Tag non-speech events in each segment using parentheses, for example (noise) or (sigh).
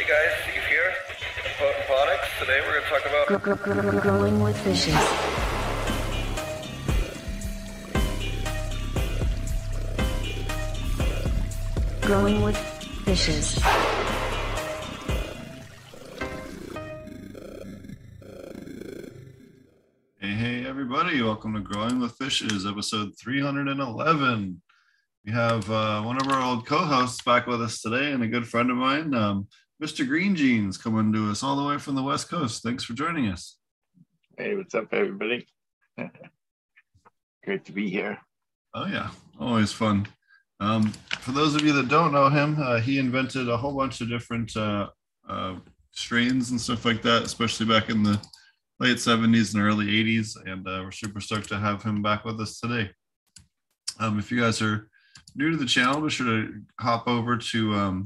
Hey guys, Steve here, Potent Ponics. Today we're going to talk about Gr- gr- gr- growing with fishes. Growing with fishes. Hey, hey, everybody. Welcome to Growing with Fishes, episode 311. We have uh, one of our old co hosts back with us today and a good friend of mine, um, Mr. Green Jeans, coming to us all the way from the West Coast. Thanks for joining us. Hey, what's up, everybody? (laughs) Great to be here. Oh, yeah, always fun. Um, for those of you that don't know him, uh, he invented a whole bunch of different uh, uh, strains and stuff like that, especially back in the late 70s and early 80s. And uh, we're super stoked to have him back with us today. Um, if you guys are new to the channel, be sure to hop over to um,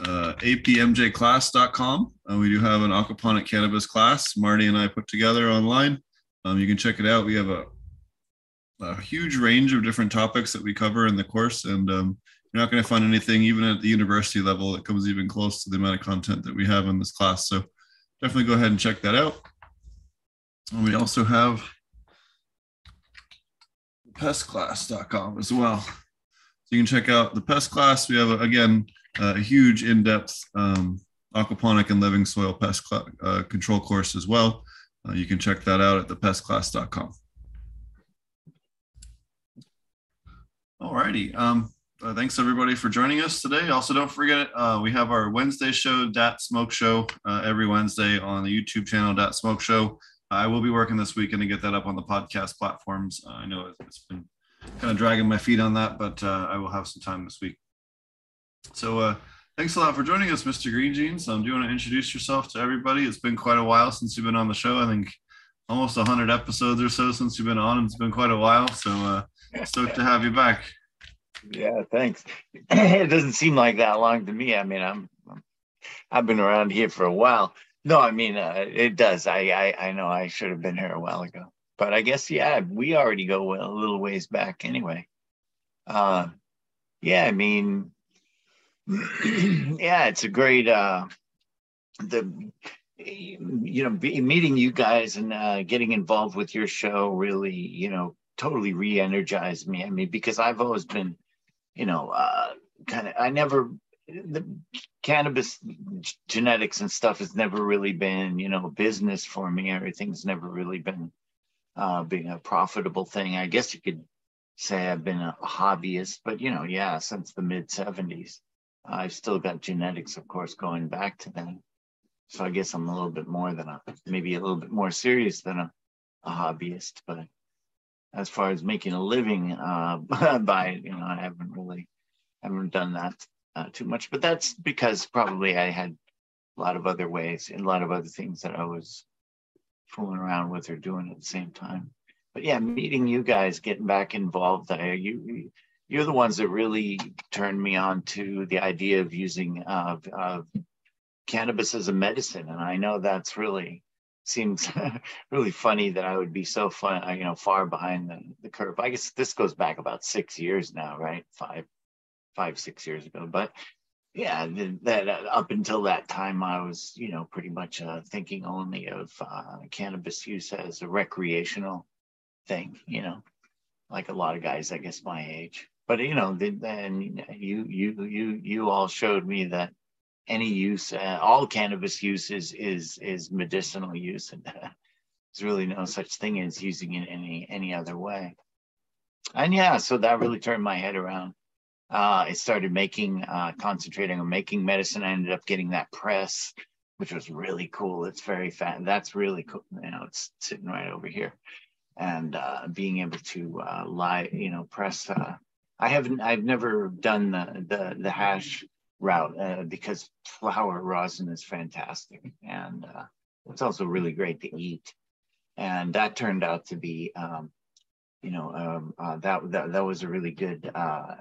uh, apmjclass.com. Uh, we do have an aquaponic cannabis class Marty and I put together online. Um, you can check it out. We have a, a huge range of different topics that we cover in the course, and um, you're not going to find anything, even at the university level, that comes even close to the amount of content that we have in this class. So definitely go ahead and check that out. And we also have pestclass.com as well. So you can check out the pest class. We have, again, a huge in-depth um, aquaponic and living soil pest cl- uh, control course as well. Uh, you can check that out at thepestclass.com. All righty. Um, uh, thanks everybody for joining us today. Also, don't forget uh, we have our Wednesday show, Dat Smoke Show, uh, every Wednesday on the YouTube channel, Dat Smoke Show. I will be working this weekend to get that up on the podcast platforms. I know it's been kind of dragging my feet on that, but uh, I will have some time this week. So, uh, thanks a lot for joining us, Mr. Green Jeans. Um, do you want to introduce yourself to everybody? It's been quite a while since you've been on the show. I think almost 100 episodes or so since you've been on. It's been quite a while. So, uh, stoked to have you back. Yeah, thanks. (clears throat) it doesn't seem like that long to me. I mean, I'm, I'm I've been around here for a while. No, I mean uh, it does. I, I I know I should have been here a while ago, but I guess yeah, we already go a little ways back anyway. Uh, yeah, I mean, yeah, it's a great uh, the you know meeting you guys and uh, getting involved with your show really you know totally re-energized me. I mean, because I've always been you know uh, kind of I never the cannabis genetics and stuff has never really been you know business for me. Everything's never really been uh being a profitable thing. I guess you could say i've been a hobbyist but you know yeah since the mid 70s i've still got genetics of course going back to then so i guess i'm a little bit more than a maybe a little bit more serious than a, a hobbyist but as far as making a living uh (laughs) by you know i haven't really haven't done that uh, too much, but that's because probably I had a lot of other ways and a lot of other things that I was fooling around with or doing at the same time. But yeah, meeting you guys, getting back involved, I, you you're the ones that really turned me on to the idea of using uh, uh, cannabis as a medicine, and I know that's really seems (laughs) really funny that I would be so fun, you know, far behind the, the curve. I guess this goes back about six years now, right? Five five six years ago but yeah that uh, up until that time i was you know pretty much uh, thinking only of uh, cannabis use as a recreational thing you know like a lot of guys i guess my age but you know then you you you you all showed me that any use uh, all cannabis use is is is medicinal use and there's really no such thing as using it any any other way and yeah so that really turned my head around uh, I started making, uh, concentrating on making medicine. I ended up getting that press, which was really cool. It's very fat. That's really cool. You know, it's sitting right over here. And uh, being able to uh, lie, you know, press. I haven't, I've never done the the, the hash route uh, because flower rosin is fantastic, and uh, it's also really great to eat. And that turned out to be, um, you know, um, uh, that, that that was a really good uh,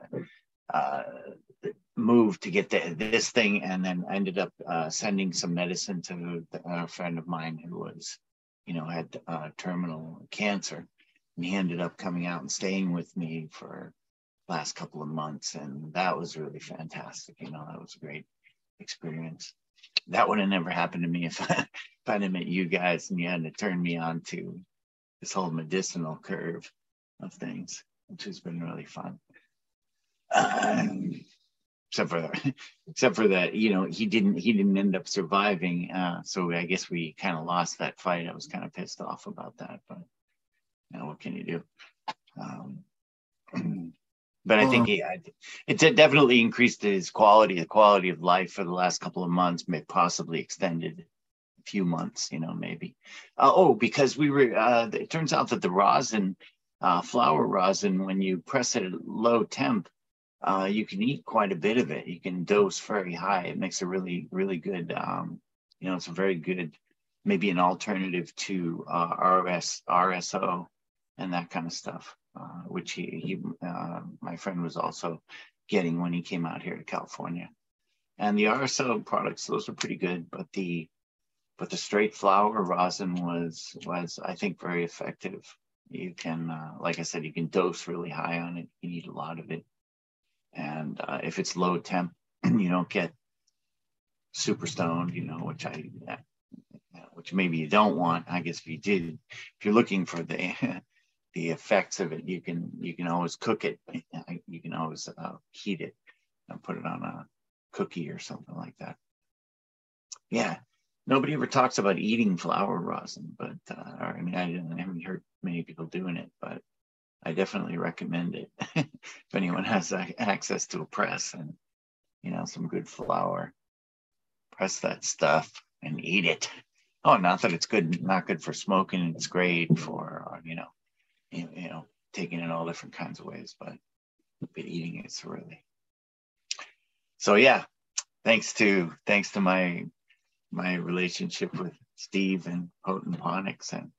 uh, move to get the, this thing and then ended up uh, sending some medicine to a friend of mine who was you know had terminal cancer and he ended up coming out and staying with me for last couple of months and that was really fantastic you know that was a great experience that would have never happened to me (laughs) if, if I'd have met you guys and you had to turn me on to this whole medicinal curve of things, which has been really fun. Um, except for (laughs) except for that, you know, he didn't he didn't end up surviving. Uh, so I guess we kind of lost that fight. I was kind of pissed off about that, but you know, what can you do? Um, (clears throat) but I think yeah, it definitely increased his quality, the quality of life for the last couple of months, may possibly extended a few months, you know, maybe. Uh, oh, because we were, uh, it turns out that the rosin, uh, flower rosin, when you press it at low temp, uh, you can eat quite a bit of it. You can dose very high. It makes a really, really good, um, you know, it's a very good, maybe an alternative to uh, RS, RSO and that kind of stuff, uh, which he, he uh, my friend was also getting when he came out here to California. And the RSO products, those are pretty good, but the but the straight flower rosin was was I think very effective. You can, uh, like I said, you can dose really high on it. You need a lot of it, and uh, if it's low temp, (clears throat) you don't get super stoned, you know, which I which maybe you don't want. I guess if you did, if you're looking for the (laughs) the effects of it. You can you can always cook it. You can always uh, heat it and put it on a cookie or something like that. Yeah, nobody ever talks about eating flower rosin, but uh, or, I mean I, I haven't heard many people doing it, but I definitely recommend it (laughs) if anyone has access to a press and you know some good flower. Press that stuff and eat it. Oh, not that it's good, not good for smoking. It's great for uh, you know you, know, taking it all different kinds of ways, but but eating it's really. So yeah, thanks to thanks to my my relationship with Steve and Potent Ponics and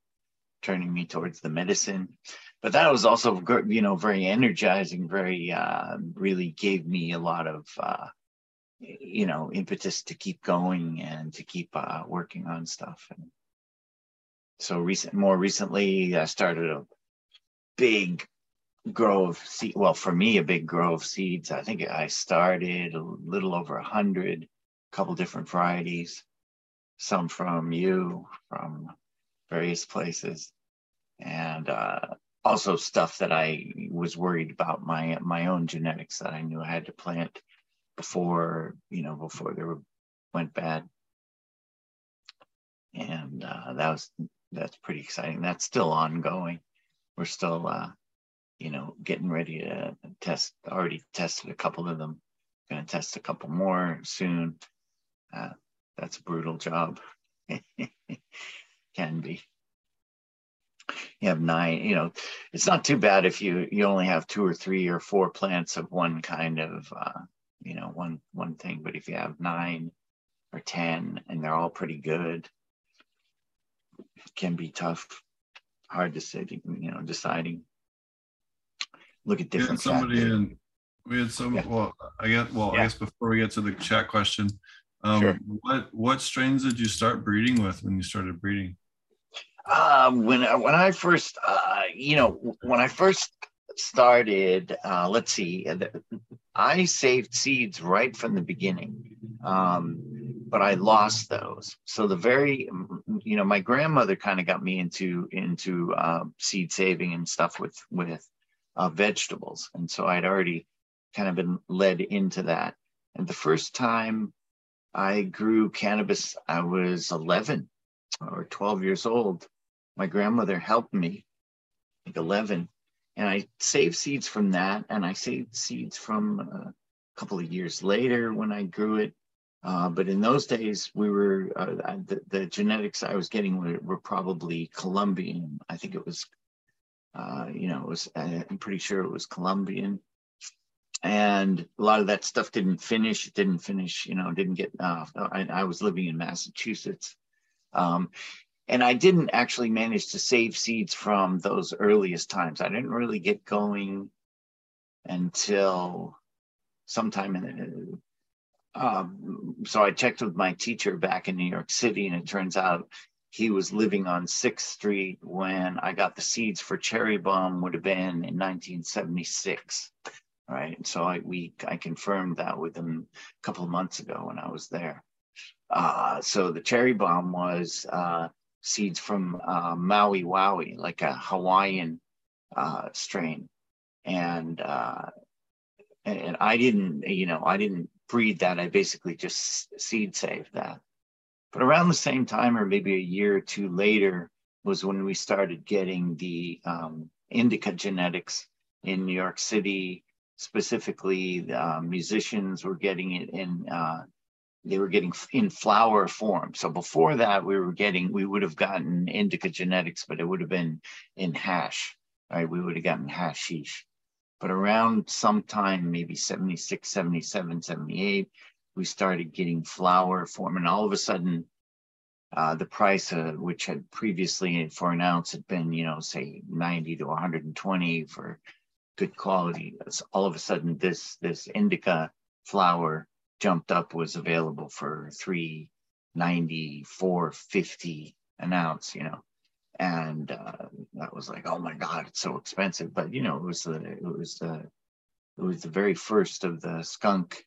turning me towards the medicine. But that was also, you know, very energizing, very, uh, really gave me a lot of, uh, you know, impetus to keep going and to keep uh, working on stuff. And so recent, more recently, I started a big grow seed. Well, for me, a big grow of seeds. I think I started a little over a hundred, a couple different varieties, some from you, from various places, and uh, also stuff that I was worried about my my own genetics that I knew I had to plant before you know before they were went bad, and uh, that was that's pretty exciting. That's still ongoing we're still, uh, you know, getting ready to test. Already tested a couple of them. Going to test a couple more soon. Uh, that's a brutal job. (laughs) Can be. You have nine. You know, it's not too bad if you you only have two or three or four plants of one kind of, uh, you know, one one thing. But if you have nine or ten and they're all pretty good, can be tough hard to say, you know, deciding. Look at different. Somebody in. We had some. Yeah. Well, I get. Well, yeah. I guess before we get to the chat question, um, sure. what what strains did you start breeding with when you started breeding? Um, when when I first, uh, you know, when I first started, uh, let's see, I saved seeds right from the beginning. Um, but I lost those. So the very, you know, my grandmother kind of got me into into uh, seed saving and stuff with with uh, vegetables, and so I'd already kind of been led into that. And the first time I grew cannabis, I was 11 or 12 years old. My grandmother helped me, like 11, and I saved seeds from that, and I saved seeds from uh, a couple of years later when I grew it uh, but in those days, we were uh, the, the, genetics I was getting were, were, probably Colombian. I think it was, uh, you know, it was. I'm pretty sure it was Colombian, and a lot of that stuff didn't finish. It didn't finish. You know, didn't get. Uh, I, I, was living in Massachusetts, um, and I didn't actually manage to save seeds from those earliest times. I didn't really get going until sometime in the um, so I checked with my teacher back in New York City, and it turns out he was living on Sixth Street when I got the seeds for cherry bomb. Would have been in 1976, right? So I we I confirmed that with him a couple of months ago when I was there. Uh, so the cherry bomb was uh, seeds from uh, Maui Wowie, like a Hawaiian uh, strain, and uh, and I didn't, you know, I didn't breed that. I basically just seed saved that. But around the same time, or maybe a year or two later, was when we started getting the um, indica genetics in New York City. Specifically, the uh, musicians were getting it in. Uh, they were getting in flower form. So before that, we were getting. We would have gotten indica genetics, but it would have been in hash. Right? We would have gotten hashish. But around sometime, maybe 76, 77, 78, we started getting flower form. And all of a sudden, uh, the price, uh, which had previously for an ounce had been, you know, say 90 to 120 for good quality, all of a sudden this this indica flower jumped up was available for 390, 450 an ounce, you know, and uh, that was like, oh my god, it's so expensive. But you know, it was the it was the it was the very first of the skunk,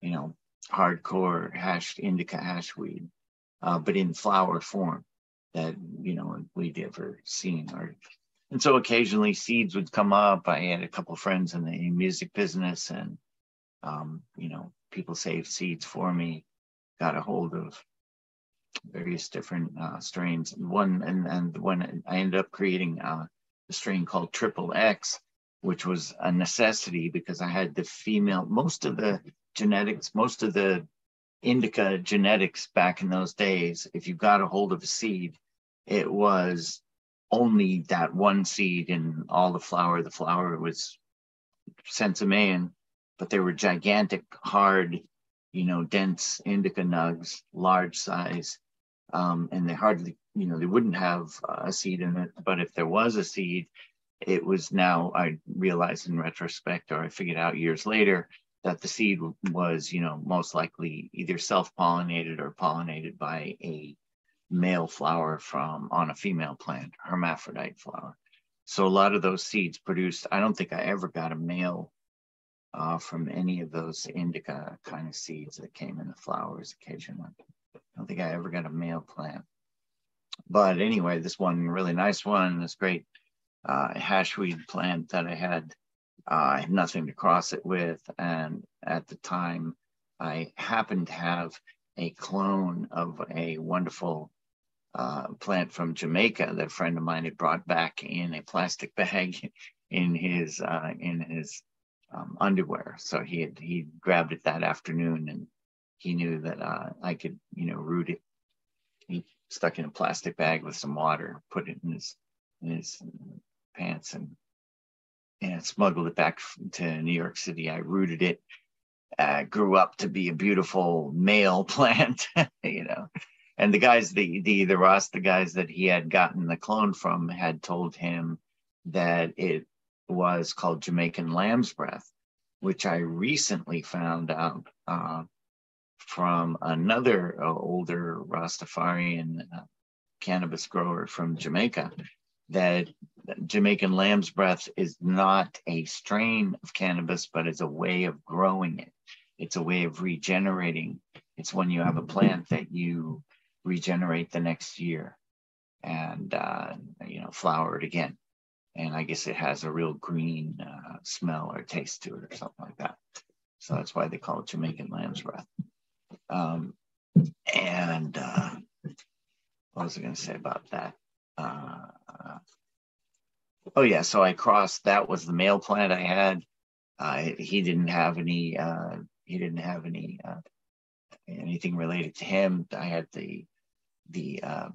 you know, hardcore hashed indica hash weed uh, but in flower form that you know we'd ever seen or and so occasionally seeds would come up i had a couple friends in the music business and um, you know people saved seeds for me got a hold of various different uh, strains one and and when i ended up creating uh, a strain called triple x which was a necessity because i had the female most of the genetics most of the indica genetics back in those days, if you got a hold of a seed, it was only that one seed in all the flower. The flower was sinsemilla, but they were gigantic, hard, you know, dense indica nugs, large size. Um, and they hardly, you know, they wouldn't have a seed in it. But if there was a seed, it was now, I realized in retrospect, or I figured out years later, that the seed was, you know, most likely either self-pollinated or pollinated by a male flower from on a female plant, hermaphrodite flower. So a lot of those seeds produced, I don't think I ever got a male uh, from any of those indica kind of seeds that came in the flowers occasionally. I don't think I ever got a male plant. But anyway, this one really nice one, this great uh, hashweed plant that I had uh, I had nothing to cross it with. And at the time, I happened to have a clone of a wonderful uh, plant from Jamaica that a friend of mine had brought back in a plastic (laughs) bag in his uh, in his um, underwear. So he had he grabbed it that afternoon, and he knew that uh, I could you know root it. He stuck in a plastic bag with some water, put it in his in his pants, and and smuggled it back to New York City. I rooted it, uh, grew up to be a beautiful male (laughs) plant, you know. And the guys, the the the Ross, the guys that he had gotten the clone from, had told him that it was called Jamaican lamb's breath, which I recently found out uh, from another uh, older Rastafarian uh, cannabis grower from Jamaica that Jamaican lamb's breath is not a strain of cannabis, but it's a way of growing it. It's a way of regenerating. It's when you have a plant that you regenerate the next year and, uh, you know, flower it again. And I guess it has a real green uh, smell or taste to it or something like that. So that's why they call it Jamaican lamb's breath. Um, and uh, what was I going to say about that? Uh, oh yeah, so I crossed. That was the male plant I had. Uh, he didn't have any. Uh, he didn't have any uh, anything related to him. I had the the uh,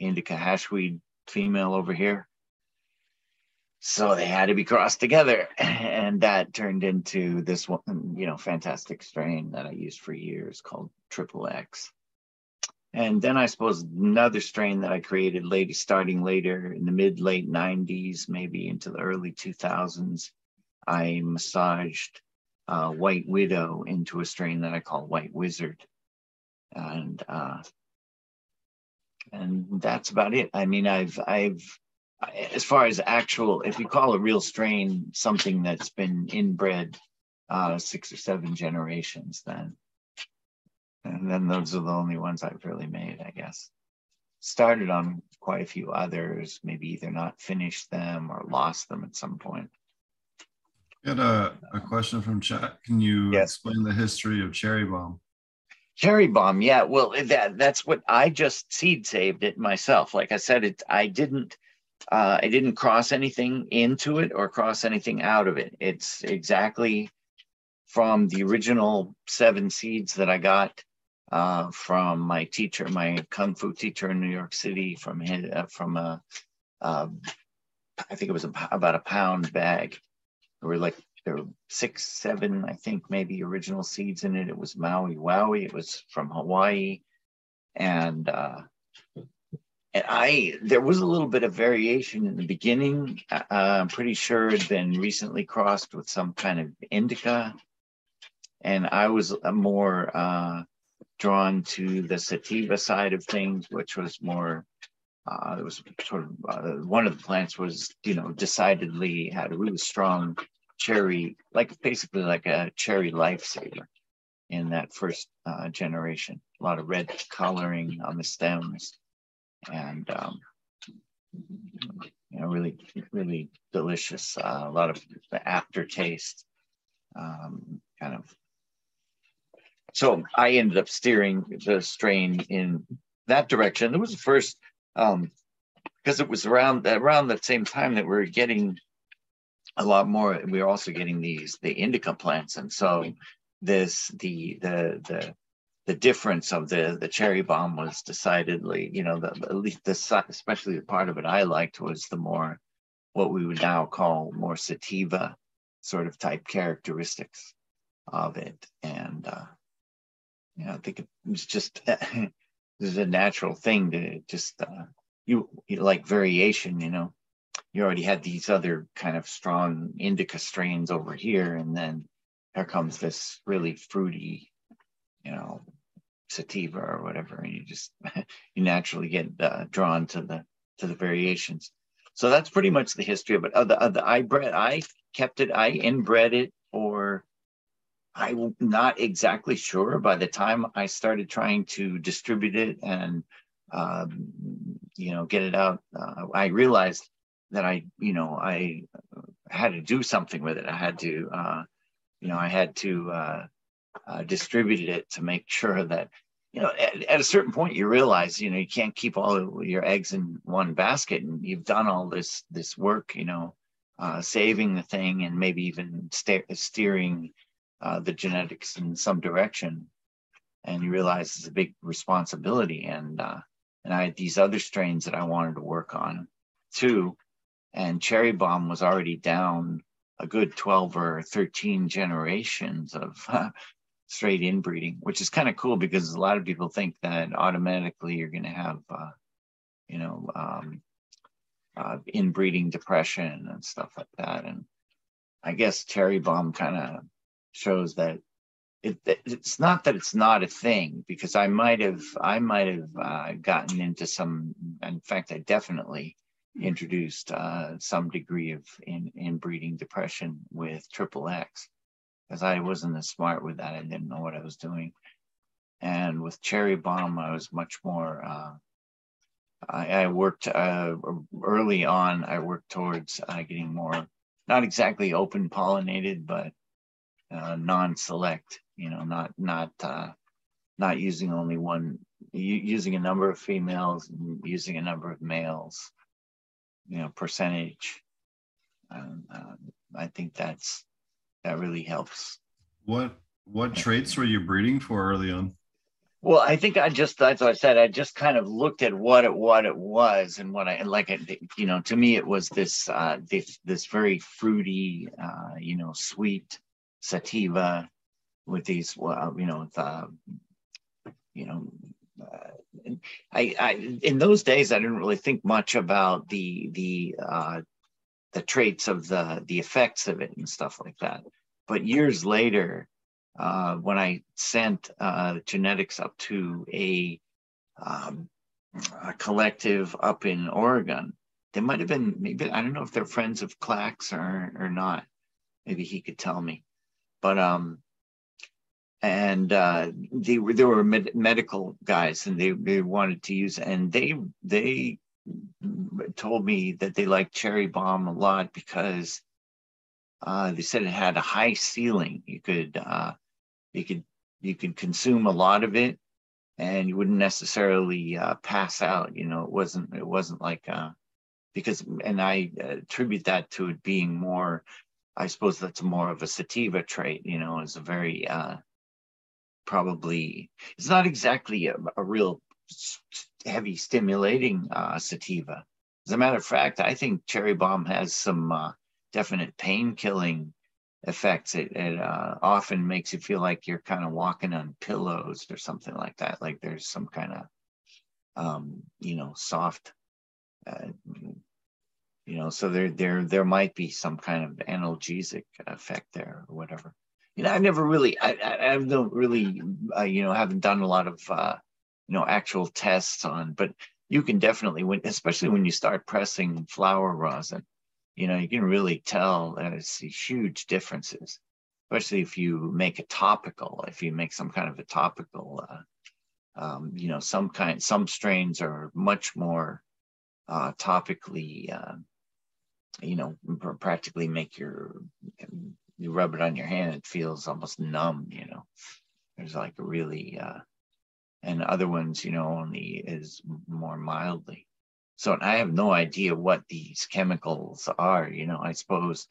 indica hashweed female over here. So they had to be crossed together, (laughs) and that turned into this one, you know, fantastic strain that I used for years called Triple X. And then I suppose another strain that I created late, starting later in the mid late 90s, maybe into the early 2000s, I massaged uh, White Widow into a strain that I call White Wizard. And uh, and that's about it. I mean, I've I've as far as actual, if you call a real strain something that's been inbred uh, six or seven generations, then and then those are the only ones I've really made, I guess. Started on quite a few others, maybe either not finished them or lost them at some point. Got a, a question from chat. Can you Yes. explain the history of Cherry Bomb? Cherry bomb, yeah. Well, that that's what I just seed saved it myself. Like I said, it I didn't uh I didn't cross anything into it or cross anything out of it. It's exactly from the original seven seeds that I got uh from my teacher, my kung fu teacher in New York City from his, uh, from a um I think it was a, about a pound bag. There were like there were six, seven, I think maybe original seeds in it. It was Maui Wowie. It was from Hawaii, and uh, and I there was a little bit of variation in the beginning. Uh, I'm pretty sure it had been recently crossed with some kind of indica, and I was uh, more uh, drawn to the sativa side of things, which was more. Uh, it was sort of uh, one of the plants was you know decidedly had a really strong cherry, like basically like a cherry lifesaver in that first uh, generation. A lot of red coloring on the stems, and um, you know, really, really delicious. Uh, a lot of the aftertaste, um, kind of. So I ended up steering the strain in that direction. It was the first, um, because it was around around the same time that we were getting a lot more. We were also getting these the indica plants, and so this the the the the difference of the the cherry bomb was decidedly, you know, the, at least the especially the part of it I liked was the more what we would now call more sativa sort of type characteristics of it, and uh, you know, I think it was just (laughs) this is a natural thing to just uh, you, you like variation, you know? You already had these other kind of strong indica strains over here, and then here comes this really fruity, you know, sativa or whatever, and you just (laughs) you naturally get uh, drawn to the to the variations. So that's pretty much the history of it. Uh, the, uh, the I bred, I kept it, I inbred it, or I'm not exactly sure. By the time I started trying to distribute it and um, you know get it out, uh, I realized that I, you know, I had to do something with it. I had to, uh, you know, I had to uh, uh, distribute it to make sure that, you know, at, at, a certain point you realize, you know, you can't keep all your eggs in one basket, and you've done all this this work, you know, uh, saving the thing and maybe even sta- steering uh, the genetics in some direction, and you realize it's a big responsibility. And uh, and I had these other strains that I wanted to work on too and cherry bomb was already down a good 12 or 13 generations of (laughs) straight inbreeding which is kind of cool because a lot of people think that automatically you're going to have uh, you know um, uh, inbreeding depression and stuff like that. And i guess cherry bomb kind of shows that it, it's not that it's not a thing because i might have i might have uh, gotten into some in fact i definitely introduced uh, some degree of in, inbreeding depression with triple X because I wasn't as smart with that. I didn't know what I was doing. And with Cherry Bomb, I was much more. Uh, I, I, worked uh, early on. I worked towards uh, getting more, not exactly open pollinated, but uh, non-select. You know, not not uh, not using only one, using a number of females, using a number of males you know percentage um, uh, i think that's that really helps. What what traits were you breeding for early on? Well i think i just that's what i said i just kind of looked at what it what it was and what i like it you know to me it was this uh this this very fruity uh you know sweet sativa with these well you know with, the you know uh, I, I in those days I didn't really think much about the the uh, the traits of the the effects of it and stuff like that. But years later, uh, when I sent uh, genetics up to a, um, a collective up in Oregon, they might have been maybe I don't know if they're friends of Clax or or not. Maybe he could tell me. But um, and uh, they were they were med- medical guys, and they they wanted to use, and they they told me that they liked cherry bomb a lot because uh, they said it had a high ceiling. You could uh, you could you could consume a lot of it, and you wouldn't necessarily uh, pass out. You know, it wasn't it wasn't like uh, because, and I attribute that to it being more. I suppose that's more of a sativa trait. You know, it's a very uh, probably it's not exactly a, a real heavy stimulating uh, sativa. As a matter of fact, I think cherry bomb has some uh, definite pain killing effects. It, it uh, often makes you feel like you're kind of walking on pillows or something like that. Like there's some kind of, um, you know, soft, uh, you know, so there, there, there might be some kind of analgesic effect there or whatever. You know, I've never really, I, I, I don't really, uh, you know, haven't done a lot of, uh, you know, actual tests on, but you can definitely, when, especially when you start pressing flower rosin, you know, you can really tell there's huge differences, especially if you make a topical, if you make some kind of a topical, uh, um, you know, some kind, some strains are much more uh, topically, uh, you know, practically make your, you rub it on your hand, it feels almost numb, you know. There's like a really, uh, and other ones, you know, only is more mildly. So I have no idea what these chemicals are. You know, I suppose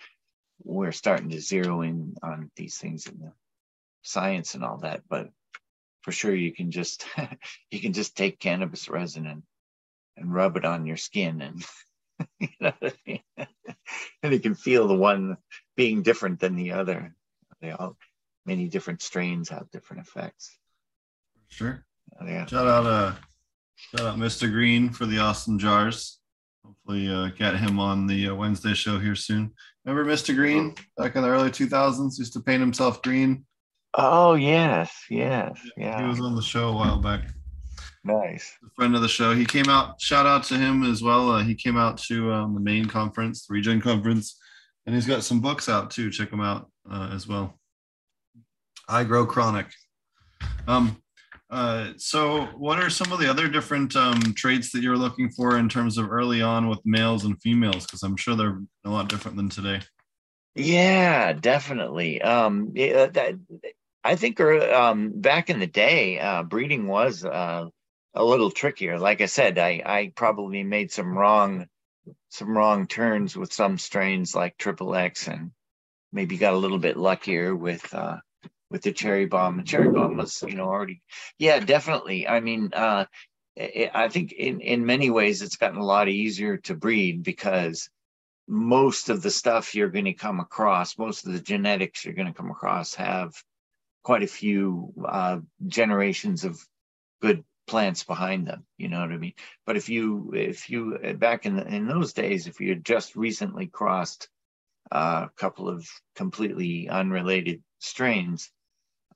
we're starting to zero in on these things in the science and all that, but for sure you can just (laughs) you can just take cannabis resin and, and rub it on your skin and (laughs) you know I mean? (laughs) and you can feel the one being different than the other. They all many different strains have different effects. Sure. Yeah. Shout out uh Shout out Mr. Green for the awesome jars. Hopefully, uh, get him on the uh, Wednesday show here soon. Remember Mr. Green back in the early 2000s? Used to paint himself green. Oh yes, yes, yeah. He was on the show a while back. Nice. A friend of the show. He came out. Shout out to him as well. Uh, he came out to um, the main conference, the Regen conference, and he's got some books out too. Check them out uh, as well. I grow chronic. Um, uh, so, what are some of the other different um, traits that you're looking for in terms of early on with males and females? Because I'm sure they're a lot different than today. Yeah, definitely. Um, yeah, that, I think um, back in the day, uh, breeding was uh, a little trickier. Like I said, I, I probably made some wrong some wrong turns with some strains like Triple X, and maybe got a little bit luckier with uh, with the cherry bomb. The cherry bomb was, you know, already, yeah, definitely. I mean, uh, I think in, in many ways it's gotten a lot easier to breed because most of the stuff you're going to come across, most of the genetics you're going to come across have quite a few uh, generations of good plants behind them. You know what I mean? But if you, if you, back in the, in those days, if you had just recently crossed uh, a couple of completely unrelated strains,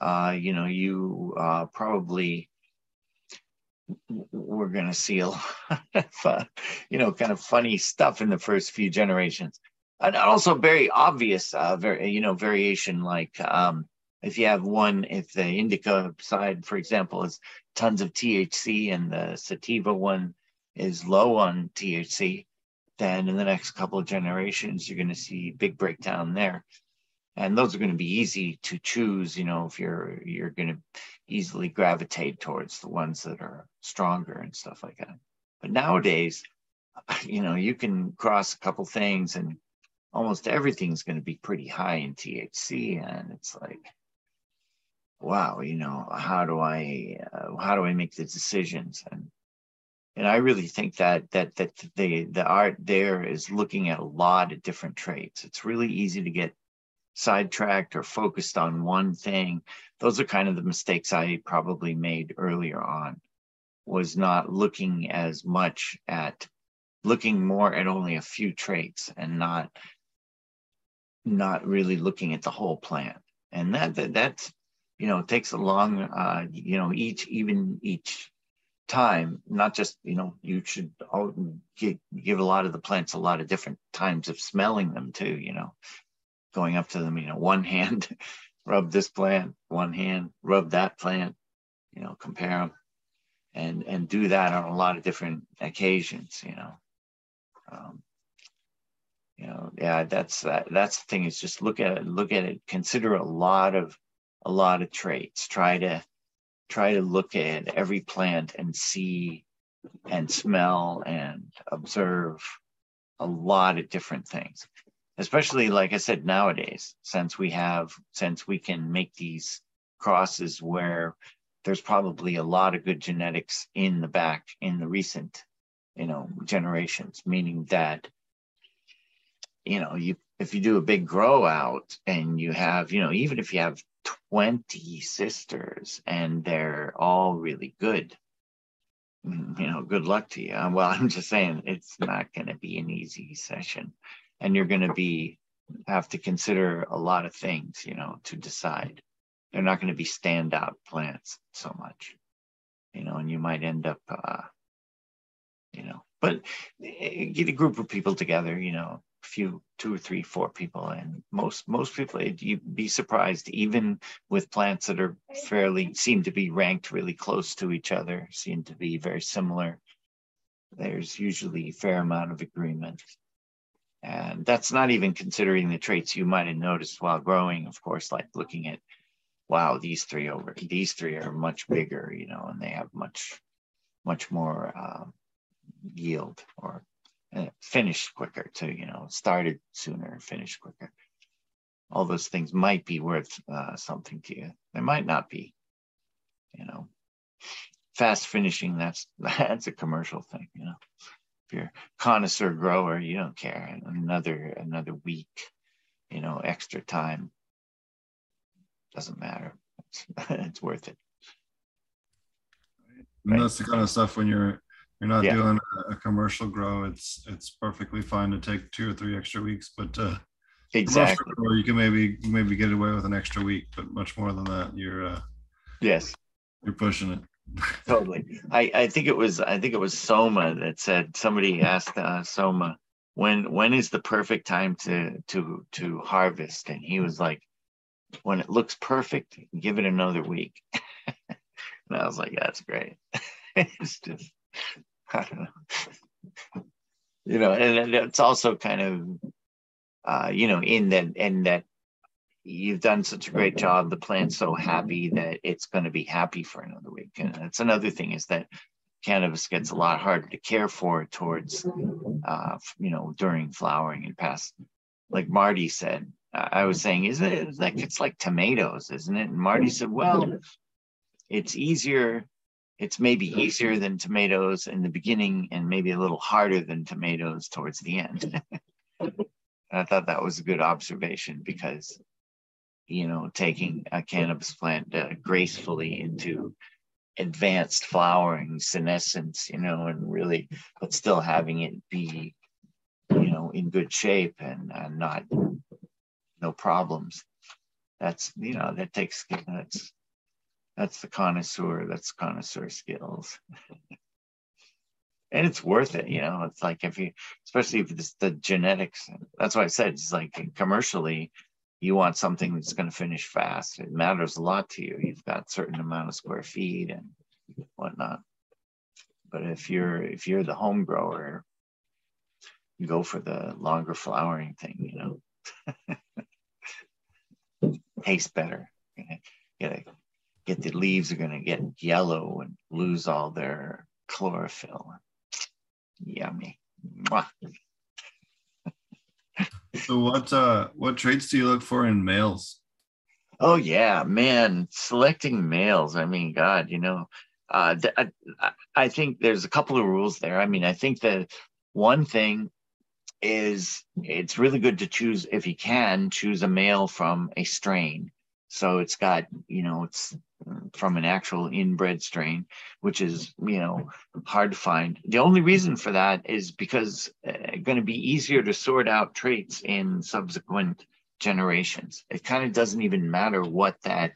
uh, you know, you uh, probably we're going to see a (laughs) lot of, uh, you know, kind of funny stuff in the first few generations. And also very obvious, uh, very, you know, variation like um, if you have one, if the indica side, for example, is tons of THC and the sativa one is low on THC, then in the next couple of generations, you're going to see big breakdown there and those are going to be easy to choose you know if you're you're going to easily gravitate towards the ones that are stronger and stuff like that. But nowadays (laughs) you know you can cross a couple things and almost everything's going to be pretty high in thc and it's like wow you know how do i uh, how do i make the decisions? And and i really think that that that the the art there is looking at a lot of different traits. It's really easy to get sidetracked or focused on one thing those are kind of the mistakes i probably made earlier on was not looking as much at looking more at only a few traits and not not really looking at the whole plant and that, that that's you know takes a long uh you know each even each time not just you know you should give, give a lot of the plants a lot of different times of smelling them too you know going up to them, you know, one hand (laughs) rub this plant one hand, rub that plant, you know, compare them, and and do that on a lot of different occasions. You know, um, you know, yeah, that's that, that's the thing is just look at it, look at it, consider a lot of a lot of traits. Try to try to look at every plant and see and smell and observe a lot of different things especially like i said nowadays since we have since we can make these crosses where there's probably a lot of good genetics in the back in the recent you know generations meaning that you know you if you do a big grow out and you have you know even if you have 20 sisters and they're all really good mm, you know good luck to you. Well (laughs) i'm just saying it's not going to be an easy session and you're going to be have to consider a lot of things you know to decide. They're not going to be standout plants so much you know and you might end up uh you know but eh, get a group of people together you know a few two or three four people and most most people you'd be surprised even with plants that are fairly seem to be ranked really close to each other seem to be very similar there's usually a fair amount of agreement and that's not even considering the traits you might have noticed while growing, of course, like looking at, wow, these three over, these three are much bigger, you know, and they have much, much more uh, yield or uh, finished quicker to, you know, started sooner, finished quicker. All those things might be worth uh, something to you. They might not be, you know. Fast finishing, that's (laughs) that's a commercial thing, you know if you're connoisseur grower, you don't care. Another another week, you know, extra time doesn't matter. It's, (laughs) it's worth it. And Right. that's the kind of stuff when you're you're not Yeah. doing a, a commercial grow. It's it's perfectly fine to take two or three extra weeks, but uh, Exactly. grow, you can maybe maybe get away with an extra week, but much more than that, you're uh, Yes, you're pushing it. (laughs) totally. I, I think it was I think it was Soma that said somebody asked uh, Soma when when is the perfect time to to to harvest, and he was like, when it looks perfect, give it another week. (laughs) and I was like, that's great. (laughs) it's just I don't know. You know, and it's also kind of uh, you know, in that and that you've done such a great job. The plant's so happy that it's going to be happy for another week. And that's another thing is that cannabis gets a lot harder to care for towards, uh, you know, during flowering and past. Like Marty said, I was saying, isn't it like it's like tomatoes, isn't it? And Marty said, well, it's easier. It's maybe easier than tomatoes in the beginning and maybe a little harder than tomatoes towards the end. (laughs) I thought that was a good observation because you know, taking a cannabis plant uh, gracefully into advanced flowering, senescence, you know, and really, but still having it be, you know, in good shape and, and not, no problems. That's, you know, that takes, that's, that's the connoisseur, that's connoisseur skills. and it's worth it, you know, it's like if you, especially if it's the genetics, that's why I said it's like commercially, you want something that's going to finish fast. It matters a lot to you. You've got certain amount of square feet and whatnot. But if you're if you're the home grower, you go for the longer flowering thing, you know. (laughs) Tastes better. Get a, get the leaves are gonna get yellow and lose all their chlorophyll. Yummy. Mwah. So what uh what traits do you look for in males? Oh yeah, man, selecting males. I mean, God, you know, uh, th- I, I- think there's a couple of rules there. I mean, I think that one thing is it's really good to choose if you can choose a male from a strain. So it's got, you know, it's from an actual inbred strain, which is, you know, hard to find. The only reason for that is because uh, going to be easier to sort out traits in subsequent generations. It kind of doesn't even matter what that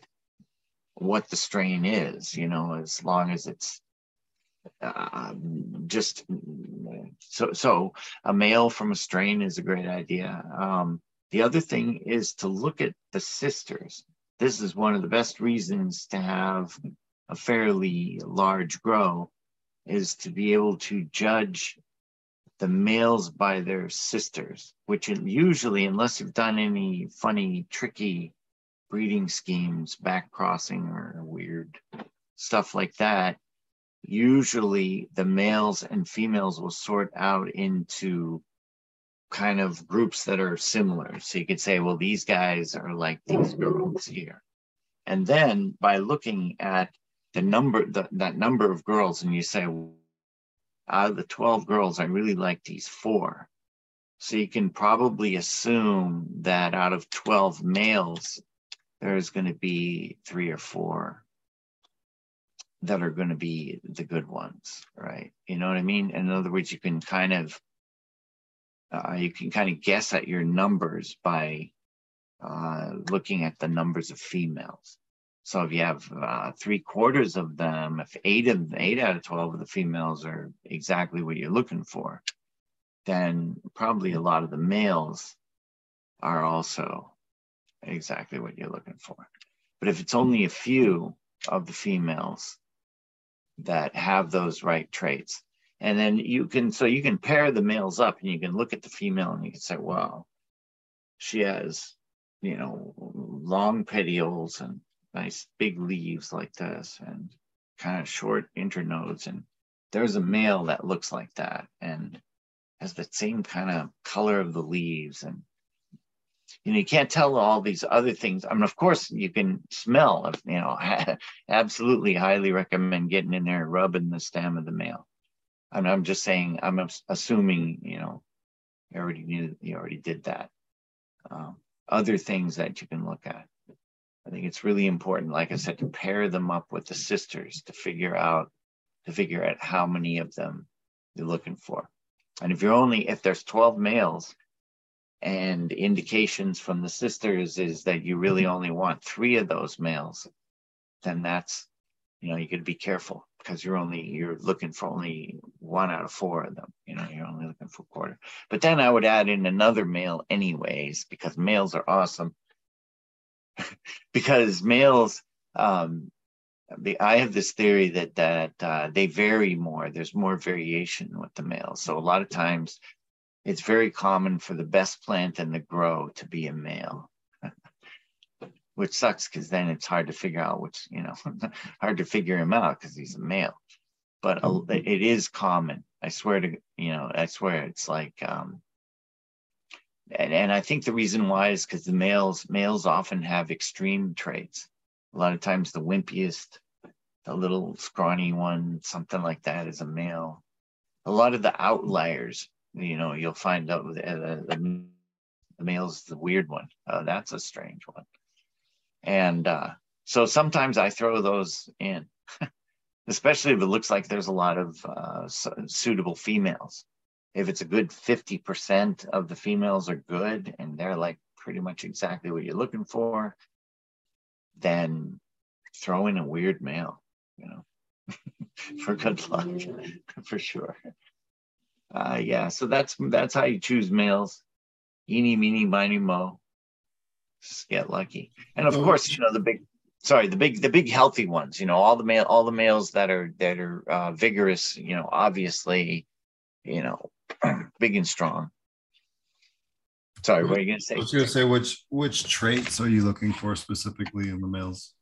what the strain is, you know, as long as it's uh, just so so a male from a strain is a great idea. Um, the other thing is to look at the sisters. This is one of the best reasons to have a fairly large grow is to be able to judge the males by their sisters, which usually, unless you've done any funny, tricky breeding schemes, back crossing or weird stuff like that, usually the males and females will sort out into kind of groups that are similar. So you could say, well, these guys are like these girls here. And then by looking at the number, the, that number of girls, and you say, out of the 12 girls, I really like these four. So you can probably assume that out of 12 males, there's going to be three or four that are going to be the good ones, right? You know what I mean? In other words, you can kind of uh, you can kind of guess at your numbers by uh, looking at the numbers of females. So if you have uh, three quarters of them, if eight of eight out of twelve of the females are exactly what you're looking for, then probably a lot of the males are also exactly what you're looking for. But if it's only a few of the females that have those right traits, and then you can so you can pair the males up and you can look at the female and you can say, wow, she has, you know, long petioles and nice big leaves like this and kind of short internodes. And there's a male that looks like that and has the same kind of color of the leaves. And you know you can't tell all these other things. I mean of course you can smell of, you know (laughs) absolutely highly recommend getting in there and rubbing the stem of the male and I'm just saying, I'm assuming, you know, you already knew, you already did that. Um, other things that you can look at. I think it's really important, like I said, to pair them up with the sisters to figure out, to figure out how many of them you're looking for. And if you're only, if there's 12 males and indications from the sisters is that you really only want three of those males, then that's, you know, you to be careful because you're only you're looking for only one out of four of them you know you're only looking for a quarter. But then i would add in another male anyways because males are awesome. (laughs) Because males um i have this theory that that uh, they vary more there's more variation with the males. So a lot of times it's very common for the best plant in the grow to be a male which sucks because then it's hard to figure out which, you know, (laughs) hard to figure him out because he's a male. But mm-hmm. it is common. I swear to, you know, I swear it's like, um, and, and I think the reason why is because the males males often have extreme traits. A lot of times, the wimpiest, the little scrawny one, something like that, is a male. A lot of the outliers, you know, you'll find out the, the, the, the male's the weird one. Uh, that's a strange one. And uh, so sometimes I throw those in, (laughs) especially if it looks like there's a lot of uh, suitable females. If it's a good 50% of the females are good and they're like pretty much exactly what you're looking for, then throw in a weird male, you know, (laughs) for good luck, (laughs) for sure. Uh, yeah, so that's that's how you choose males. Eeny, meeny, miny, mo just get lucky. And of course, you know the big sorry the big the big healthy ones you know all the male all the males that are that are uh, vigorous you know obviously you know (clears throat) big and strong. Sorry what are you gonna say? I was gonna say which which traits are you looking for specifically in the males?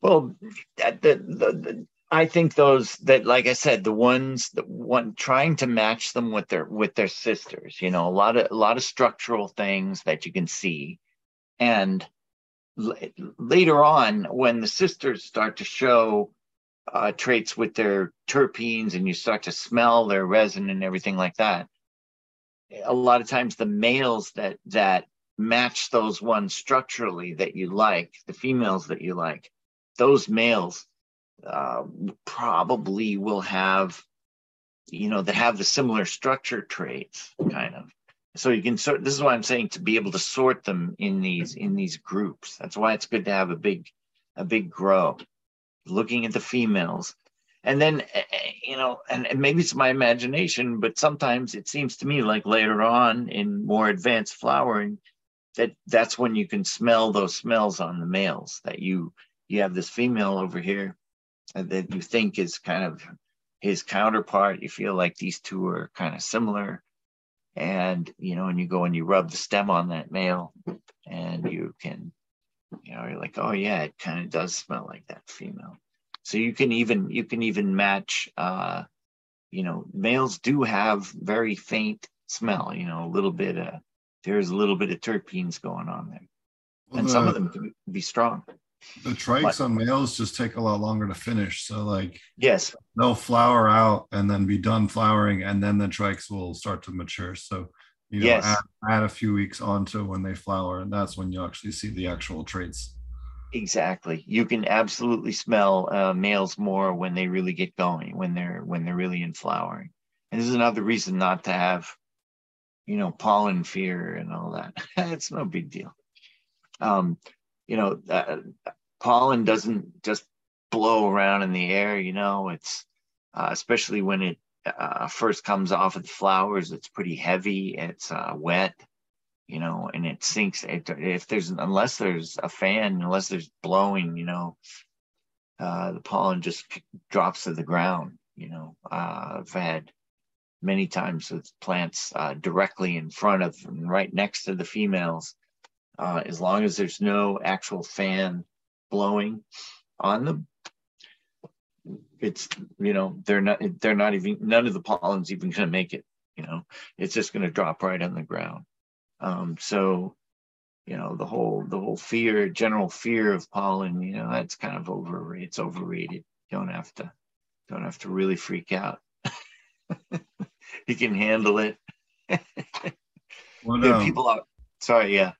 Well the, the, the i think those that like i said the ones that one trying to match them with their with their sisters you know a lot of a lot of structural things that you can see and l- later on, when the sisters start to show uh, traits with their terpenes and you start to smell their resin and everything like that, a lot of times the males that that match those ones structurally that you like, the females that you like, those males uh, probably will have, you know, that have the similar structure traits, kind of so you can sort this is why i'm saying to be able to sort them in these in these groups. That's why it's good to have a big a big grow looking at the females. And then eh, eh, you know and, and maybe it's my imagination but sometimes it seems to me like later on in more advanced flowering that that's when you can smell those smells on the males that you you have this female over here that you think is kind of his counterpart. You feel like these two are kind of similar and you know and you go and you rub the stem on that male and you can you know you're like oh yeah it kind of does smell like that female. So you can even you can even match uh you know males do have very faint smell you know a little bit of there's a little bit of terpenes going on there. And some of them can be strong The trikes on males just take a lot longer to finish. So like yes they'll flower out and then be done flowering, and then the trikes will start to mature. So you know, Yes. add, add a few weeks onto when they flower, and that's when you actually see the actual traits. exactly you can absolutely smell uh, males more when they really get going when they're when they're really in flowering and this is another reason not to have you know pollen fear and all that (laughs) it's no big deal um you know uh, pollen doesn't just blow around in the air you know it's uh, especially when it uh, first comes off of the flowers it's pretty heavy it's uh, wet you know and it sinks it, if there's unless there's a fan unless there's blowing you know uh, the pollen just drops to the ground you know. Uh, i've had many times with plants directly in front of and right next to the females uh, as long as there's no actual fan blowing on them it's you know they're not they're not even none of the pollen's even going to make it you know? It's just going to drop right on the ground. Um, so you know the whole the whole fear general fear of pollen you know that's kind of over it's overrated. Don't have to don't have to really freak out. (laughs) You can handle it. (laughs) Are um, people out sorry yeah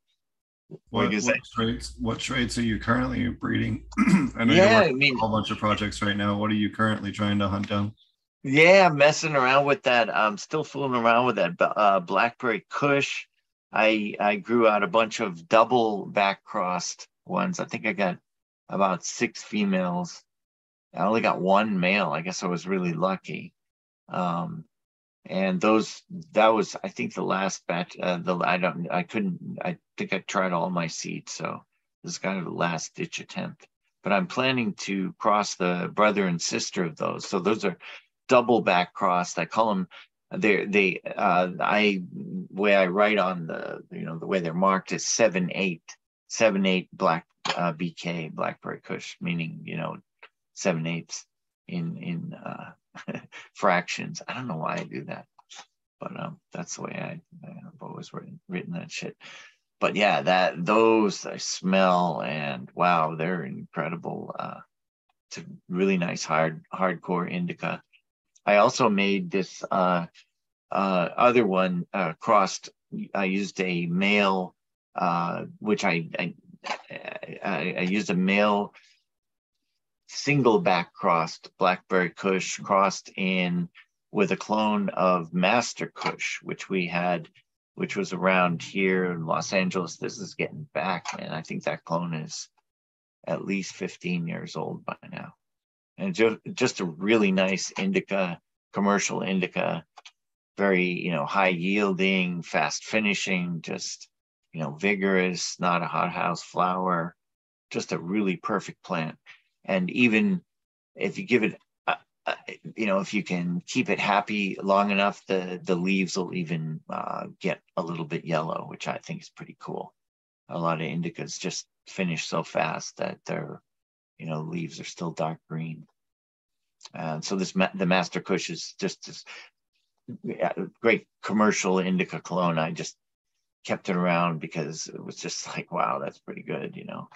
what, what traits? What traits are you currently breeding? (clears throat) I know yeah you're i mean a whole bunch of projects right now. What are you currently trying to hunt down? Yeah, I'm messing around with that. I'm still fooling around with that uh, blackberry Kush. I I grew out a bunch of double back crossed ones. I think I got about six females. I only got one male. I guess I was really lucky. Um, and those that was I think the last batch. Uh, the I don't I couldn't I think I tried all my seeds. So this is kind of the last ditch attempt. But I'm planning to cross the brother and sister of those. So those are double back crossed. I call them they they uh I way I write on the you know the way they're marked is seven eight seven eight black uh, BK blackberry Kush meaning you know seven eighths in in uh (laughs) fractions. I don't know why I do that, but um that's the way I I've always written written that shit. But yeah, that those I smell and wow, they're incredible. Uh, it's a really nice hard hardcore indica. I also made this uh, uh, other one uh, crossed. I used a male, uh, which I, I I I used a male single back crossed blackberry Kush crossed in with a clone of Master Kush, which we had, which was around here in Los Angeles. This is getting back, man. I think that clone is at least 15 years old by now and just just a really nice indica commercial indica very you know high yielding fast finishing just you know vigorous not a hothouse flower just a really perfect plant and even if you give it uh, uh, you know if you can keep it happy long enough the the leaves will even uh, get a little bit yellow which i think is pretty cool. A lot of indicas just finish so fast that they're you know leaves are still dark green. And so this the master kush is just this great commercial indica clone i just kept it around because it was just like wow that's pretty good you know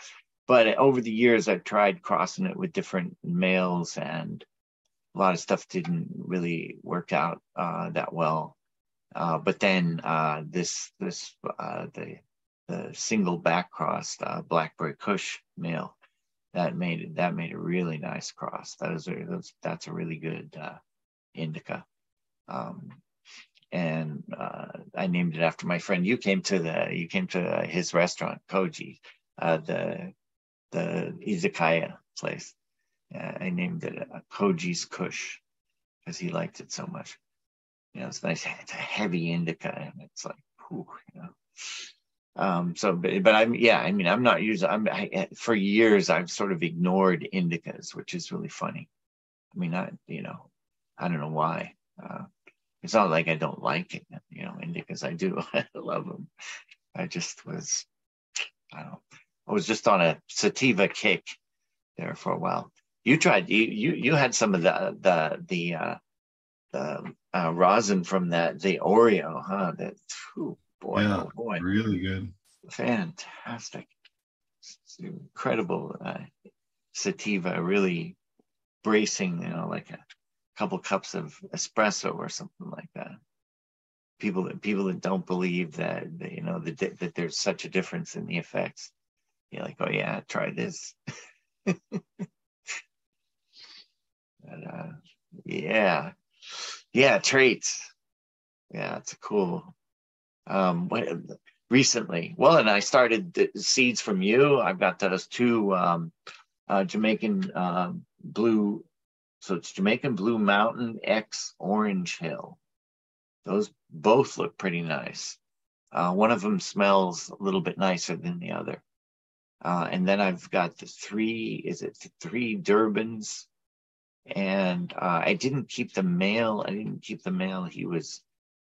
but over the years i've tried crossing it with different males and a lot of stuff didn't really work out uh, that well. Uh, but then uh, this this uh, the the single back crossed uh, blackberry kush male that made it that made a really nice cross. That is a that's, a really good uh, indica. Um, and i named it after my friend. You came to the you came to his restaurant koji the the izakaya place uh, i named it uh, koji's kush because he liked it so much you know it's nice it's a heavy indica and it's like whew, you know Um, so, but, but I'm, yeah, I mean, I'm not using, I'm, I, for years, I've sort of ignored indicas, which is really funny. I mean, I, you know, I don't know why. Uh, it's not like I don't like it, you know, indicas. I do. (laughs) I love them. I just was, I don't. I was just on a sativa kick there for a while. You tried, you, you, you had some of the, the, the, uh, the uh, rosin from that, the Oreo, huh? That, whew, boy, yeah, oh boy. really good. Fantastic. It's incredible uh, sativa, really bracing, you know, like a couple cups of espresso or something like that. People that people that don't believe that, you know that, that there's such a difference in the effects. You're like, oh yeah, try this. (laughs) but, uh, yeah, yeah, traits. Yeah, it's cool. Um, what recently? Well, and I started the seeds from you. I've got those two um, uh, Jamaican uh, blue. So it's Jamaican Blue Mountain X Orange Hill. Those both look pretty nice. Uh, one of them smells a little bit nicer than the other. Uh, and then I've got the three, is it three Durbans? And uh, I didn't keep the male. I didn't keep the male. He was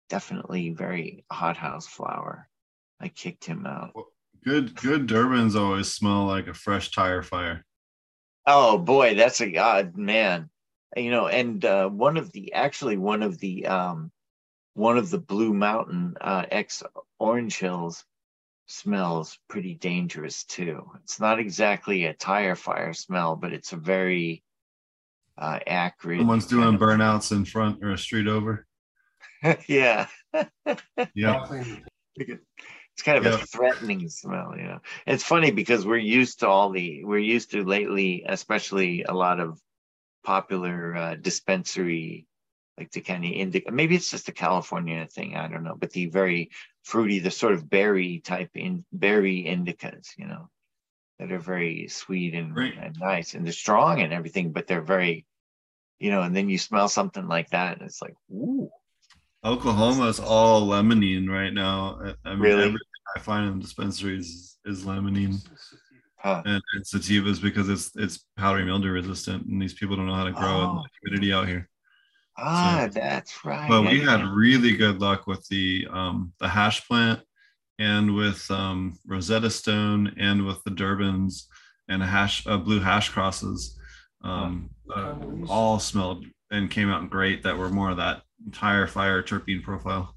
definitely very hothouse flower. I kicked him out. Good, good Durbans always smell like a fresh tire fire. Oh boy, that's a god man. You know, and uh, one of the actually one of the um, one of the Blue Mountain uh, X Orange Hills smells pretty dangerous too. It's not exactly a tire fire smell, but it's a very uh, acrid. Someone's doing burnouts in front or a street over. (laughs) yeah. (laughs) Yeah, It's kind of Yeah. a threatening smell, you know. It's funny because we're used to all the we're used to lately, especially a lot of popular uh, dispensary like the kind of indica. Maybe it's just a California thing. I don't know, but the very fruity, the sort of berry type in berry indicas, you know, that are very sweet and, Right. and nice and they're strong and everything, but they're very, you know. And then you smell something like that, and it's like, ooh, Oklahoma is all limonene right now. I- I mean, Really? everything I find in dispensaries is, is limonene huh? and, and sativas because it's it's powdery mildew resistant, and these people don't know how to grow in Oh. the humidity out here. Ah, that's right. But we had really good luck with the um, the hash plant and with um, Rosetta Stone and with the Durbans and hash uh, blue hash crosses. Um, uh, all smelled and came out great. That were more of that entire fire terpene profile.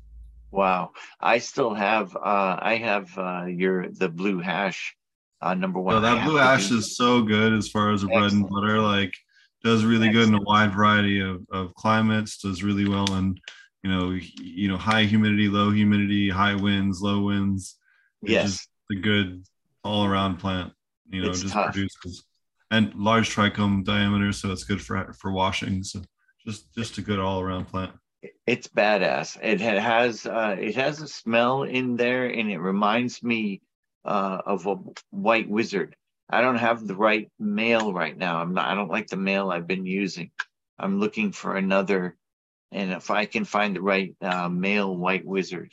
Wow. I still have uh I have uh your the blue hash uh number one. So that blue to ash is so good as far as a bread and butter. Like does really good in a wide variety of, of climates. Does really well in you know you know high humidity, low humidity, high winds, low winds. It's yes. a good all around plant. You know, It's just tough. produces and large trichome diameter, so it's good for for washing. So just just a good all around plant. It's badass. It has uh it has a smell in there and it reminds me uh of a white wizard. I don't have the right male right now. I'm not I don't like the male I've been using. I'm looking for another and if I can find the right uh, male white wizard,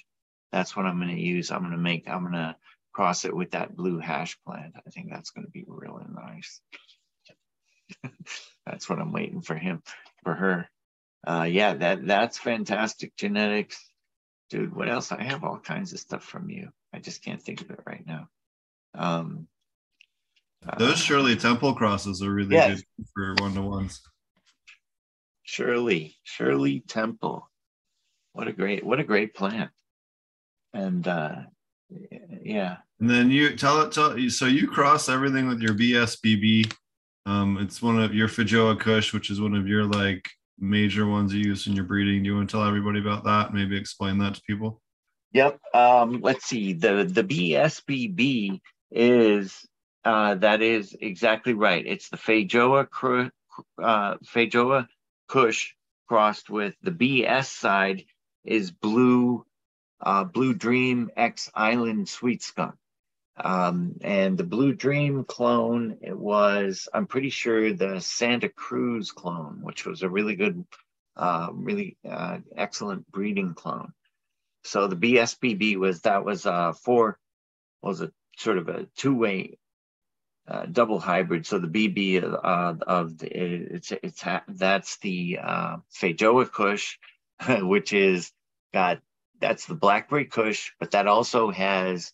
that's what I'm going to use. I'm going to make I'm going to cross it with that blue hash plant. I think that's going to be really nice. (laughs) that's what I'm waiting for him for her. Uh, yeah, that that's fantastic genetics, dude. What else? I have all kinds of stuff from you. I just can't think of it right now. Um, Those Shirley Temple crosses are really Yes. good for one to ones. Shirley, Shirley Temple. What a great, what a great plant. And uh, yeah, And then you tell it, tell so you cross everything with your BSBB. Um, it's one of your Feijoa Kush, which is one of your like major ones you use in your breeding. Do you want to tell everybody about that? Maybe explain that to people. Yep. Um, let's see. The the BSBB is uh, that is exactly right. It's the Feijoa uh, Feijoa Kush crossed with the BS side is blue uh, Blue Dream X Island Sweet Skunk. Um, and the Blue Dream clone, it was, I'm pretty sure, the Santa Cruz clone, which was a really good, uh, really uh, excellent breeding clone. So the BSBB was that was uh, four was a sort of a two-way uh, double hybrid. So the BB uh, of the it's it's that's the uh, Feijoa Kush, (laughs) which is got that's the Blackberry Kush, but that also has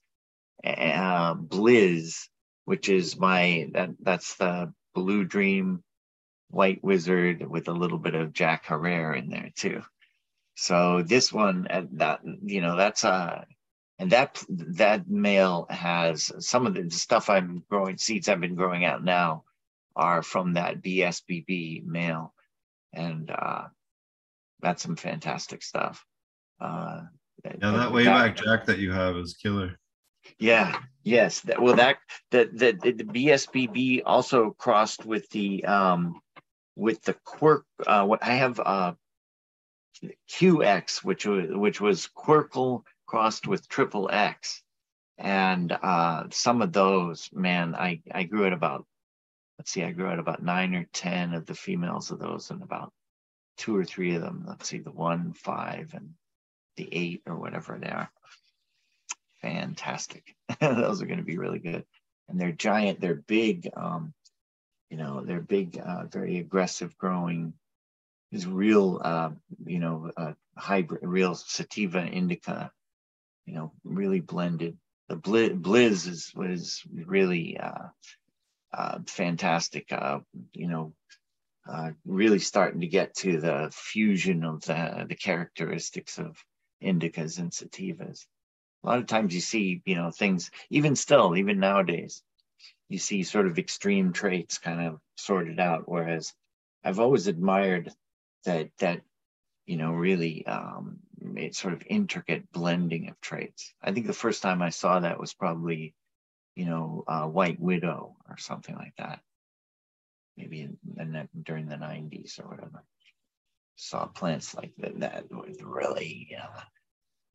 uh, Blizz, which is my that that's the Blue Dream White Wizard with a little bit of Jack Herer in there too. So this one, uh, that you know, that's a uh, and that that male has some of the stuff I'm growing seeds I've been growing out now are from that BSBB male, and uh, that's some fantastic stuff. Uh, yeah, that way back Jack that you have is killer. Yeah. Yes. That, well, that the, the the BSBB also crossed with the um with the quirk. Uh, what I have uh QX, which was which was Quercle crossed with triple X. And uh, some of those, man, I, I grew at about, let's see, I grew at about nine or 10 of the females of those and about two or three of them. Let's see, the one, five, and the eight or whatever they are. Fantastic. (laughs) those are going to be really good. And they're giant, they're big, um, you know, they're big, uh, very aggressive growing is real, uh, you know, uh, hybrid, real sativa indica you know, really blended. The Blizz is was really uh, uh, fantastic. Uh, you know, uh, really starting to get to the fusion of the the characteristics of indicas and sativas. A lot of times you see, you know, things even still, even nowadays, you see sort of extreme traits kind of sorted out. Whereas I've always admired that that you know really um, sort of intricate blending of traits. I think the first time I saw that was probably, you know, uh, White Widow or something like that. Maybe in, in during the 90s or whatever. Saw plants like that, that with really, uh,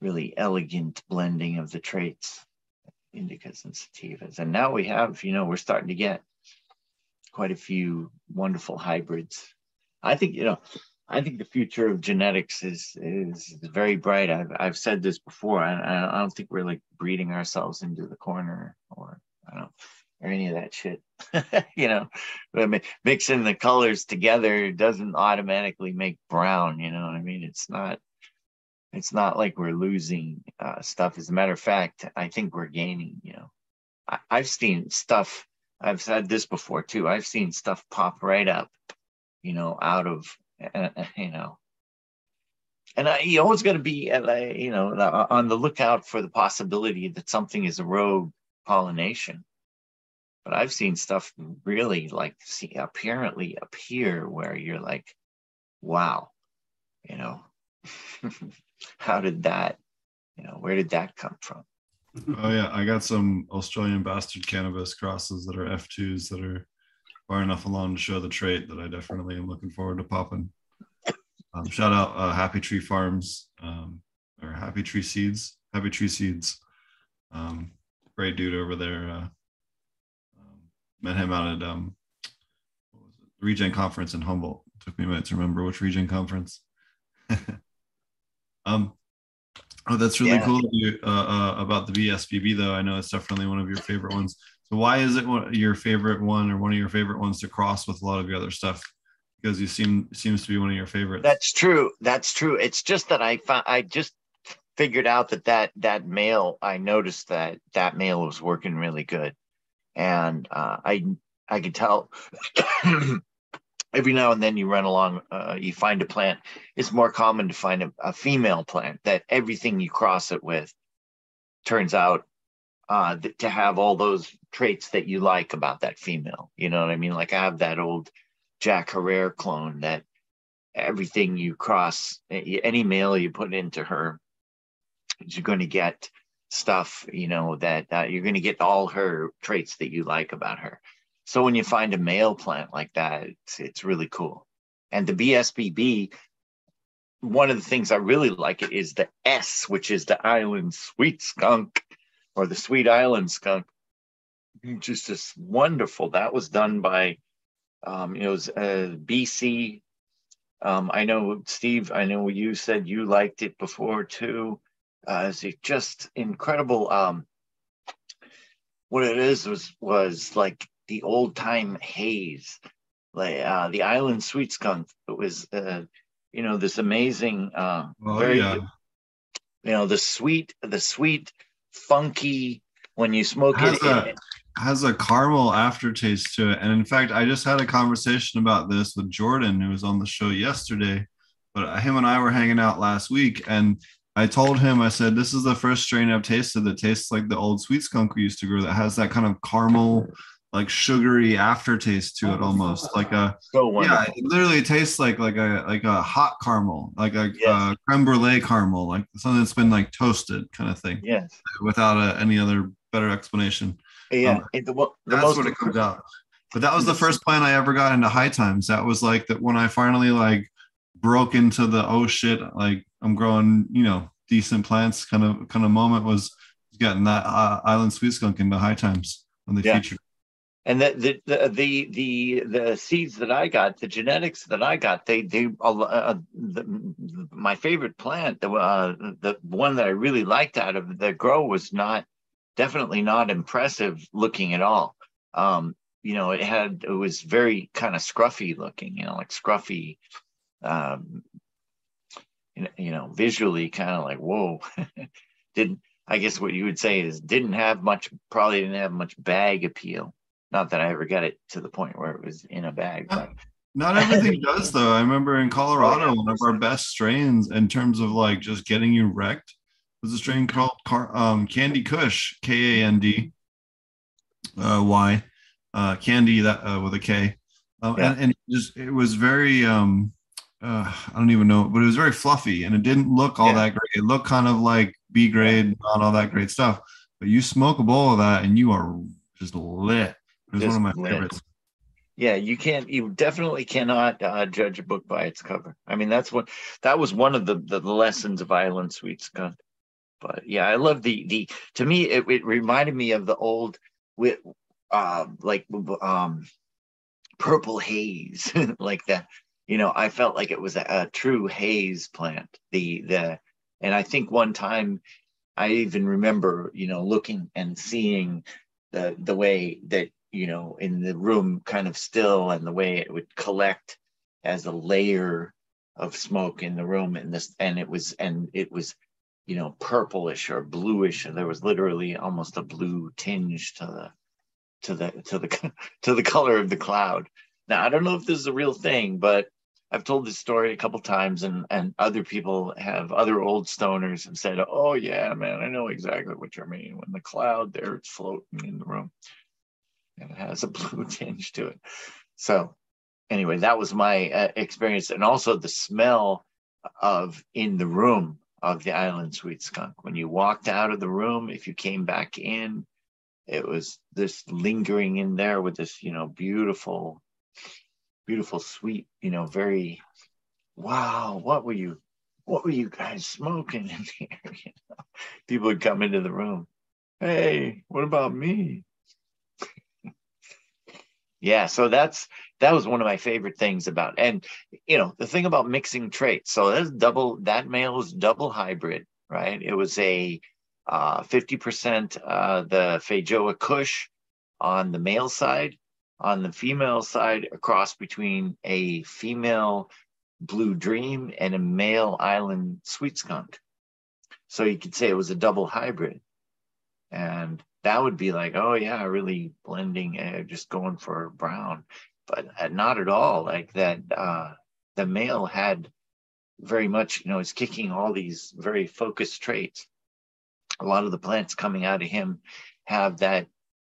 really elegant blending of the traits, indicas and sativas. And now we have, you know, we're starting to get quite a few wonderful hybrids. I think, you know, I think the future of genetics is is very bright. I've I've said this before. I I don't think we're like breeding ourselves into the corner or I don't or any of that shit. (laughs) you know, but mixing the colors together doesn't automatically make brown. You know what I mean? It's not. It's not like we're losing uh, stuff. As a matter of fact, I think we're gaining. You know, I, I've seen stuff. I've said this before too. I've seen stuff pop right up. You know, out of uh, you know. And I, you always got to be you know on the lookout for the possibility that something is a rogue pollination. But i've seen stuff really like see apparently appear where you're like wow you know. (laughs) How did that you know where did that come from? Oh yeah. I got some australian bastard cannabis crosses that are f2s that are far enough along to show the trait that I definitely am looking forward to popping. Um, shout out uh, Happy Tree Farms um, or Happy Tree Seeds, Happy Tree Seeds. Um, great dude over there. Uh, um, met him out at um, what was it? the Regen Conference in Humboldt. It took me a minute to remember which Regen Conference. (laughs) um, oh, that's really yeah. cool you, uh, uh, about the BSBB though. I know it's definitely one of your favorite ones. So why is it one, your favorite one or one of your favorite ones to cross with a lot of your other stuff? Because you seem seems to be one of your favorites. That's true. That's true. It's just that I found I just figured out that that that male I noticed that that male was working really good, and uh, I I could tell. (coughs) every now and then you run along, uh, you find a plant. It's more common to find a, a female plant that everything you cross it with turns out uh, th- to have all those traits that you like about that female. You know what I mean? Like I have that old Jack Herer clone that everything you cross, any male you put into her, you're going to get stuff, you know, that uh, you're going to get all her traits that you like about her. So when you find a male plant like that, it's, it's really cool. And the BSBB, one of the things I really like it is the S, which is the island sweet skunk or the Sweet Island skunk. Just this wonderful. That was done by, um, it was uh, BC. Um, I know Steve. I know you said you liked it before too. Uh, it's just incredible. Um, what it is was was like the old time haze, like uh, the island sweet skunk. It was, uh, you know, this amazing, uh, Oh, very, yeah. you know, the sweet, the sweet, funky. When you smoke Has it, a- it- has a caramel aftertaste to it. And in fact, I just had a conversation about this with Jordan, who was on the show yesterday. But him and I were hanging out last week, and I told him, I said, This is the first strain I've tasted that tastes like the old sweet skunk we used to grow that has that kind of caramel, like sugary aftertaste to it almost. Like a (laughs) so wonderful. yeah, it literally tastes like like a like a hot caramel, like a Yes. uh, creme brulee caramel, like something that's been like toasted kind of thing, Yes. without a, any other better explanation. Yeah. Um, the, the That's most what it comes out. But that was the first plant I ever got into high times. That was like that when I finally like broke into the oh shit, like I'm growing, you know, decent plants kind of kind of moment was getting that uh, island sweet skunk into high times when they Yeah. featured. And the, the the the the seeds that I got, the genetics that I got, they they uh, the, my favorite plant, the uh, the one that I really liked out of the grow was not definitely not impressive looking at all. Um, you know, it had it was very kind of scruffy looking, you know, like scruffy. Um, you know, visually kind of like whoa, (laughs) didn't I guess what you would say is didn't have much, probably didn't have much bag appeal. Not that I ever got it to the point where it was in a bag, but Not everything does though. I remember in Colorado, one of our best strains in terms of like just getting you wrecked was a strain called Car- um, Kandy Kush, K A N D uh, Y, uh, Candy that uh, with a K, um, Yeah. and, and just it was very um, uh, I don't even know, but it was very fluffy and it didn't look all Yeah. that great. It looked kind of like B grade, not all that great stuff. But you smoke a bowl of that and you are just lit. It was Just one of my lit. favorites. yeah, you can't, you definitely cannot uh, judge a book by its cover. I mean, that's what that was one of the the lessons of Island Sweet Skunk. But yeah, I love the the. To me, it, it reminded me of the old with uh, like um purple haze, (laughs) like that. You know, I felt like it was a, a true haze plant. The the, and I think one time I even remember, you know, looking and seeing the the way that you know in the room kind of still and the way it would collect as a layer of smoke in the room and this and it was and it was you know purplish or bluish. And there was literally almost a blue tinge to the to the to the (laughs) to the color of the cloud. Now i don't know if this is a real thing but i've told this story a couple times and and other people have other old stoners have said oh yeah man i know exactly what you mean. When the cloud there it's floating in the room and it has a (laughs) blue tinge to it. So anyway that was my uh, experience. And also the smell of in the room of the island sweet skunk. When you walked out of the room if you came back in it was this lingering in there with this you know beautiful beautiful sweet you know very wow what were you what were you guys smoking in (laughs) here? You know? people would come into the room. Hey what about me yeah so that's that was one of my favorite things about and you know the thing about mixing traits so that's double that male was double hybrid right? It was a uh 50% uh the Feijoa Kush on the male side on the female side a cross between a female blue dream and a male island sweet skunk. So you could say it was a double hybrid and that would be like oh yeah really blending uh, just going for brown. But uh, not at all like that uh the male had very much you know is kicking all these very focused traits. A lot of the plants coming out of him have that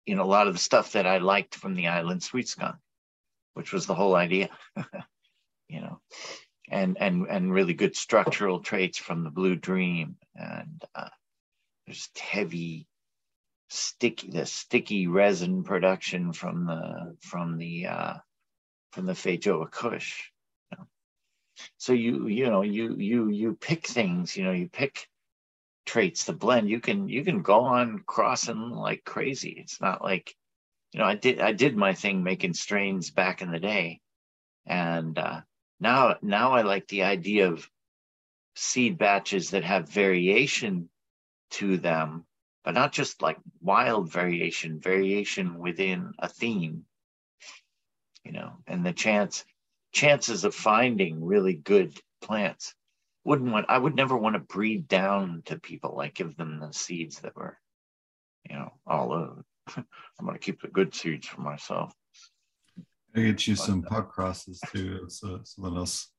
you know a lot of the stuff that i liked from the island sweet skunk which was the whole idea (laughs) you know and and and really good structural traits from the blue dream. And uh just heavy sticky the sticky resin production from the from the uh from the Feijoa Kush. So you you know you you you pick things, you know, you pick traits to blend. You can you can go on crossing like crazy. It's not like you know I did I did my thing making strains back in the day, and uh, now now I like the idea of seed batches that have variation to them but not just like wild variation, variation within a theme, you know, and the chance chances of finding really good plants. Wouldn't want I would never want to breed down to people, like give them the seeds that were, you know, all over. (laughs) I'm gonna keep the good seeds for myself. I get you some uh, puck crosses too. So uh, something else,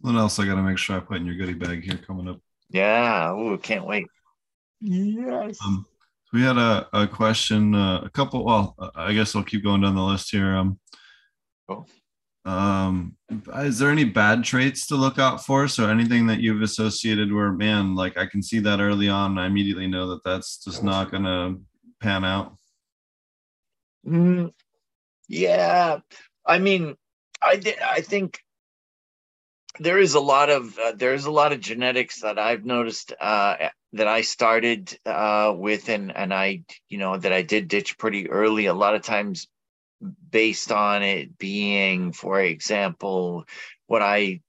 something else I got to make sure I put in your goodie bag here coming up. Yeah, oh, can't wait. Yes. Um, we had a, a question, uh, a couple. Well, I guess I'll keep going down the list here. Um, Cool. um, is there any bad traits to look out for? So anything that you've associated where, man, like I can see that early on, I immediately know that that's just not gonna pan out. Mm, yeah, I mean, I did. I think there is a lot of uh, there is a lot of genetics that I've noticed uh, that I started uh, with, and and I you know that I did ditch pretty early. A lot of times, based on it being, for example, what I,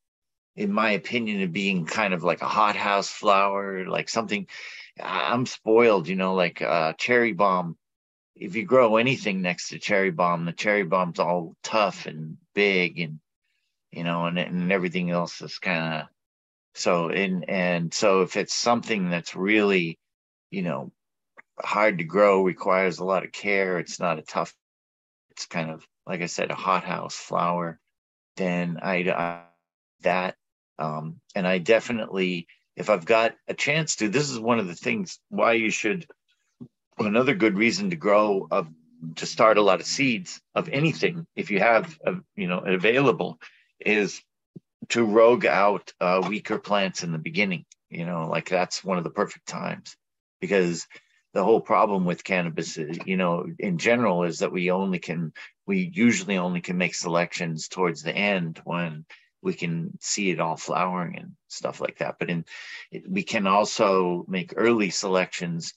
in my opinion, of being kind of like a hothouse flower, like something. I'm spoiled, you know, like uh, cherry bomb if you grow anything next to cherry bomb, the cherry bomb's all tough and big and you know, and and everything else is kind of so and and so if it's something that's really, you know, hard to grow, requires a lot of care, it's not a tough, it's kind of like I said, a hothouse flower, then I, I that um and I definitely if I've got a chance to, this is one of the things why you should another good reason to grow of to start a lot of seeds of anything if you have uh, you know available is to rogue out uh, weaker plants in the beginning you know like that's one of the perfect times. Because the whole problem with cannabis is, you know in general is that we only can we usually only can make selections towards the end when we can see it all flowering and stuff like that. But in we can also make early selections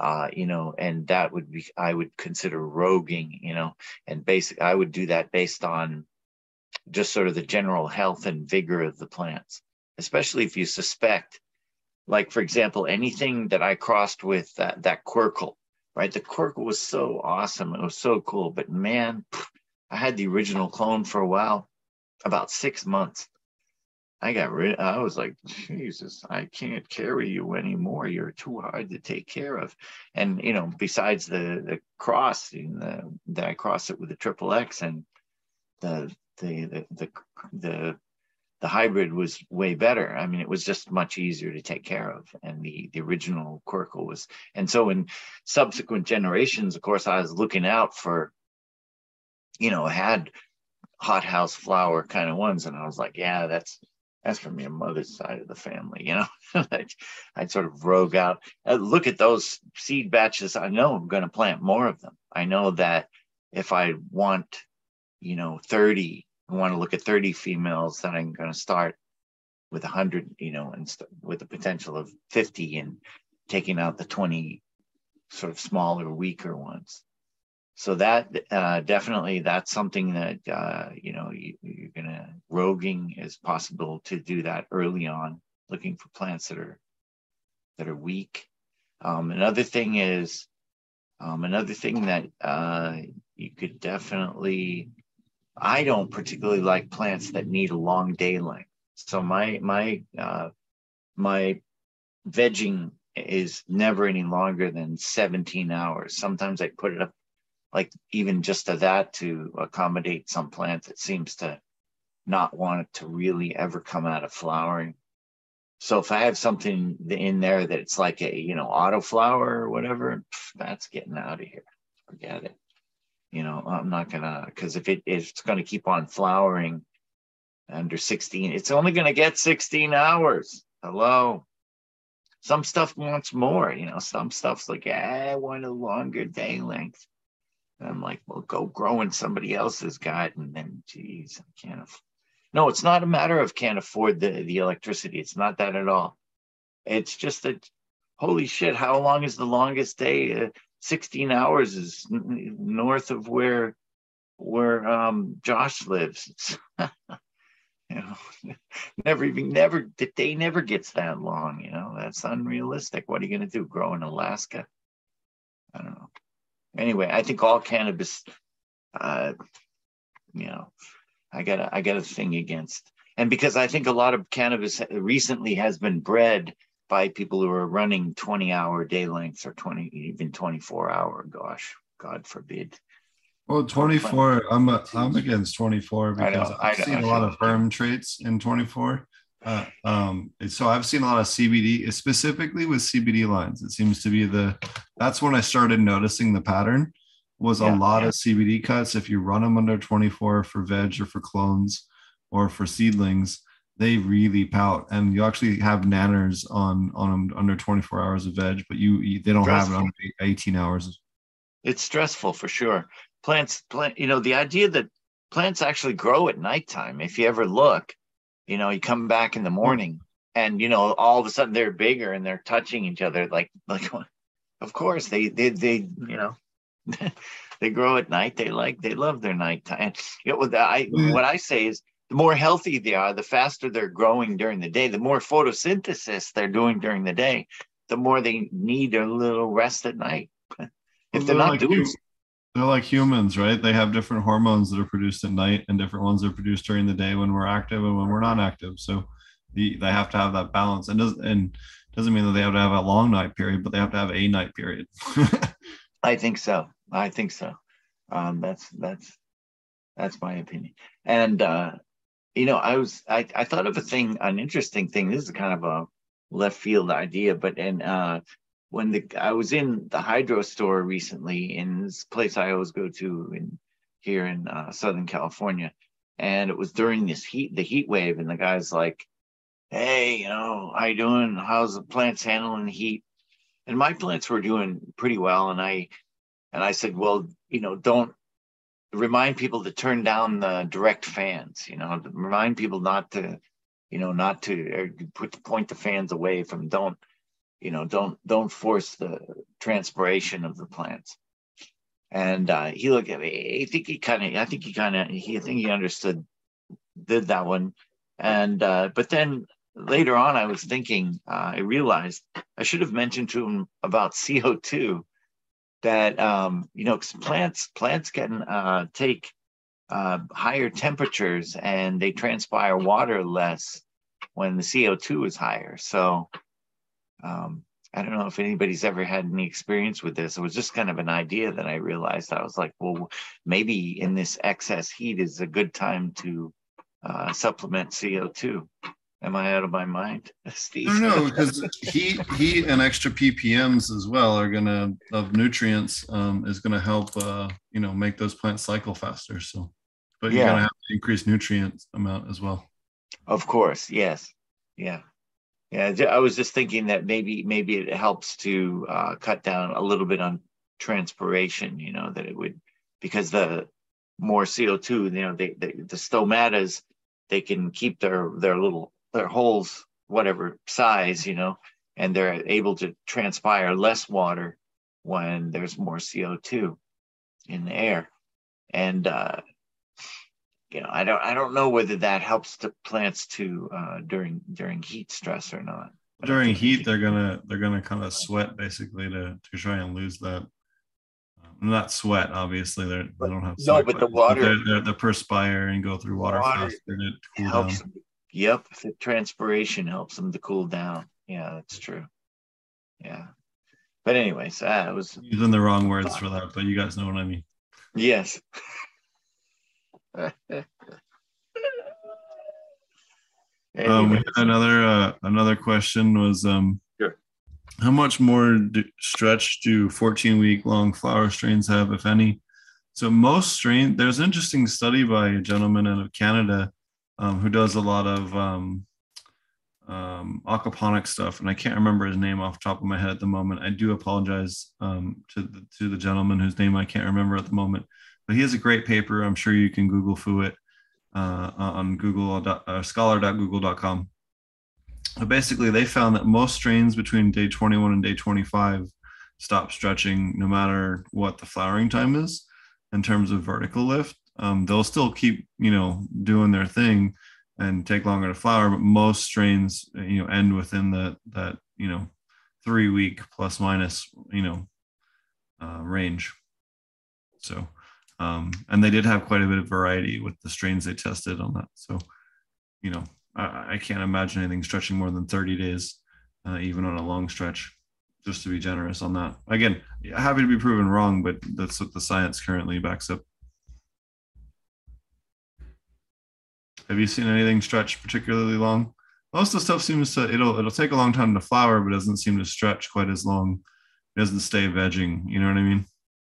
uh, you know, and that would be I would consider roguing, you know, and basic I would do that based on just sort of the general health and vigor of the plants, especially if you suspect, like for example, anything that I crossed with that that quercle, right? The quercle was so awesome, it was so cool, but man, I had the original clone for a while, about six months. I got rid. I was like, Jesus, I can't carry you anymore. You're too hard to take care of. And you know, besides the the cross, the, that I crossed it with the triple X, and the the the the the, hybrid was way better. I mean, it was just much easier to take care of, and the the original Quercle was. And so, in subsequent generations, of course, I was looking out for, you know, had hothouse flower kind of ones, and I was like, yeah, that's that's from your mother's side of the family, you know. (laughs) I'd, I'd sort of rogue out. Uh, look at those seed batches. I know I'm going to plant more of them. I know that if I want, you know, 30, I want to look at 30 females, then I'm going to start with 100, you know, and st- with the potential of 50 and taking out the 20 sort of smaller, weaker ones. So that uh, definitely that's something that uh, you know you, are gonna roguing is possible to do that early on looking for plants that are that are weak. Um, another thing is um, another thing that uh, you could definitely i don't particularly like plants that need a long day length so my my uh, my vegging is never any longer than 17 hours sometimes i put it up like even just to that to accommodate some plant that seems to not want it to really ever come out of flowering. So if I have something in there that it's like a you know auto flower or whatever, that's getting out of here. Forget it. You know I'm not gonna because if it if it's gonna keep on flowering under 16, it's only gonna get 16 hours. Hello. Some stuff wants more. You know some stuff's like I want a longer day length. And I'm like, well, go grow in somebody else's garden. Then geez, I can't. Aff- no, it's not a matter of can't afford the, the electricity. It's not that at all. It's just that, holy shit, how long is the longest day? Uh, 16 hours is north of where where um, Josh lives. (laughs) you know, (laughs) never even never the day never gets that long. You know, that's unrealistic. What are you going to do? Grow in Alaska? I don't know. Anyway, I think all cannabis, uh, you know, I got I got a thing against, and because I think a lot of cannabis recently has been bred by people who are running 20 hour day lengths or 20 even 24 hour gosh god forbid Well, 24, I'm a, I'm against 24 because I seen a lot of herm traits in 24. Uh, um, so I've seen a lot of CBD, specifically with CBD lines. It seems to be the that's when I started noticing the pattern was Yeah, a lot yeah. of CBD cuts. If you run them under 24 for veg or for clones or for seedlings, they really pout. And you actually have nanners on on them under 24 hours of veg, but you, you they don't have it Stressful. under 18 hours. it's stressful for sure plants plant you know the idea that plants actually grow at nighttime if you ever look you know you come back in the hmm. morning and you know all of a sudden they're bigger and they're touching each other like like of course they they they you know (laughs) they grow at night they like they love their nighttime you know, what i what i say is the more healthy they are the faster they're growing during the day the more photosynthesis they're doing during the day the more they need a little rest at night (laughs) if they're not like doing hu- they're like humans, right? They have different hormones that are produced at night and different ones are produced during the day when we're active and when we're not active. So the, they have to have that balance. And does and doesn't mean that they have to have a long night period, but they have to have a night period. (laughs) I think so. I think so. Um, that's that's that's my opinion. And uh, you know, I was I, I thought of a thing, an interesting thing. This is kind of a left field idea, but and uh, when the I was in the hydro store recently in this place I always go to in here in uh, Southern California, and it was during this heat, the heat wave, and the guy's like, "Hey, you know, how you doing? How's the plants handling heat?" And my plants were doing pretty well, and I and I said, well, you know, don't remind people to turn down the direct fans, you know, remind people not to, you know, not to or put point the fans away from don't, you know, don't don't force the transpiration of the plants. And uh, he looked at me. I think he kind of, I think he kind of, he, I think he understood, did that one. And uh, but then later on, I was thinking, uh, I realized I should have mentioned to him about CO two that um, you know plants plants can uh, take uh, higher temperatures and they transpire water less when the CO2 is higher. So um, I don't know if anybody's ever had any experience with this. It was just kind of an idea that I realized. I was like, well, maybe in this excess heat is a good time to uh, supplement CO2. Am I out of my mind, (laughs) Steve? I don't know because heat, heat, and extra ppms as well are gonna of nutrients um, is gonna help uh, you know make those plants cycle faster. So, but you're gonna have to increase nutrient amount as well. Of course, yes, yeah, yeah. I was just thinking that maybe maybe it helps to uh, cut down a little bit on transpiration. You know that it would because the more CO two, you know, they, they the stomatas they can keep their their little their holes whatever size, you know, and they're able to transpire less water when there's more CO two in the air, and uh, you know, I don't I don't know whether that helps the plants to uh, during during heat stress or not. During heat they're gonna they're gonna kind of sweat basically to to try and lose that um, not sweat obviously they're, they don't have no, sweat, but the water- they're, they're, they perspire and go through water, Water faster to cool helps. down yep, the transpiration helps them to cool down. Yeah, that's true. Yeah, but anyways, uh, it was using the wrong words for that but you guys know what i mean yes. (laughs) um, we had another uh, another question was um Sure. how much more do, stretch do 14 week long flower strains have if any so most strain there's an interesting study by a gentleman out of canada um, who does a lot of um, um, aquaponic stuff, and I can't remember his name off the top of my head at the moment. I do apologize um, to the, to the gentleman whose name I can't remember at the moment, but he has a great paper. I'm sure you can Google foo it uh, on Google uh, scholar.google.com. But basically, they found that most strains between day 21 and day 25 stop stretching no matter what the flowering time is in terms of vertical lift. Um, they'll still keep, you know, doing their thing and take longer to flower, but most strains, you know, end within that that you know three week plus minus, you know, uh, range. So, um, and they did have quite a bit of variety with the strains they tested on that. So, you know, I, I can't imagine anything stretching more than 30 days, uh, even on a long stretch, just to be generous on that. Again, happy to be proven wrong, but that's what the science currently backs up. Have you seen anything stretch particularly long? Most of the stuff seems to it'll it'll take a long time to flower, but doesn't seem to stretch quite as long. It doesn't stay vegging. You know what I mean?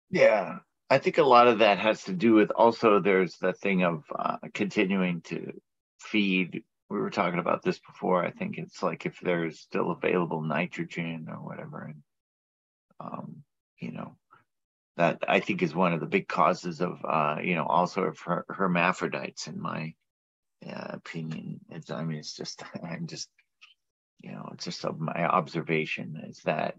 Yeah, I think a lot of that has to do with also there's the thing of uh, continuing to feed. We were talking about this before. I think it's like if there's still available nitrogen or whatever, and um, you know, that I think is one of the big causes of uh, you know also of her- hermaphrodites in my uh, opinion. It's I mean it's just (laughs) I'm just you know it's just my observation is that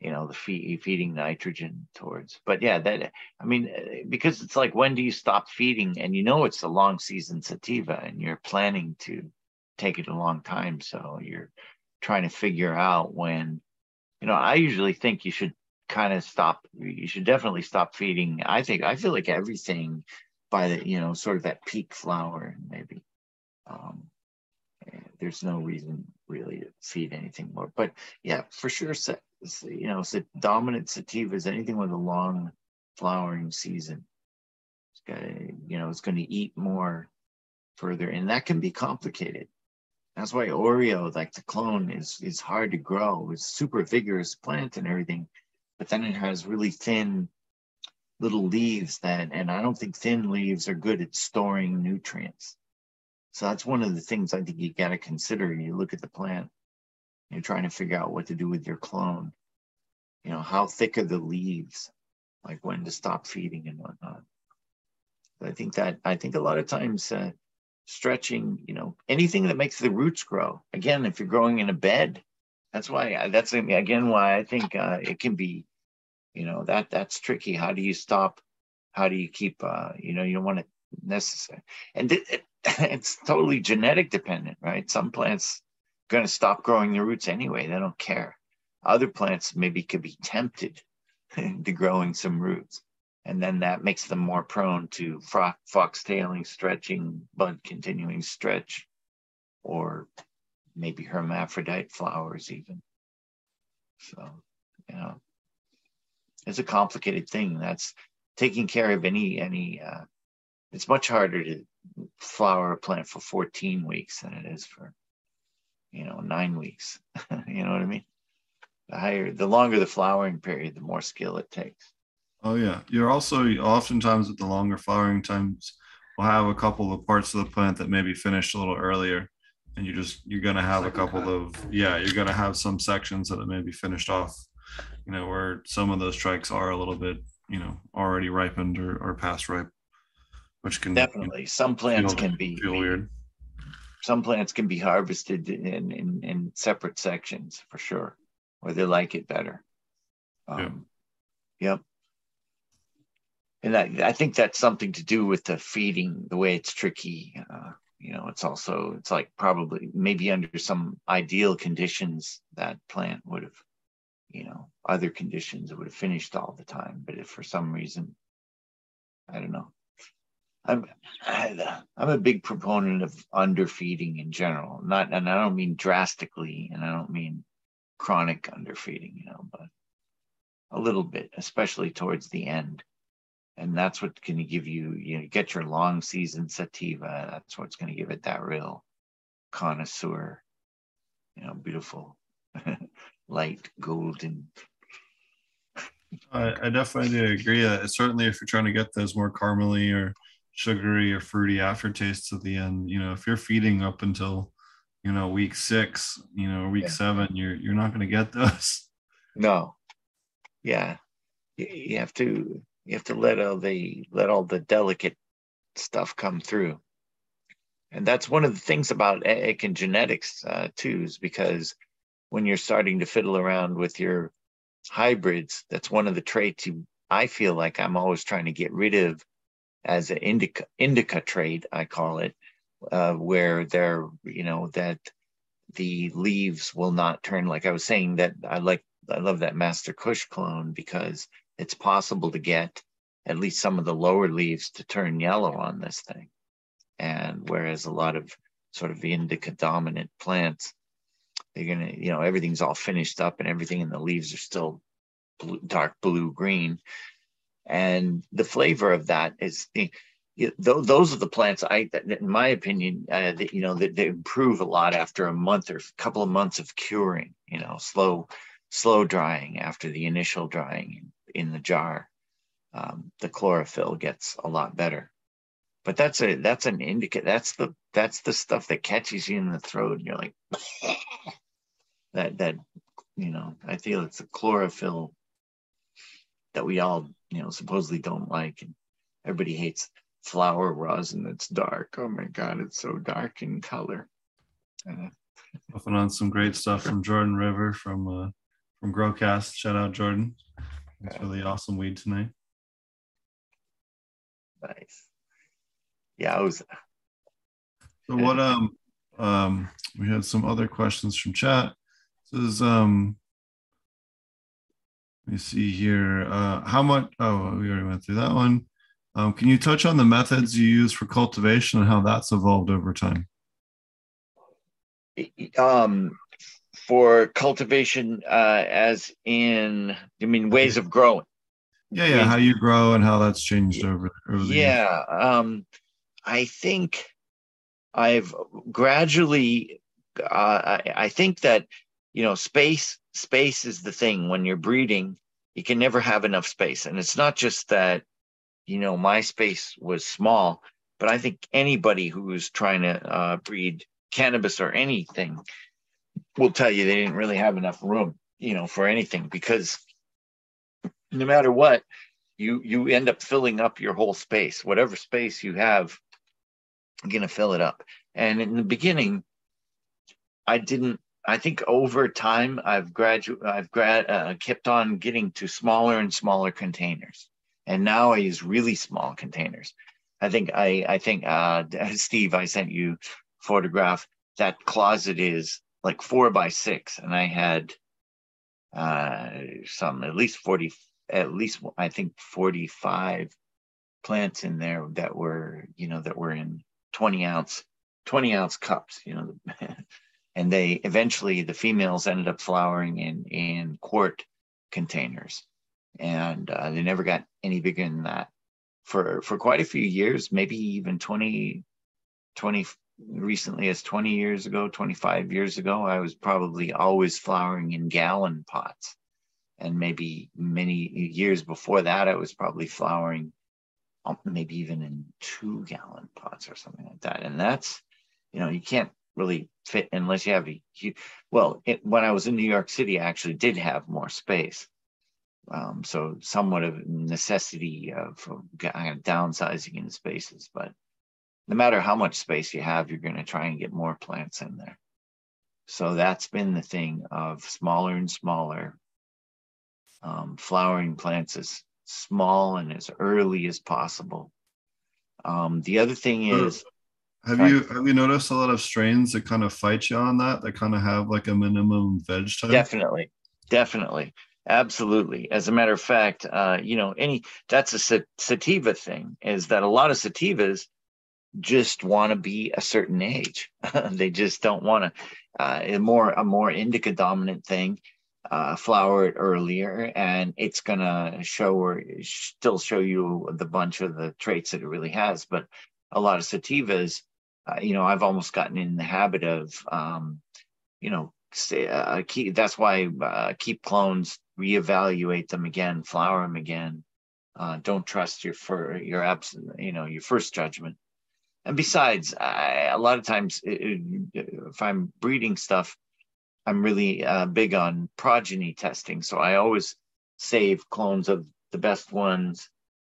you know the feed, feeding nitrogen towards but yeah that i mean uh, because it's like when do you stop feeding? And you know it's a long season sativa and you're planning to take it a long time. So you're trying to figure out when you know i usually think you should kind of stop you should definitely stop feeding. I think i feel like everything by the you know sort of that peak flower maybe um there's no reason really to feed anything more but yeah for sure you know, dominant sativas, anything with a long flowering season, it's gonna, you know, it's going to eat more further, and that can be complicated. That's why Oreo, like the clone, is is hard to grow. It's super vigorous plant and everything, but then it has really thin little leaves that, and I don't think thin leaves are good at storing nutrients. So that's one of the things I think you got to consider. You look at the plant you're trying to figure out what to do with your clone. You know, how thick are the leaves, like when to stop feeding and whatnot. But I think that I think a lot of times uh, stretching, you know, anything that makes the roots grow. Again, if you're growing in a bed, that's why that's again why I think uh, it can be, you know, that that's tricky. How do you stop? How do you keep? Uh, you know, you don't want to necessary, and it, (laughs) it's totally genetic dependent, right? Some plants are going to stop growing their roots anyway. They don't care. Other plants maybe could be tempted (laughs) to growing some roots. And then that makes them more prone to fo- foxtailing, stretching, bud continuing stretch, or maybe hermaphrodite flowers, even. So, you know, it's a complicated thing. That's taking care of any, any, uh, it's much harder to flower a plant for 14 weeks than it is for you know, nine weeks. (laughs) you know what I mean? The higher, the longer the flowering period, the more skill it takes. Oh yeah, you're also oftentimes with the longer flowering times, we'll have a couple of parts of the plant that maybe finished a little earlier, and you just you're gonna have a couple of yeah, you're gonna have some sections that are maybe finished off, you know, where some of those trikes are a little bit you know already ripened or, or past ripe, which can definitely some plants feel, can be feel weird some plants can be harvested in, in, in separate sections for sure, or they like it better. Um, yeah. Yep. And I, I think that's something to do with the feeding, the way it's tricky. Uh, you know, it's also, it's like probably maybe under some ideal conditions that plant would have, you know, other conditions it would have finished all the time. But if for some reason, I don't know, I'm I'm a big proponent of underfeeding in general. Not and I don't mean drastically, and I don't mean chronic underfeeding, you know, but a little bit, especially towards the end. And that's what can give you, you know, get your long season sativa. That's what's going to give it that real connoisseur, you know, beautiful, (laughs) light golden. I, I definitely agree. Uh, certainly, if you're trying to get those more caramely or sugary or fruity aftertastes at the end. You know, if you're feeding up until, you know, week six, you know, week yeah. seven, you're you're not going to get those. (laughs) No. Yeah. You have to you have to let all the let all the delicate stuff come through. And that's one of the things about Aitken genetics uh, too, is because when you're starting to fiddle around with your hybrids, that's one of the traits you I feel like I'm always trying to get rid of as an indica indica trade, I call it, uh, where they're you know that the leaves will not turn. Like I was saying, that I like I love that Master Kush clone because it's possible to get at least some of the lower leaves to turn yellow on this thing. And whereas a lot of sort of indica dominant plants, they're gonna, you know, everything's all finished up and everything, and the leaves are still blue, dark blue green. And the flavor of that is, those are the plants I, in my opinion, uh, that you know that they improve a lot after a month or a couple of months of curing. You know, slow, slow drying after the initial drying in, the jar. Um, the chlorophyll gets a lot better but that's a that's an indicate that's the that's the stuff that catches you in the throat and you're like (laughs) that that you know i feel it's a chlorophyll that we all you know supposedly don't like and everybody hates flower rosin that's dark oh my god it's so dark in color uh, Puffing on some great stuff from jordan river from uh from growcast shout out jordan it's really awesome weed tonight nice yeah, I was. So what? Um, um, we had some other questions from chat. This is um. Let me see here. Uh, how much? Oh, we already went through that one. Um, can you touch on the methods you use for cultivation and how that's evolved over time? Um, for cultivation, uh, as in, I mean, ways of growing. Yeah, yeah. How you grow and how that's changed over. over the yeah. Years. Um, I think I've gradually, uh, I, I think that, you know, space, space is the thing when you're breeding, you can never have enough space. And it's not just that, you know, my space was small, but I think anybody who's trying to uh, breed cannabis or anything will tell you they didn't really have enough room, you know, for anything because no matter what, you you end up filling up your whole space, whatever space you have going to fill it up. And in the beginning, I didn't. I think over time, I've graduated. I've grad uh, kept on getting to smaller and smaller containers, and now I use really small containers. I think I. I think uh, (laughs) Steve, I sent you photograph. That closet is like four by six, and I had uh, some at least forty. At least I think forty-five plants in there that were you know that were in 20 ounce 20 ounce cups you know (laughs) and they eventually the females ended up flowering in in quart containers. And uh, they never got any bigger than that. For for quite a few years maybe even 20 20 recently as 20 years ago 25 years ago i was probably always flowering in gallon pots. And maybe many years before that i was probably flowering um, maybe even in two gallon pots or something like that. And that's, you know, you can't really fit unless you have a huge, well, it, when I was in New York City, I actually did have more space. Um, so somewhat of necessity of, downsizing in spaces, but no matter how much space you have, you're going to try and get more plants in there. So that's been the thing of smaller and smaller um, flowering plants as small and as early as possible. Um, the other thing is, have you have you noticed a lot of strains that kind of fight you on that? That kind of have like a minimum veg type. Definitely, definitely, absolutely. As a matter of fact, uh, you know, any that's a sativa thing. Is that a lot of sativas just want to be a certain age. (laughs) they just don't want to. Uh, a more a more indica dominant thing uh, flower it earlier and it's going to show or still show you the bunch of the traits that it really has but a lot of sativas uh, you know i've almost gotten in the habit of um, you know say, uh, keep, that's why uh, keep clones reevaluate them again flower them again uh, don't trust your for your absent you know your first judgment and besides I, a lot of times it, if i'm breeding stuff I'm really uh, big on progeny testing. So I always save clones of the best ones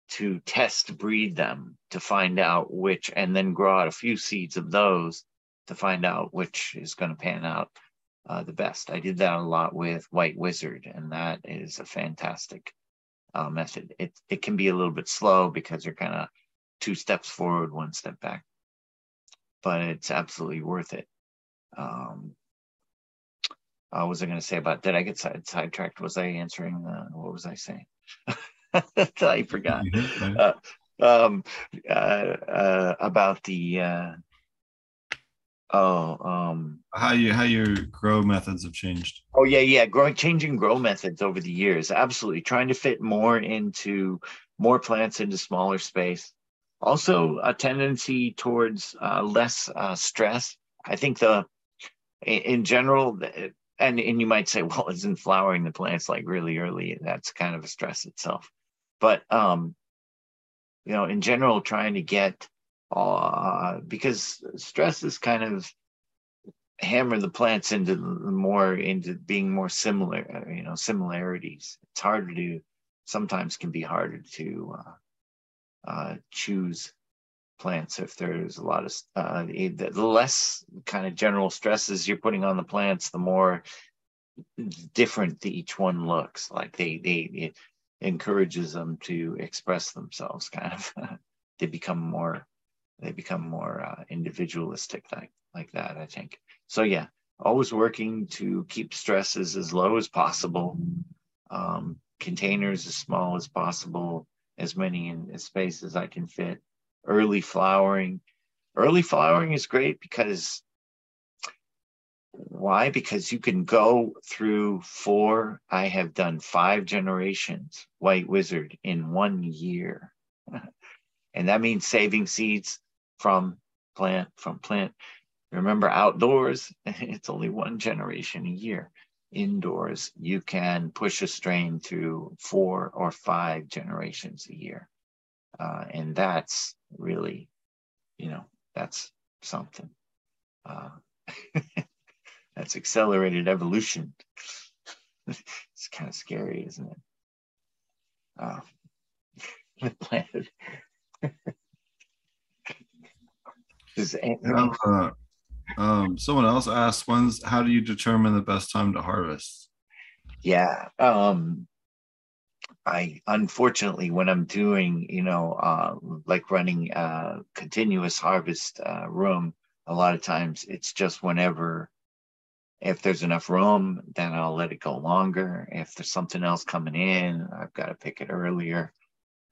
to test breed them to find out which, and then grow out a few seeds of those to find out which is going to pan out uh, the best. I did that a lot with White Wizard, and that is a fantastic uh, method. It, it can be a little bit slow because you're kind of two steps forward, one step back, but it's absolutely worth it. Um, uh, what was I going to say about? Did I get side, sidetracked? Was I answering? Uh, what was I saying? (laughs) (laughs) I forgot. Uh, um, uh, uh, about the uh, oh um how you how your grow methods have changed. Oh yeah, yeah, growing changing grow methods over the years. Absolutely, trying to fit more into more plants into smaller space. Also, a tendency towards uh, less uh, stress. I think the in, in general, and and you might say, well, isn't flowering the plants like really early? That's kind of a stress itself. But um, you know, in general, trying to get uh, because stress is kind of hammer the plants into more into being more similar you know similarities. It's harder to sometimes can be harder to uh, uh, choose plants if there's a lot of uh, the, less kind of general stresses you're putting on the plants the more different each one looks. Like they they encourages them to express themselves kind of. (laughs) They become more they become more uh, individualistic like like that i think. So yeah always working to keep stresses as low as possible um, containers as small as possible as many in space as i can fit. Early flowering early flowering is great because why because you can go through four i have done five generations white wizard in one year (laughs) and that means saving seeds from plant from plant Remember, outdoors, (laughs) it's only one generation a year. Indoors, you can push a strain through four or five generations a year. Uh, and that's really, you know, that's something. Uh, (laughs) that's accelerated evolution. (laughs) it's kind of scary, isn't it? Uh, (laughs) the planet. (laughs) Uh, um, someone else asked, "When's how do you determine the best time to harvest?" Yeah, um, I unfortunately when I'm doing, you know, uh, like running a continuous harvest uh, room, a lot of times it's just whenever. If there's enough room, then I'll let it go longer. If there's something else coming in, I've got to pick it earlier.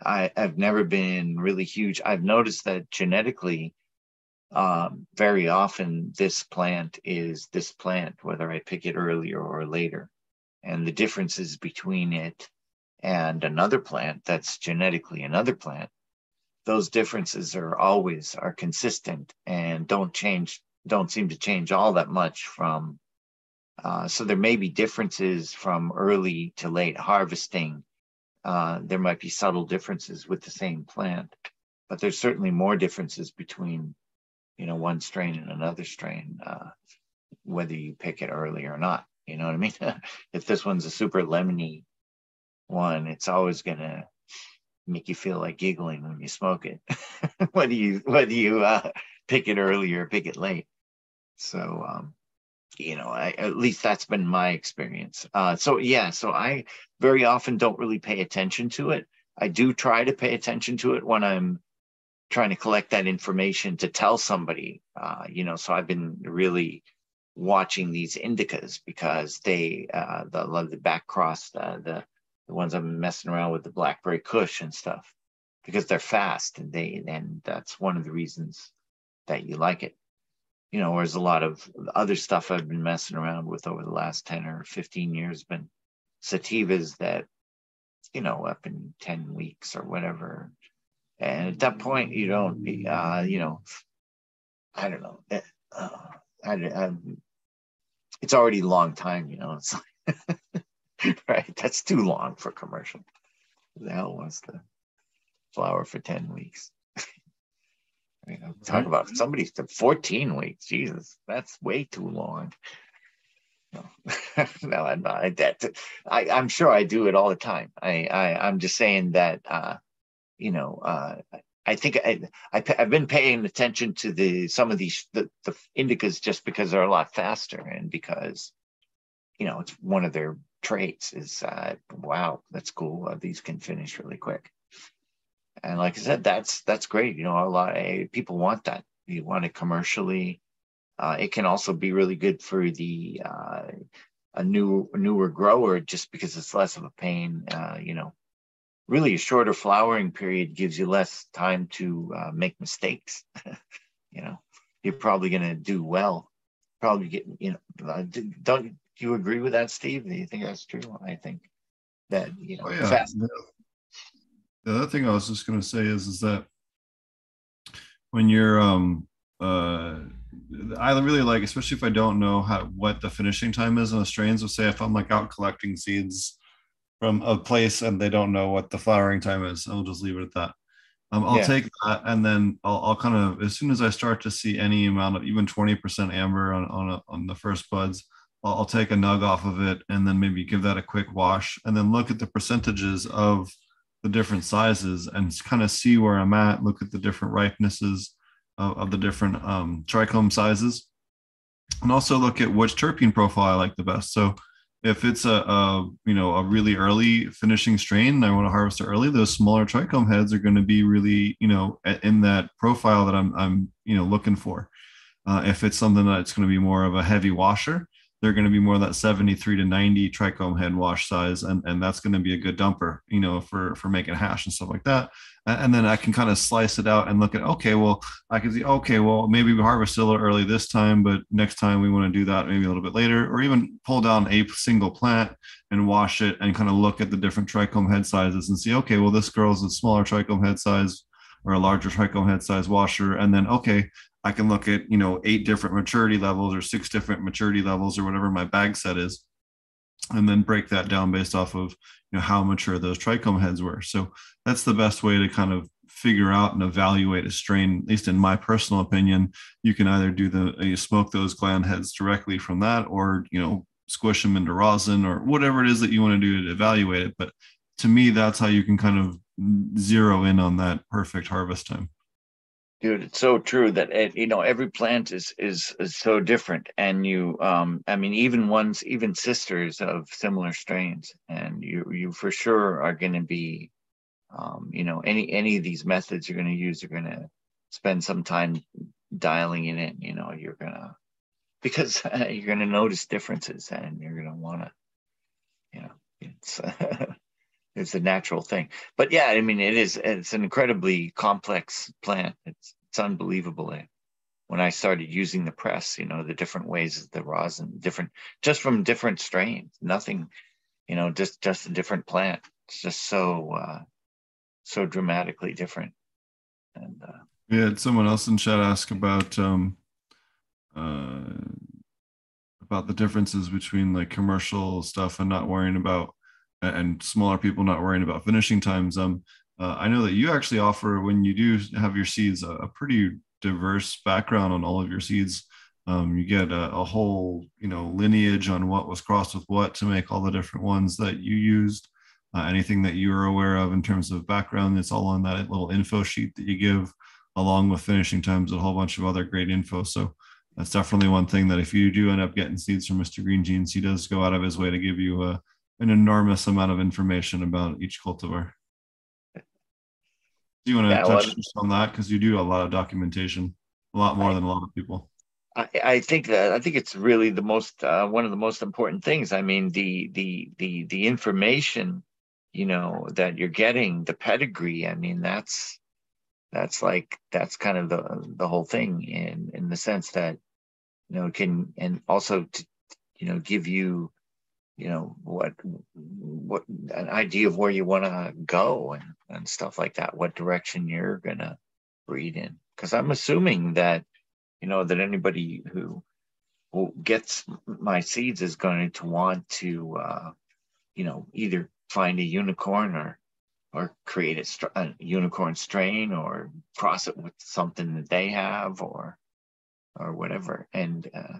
I, I've never been really huge. I've noticed that genetically, um, very often this plant is this plant, whether I pick it earlier or later. And the differences between it and another plant that's genetically another plant, those differences are always are consistent and don't change, don't seem to change all that much from. Uh, so there may be differences from early to late harvesting. Uh, there might be subtle differences with the same plant, but there's certainly more differences between you know, one strain and another strain, uh, whether you pick it early or not. You know what I mean? (laughs) if this one's a super lemony one, it's always gonna make you feel like giggling when you smoke it, (laughs) whether you whether you uh, pick it early or pick it late. So, um, you know, I, at least that's been my experience. Uh, so yeah, so I very often don't really pay attention to it. I do try to pay attention to it when I'm trying to collect that information to tell somebody. Uh, you know, so I've been really watching these indicas because they uh, the the back cross uh, the the ones I'm messing around with the blackberry Kush and stuff because they're fast and they and that's one of the reasons that you like it. You know, whereas a lot of other stuff I've been messing around with over the last 10 or 15 years been sativas that, you know, up in 10 weeks or whatever, and at that point, you don't, be uh, you know, I don't know. Eh, uh, I, I, it's already a long time, you know. It's like, (laughs) right. That's too long for commercial. The hell wants to flower for 10 weeks? Talk about somebody's to 14 weeks. Jesus, that's way too long. No, (laughs) no I'm not. That, I, I'm sure I do it all the time. I, I, I'm just saying that uh, you know, uh, I think I, I have been paying attention to the some of these the, the indicas just because they're a lot faster and because you know it's one of their traits is uh, wow that's cool uh, these can finish really quick and like I said that's that's great you know a lot of people want that you want it commercially uh, it can also be really good for the uh, a new newer grower just because it's less of a pain uh, you know really a shorter flowering period gives you less time to uh, make mistakes. (laughs) you know, you're probably going to do well. Probably get, you know, uh, don't you agree with that, Steve? Do you think that's true? I think that, you know, Oh, yeah. fast. The, the other thing I was just going to say is, is that when you're, um, uh, I really like, especially if I don't know how what the finishing time is on the strains. So say if I'm like out collecting seeds from a place and they don't know what the flowering time is, I'll just leave it at that. Um, I'll Yeah. take that and then I'll, I'll kind of as soon as I start to see any amount of even 20% amber on on, a, on the first buds, I'll, I'll take a nug off of it and then maybe give that a quick wash and then look at the percentages of the different sizes and kind of see where I'm at. Look at the different ripenesses of, of the different um, trichome sizes, and also look at which terpene profile I like the best. So if it's a, a you know a really early finishing strain and I want to harvest it early, those smaller trichome heads are going to be really you know in that profile that I'm I'm you know looking for. Uh, if it's something that's going to be more of a heavy washer, they're going to be more that 73 to 90 trichome head wash size, and, and that's going to be a good dumper, you know, for for making hash and stuff like that. And then I can kind of slice it out and look at, okay, well, I can see, okay, well, maybe we harvest a little early this time, but next time we want to do that maybe a little bit later, or even pull down a single plant and wash it and kind of look at the different trichome head sizes and see, okay, well, this girl's a smaller trichome head size or a larger trichome head size washer. And then, okay, I can look at, you know, eight different maturity levels or six different maturity levels or whatever my bag set is. And then break that down based off of, you know, how mature those trichome heads were. So that's the best way to kind of figure out and evaluate a strain, at least in my personal opinion. You can either do the, uh, you smoke those gland heads directly from that or, you know, squish them into rosin or whatever it is that you want to do to evaluate it. But to me, that's how you can kind of zero in on that perfect harvest time. Dude it's so true that it, you know every plant is, is is so different and you um i mean even ones even sisters of similar strains and you you for sure are going to be um you know any any of these methods you're going to use you're going to spend some time dialing in it you know you're going to because (laughs) you're going to notice differences and you're going to want to you know it's (laughs) it's a natural thing. But yeah i mean it is it's an incredibly complex plant. It's it's unbelievable eh? when i started using the press you know the different ways of the rosin different just from different strains nothing you know just just a different plant. It's just so uh so dramatically different. And uh We had someone else in chat ask about um, uh, about the differences between like commercial stuff and not worrying about and smaller people not worrying about finishing times. Um, uh, I know that you actually offer when you do have your seeds a, a pretty diverse background on all of your seeds. Um, you get a, a whole you know lineage on what was crossed with what to make all the different ones that you used. Uh, anything that you are aware of in terms of background, it's all on that little info sheet that you give along with finishing times a whole bunch of other great info. So that's definitely one thing that if you do end up getting seeds from Mr. Green Jeans, he does go out of his way to give you a, an enormous amount of information about each cultivar. Do you want to Yeah, touch well- just on that? Because you do a lot of documentation, a lot more than a lot of people. I, I think that I think it's really the most uh, one of the most important things. I mean, the the the the information, you know, that you're getting, the pedigree. I mean, that's that's like that's kind of the the whole thing in in the sense that you know it can and also to you know give you you know what what an idea of where you want to go and and stuff like that what direction you're gonna breed in. Because i'm assuming that you know that anybody who who gets my seeds is going to want to uh you know either find a unicorn or or create a, a unicorn strain or cross it with something that they have or or whatever. And uh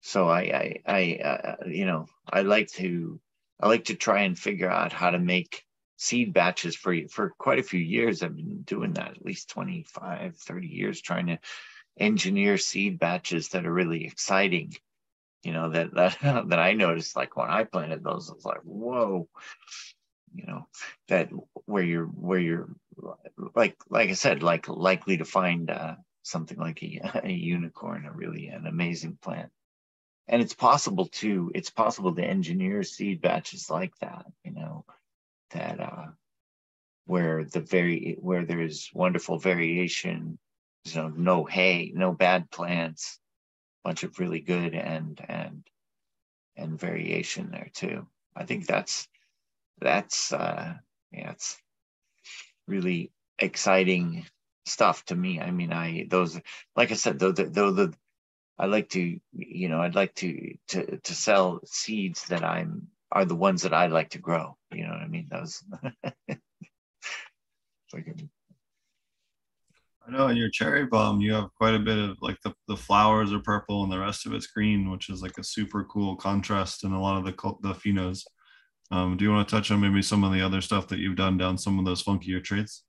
so i i i uh, you know i like to i like to try and figure out how to make seed batches for you. for quite a few years i've been doing that at least 25 30 years trying to engineer seed batches that are really exciting you know that that, (laughs) that i noticed like when i planted those i was like whoa you know that where you're where you're like like i said like likely to find uh something like a, (laughs) a unicorn a really an amazing plant and it's possible to it's possible to engineer seed batches like that you know that uh where the very where there's wonderful variation, you know, no hay, no bad plants, bunch of really good and and and variation there too. I think that's that's uh yeah, it's really exciting stuff to me. I mean, I those like I said, though the though the I like to you know I'd like to to to sell seeds that I'm are the ones that I like to grow. You know what I mean? Those. (laughs) like I know in your cherry bomb you have quite a bit of like the, the flowers are purple and the rest of it's green, which is like a super cool contrast in a lot of the the phenos. Um, do you want to touch on maybe some of the other stuff that you've done down some of those funkier traits?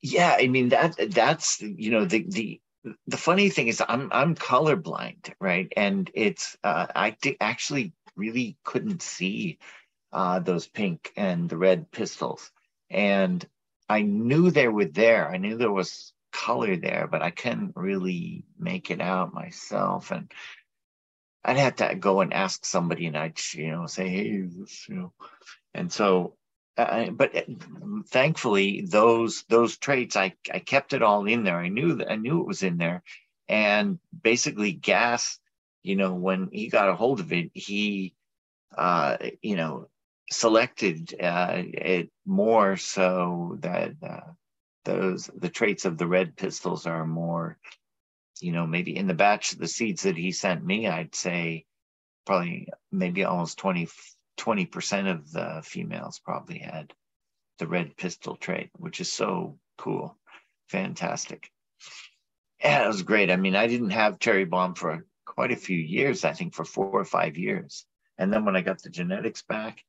Yeah, I mean that that's you know the the the funny thing is I'm I'm colorblind, right? And it's uh, I actually really couldn't see uh, those pink and the red pistils, and I knew they were there. I knew there was color there, but I couldn't really make it out myself. And I'd have to go and ask somebody, and I'd you know say, hey, you know, and so. Uh, but uh, thankfully, those those traits, I I kept it all in there. I knew that I knew it was in there, and basically, gas. You know, when he got a hold of it, he, uh, you know, selected uh, it more so that uh, those the traits of the red pistils are more you know maybe in the batch of the seeds that he sent me i'd say probably maybe almost 20 20% of the females probably had the red pistil trait which is so cool. Fantastic. Yeah it was great. I mean i didn't have cherry bomb for quite a few years i think for four or five years. And then when i got the genetics back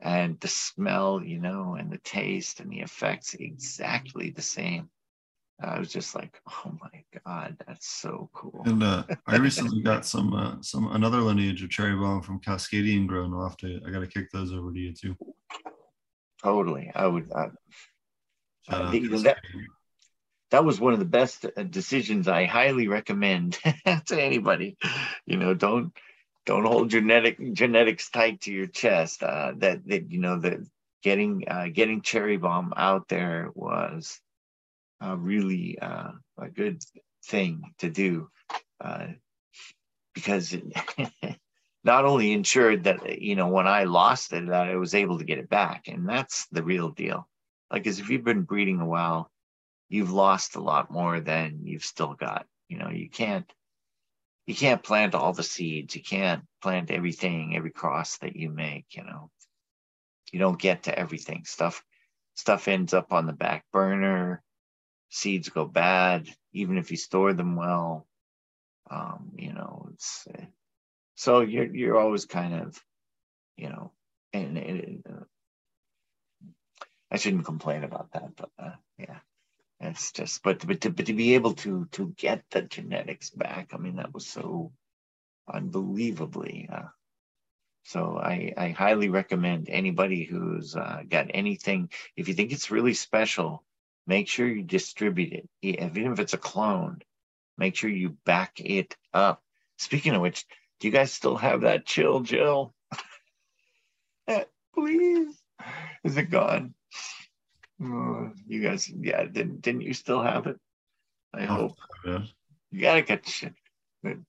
and the smell, you know, and the taste and the effects exactly the same. I was just like, oh my god, that's so cool. And uh, I (laughs) recently got some uh, some another lineage of cherry bomb from Cascadian grown. I'll have to I got to kick those over to you too. Totally, I would. Uh, uh, the, that, that was one of the best uh, decisions. I highly recommend (laughs) to anybody. You know, don't don't hold genetic genetics tight to your chest. Uh, that that you know that getting uh, getting cherry bomb out there was uh, really uh, a good thing to do uh, because it (laughs) not only ensured that you know when I lost it that I was able to get it back, and that's the real deal. Like, as if you've been breeding a while, you've lost a lot more than you've still got. You know, you can't you can't plant all the seeds. You can't plant everything, every cross that you make, you know. You don't get to everything. Stuff stuff ends up on the back burner. Seeds go bad, even if you store them well. Um, you know, it's uh, so you're you're always kind of, you know, and, and uh, I shouldn't complain about that, but uh, yeah. It's just, but but to, but to be able to to get the genetics back, I mean, that was so unbelievably. Uh, so I I highly recommend anybody who's uh, got anything. If you think it's really special, make sure you distribute it. Even if it's a clone, make sure you back it up. Speaking of which, do you guys still have that chill, Jill? (laughs) Please, is it gone? Uh, you guys, yeah, didn't didn't you still have it? I oh, hope. Yeah. You gotta get.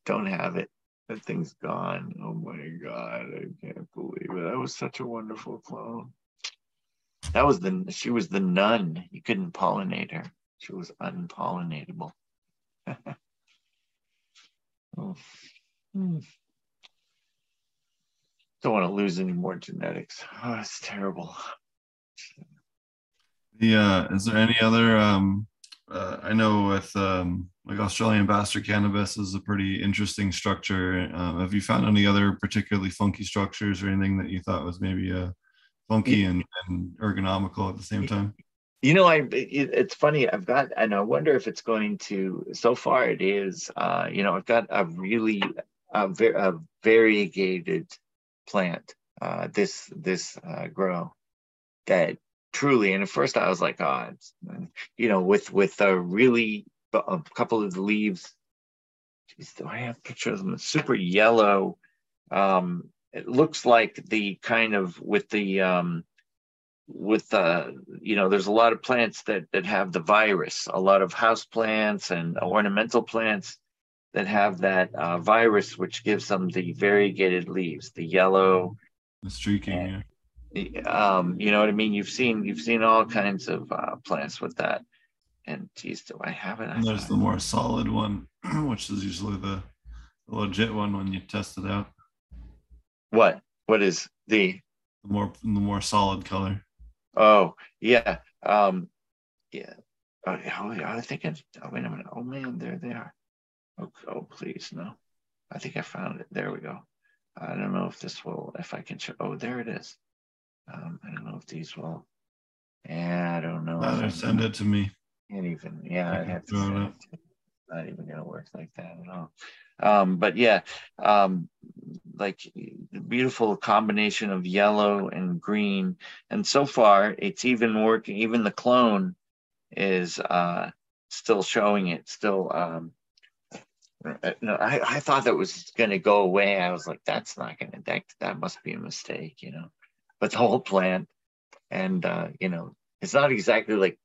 Don't have it. That thing's gone. Oh my god, I can't believe it. That was such a wonderful clone. That was the she was the nun. You couldn't pollinate her. She was unpollinatable. (laughs) oh. hmm. Don't want to lose any more genetics. Oh, it's terrible. Yeah. Is there any other? Um, uh, I know with um, like Australian bastard cannabis is a pretty interesting structure. Uh, have you found any other particularly funky structures or anything that you thought was maybe uh, funky and, and ergonomical at the same time? You know, I it, it's funny. I've got, and I wonder if it's going to. So far, it is. Uh, you know, I've got a really a, a variegated plant. Uh, this this uh, grow that truly. And at first I was like, oh, you know, with with a really a couple of the leaves. Geez, do I have pictures of them? Super yellow. Um, it looks like the kind of with the um, with uh, you know, there's a lot of plants that that have the virus. A lot of house plants and ornamental plants that have that uh, virus, which gives them the variegated leaves, the yellow, The streaking. Yeah. um, you know what I mean? You've seen you've seen all kinds of uh, plants with that. And geez, do I have it? I And there's the more solid one, (clears throat) which is usually the, the legit one when you test it out. What? What is the? The more the more solid color. Oh yeah, um, yeah. Oh, oh, yeah, I think it's. Oh wait a minute. Oh man, there they are. Oh, oh please no. I think I found it. There we go. I don't know if this will, if I can show. Oh, there it is. Um, I don't know if these will. Yeah, I don't know. Rather send it to me. Can't even, yeah, I have to throw it say it. Not even gonna work like that at all. Um, but yeah, um, like beautiful combination of yellow and green. And so far, it's even working. Even the clone is uh, still showing it. Still, um, uh, no, I, I thought that was gonna go away. I was like, that's not gonna. That that must be a mistake, you know. But the whole plant, and uh, you know, it's not exactly like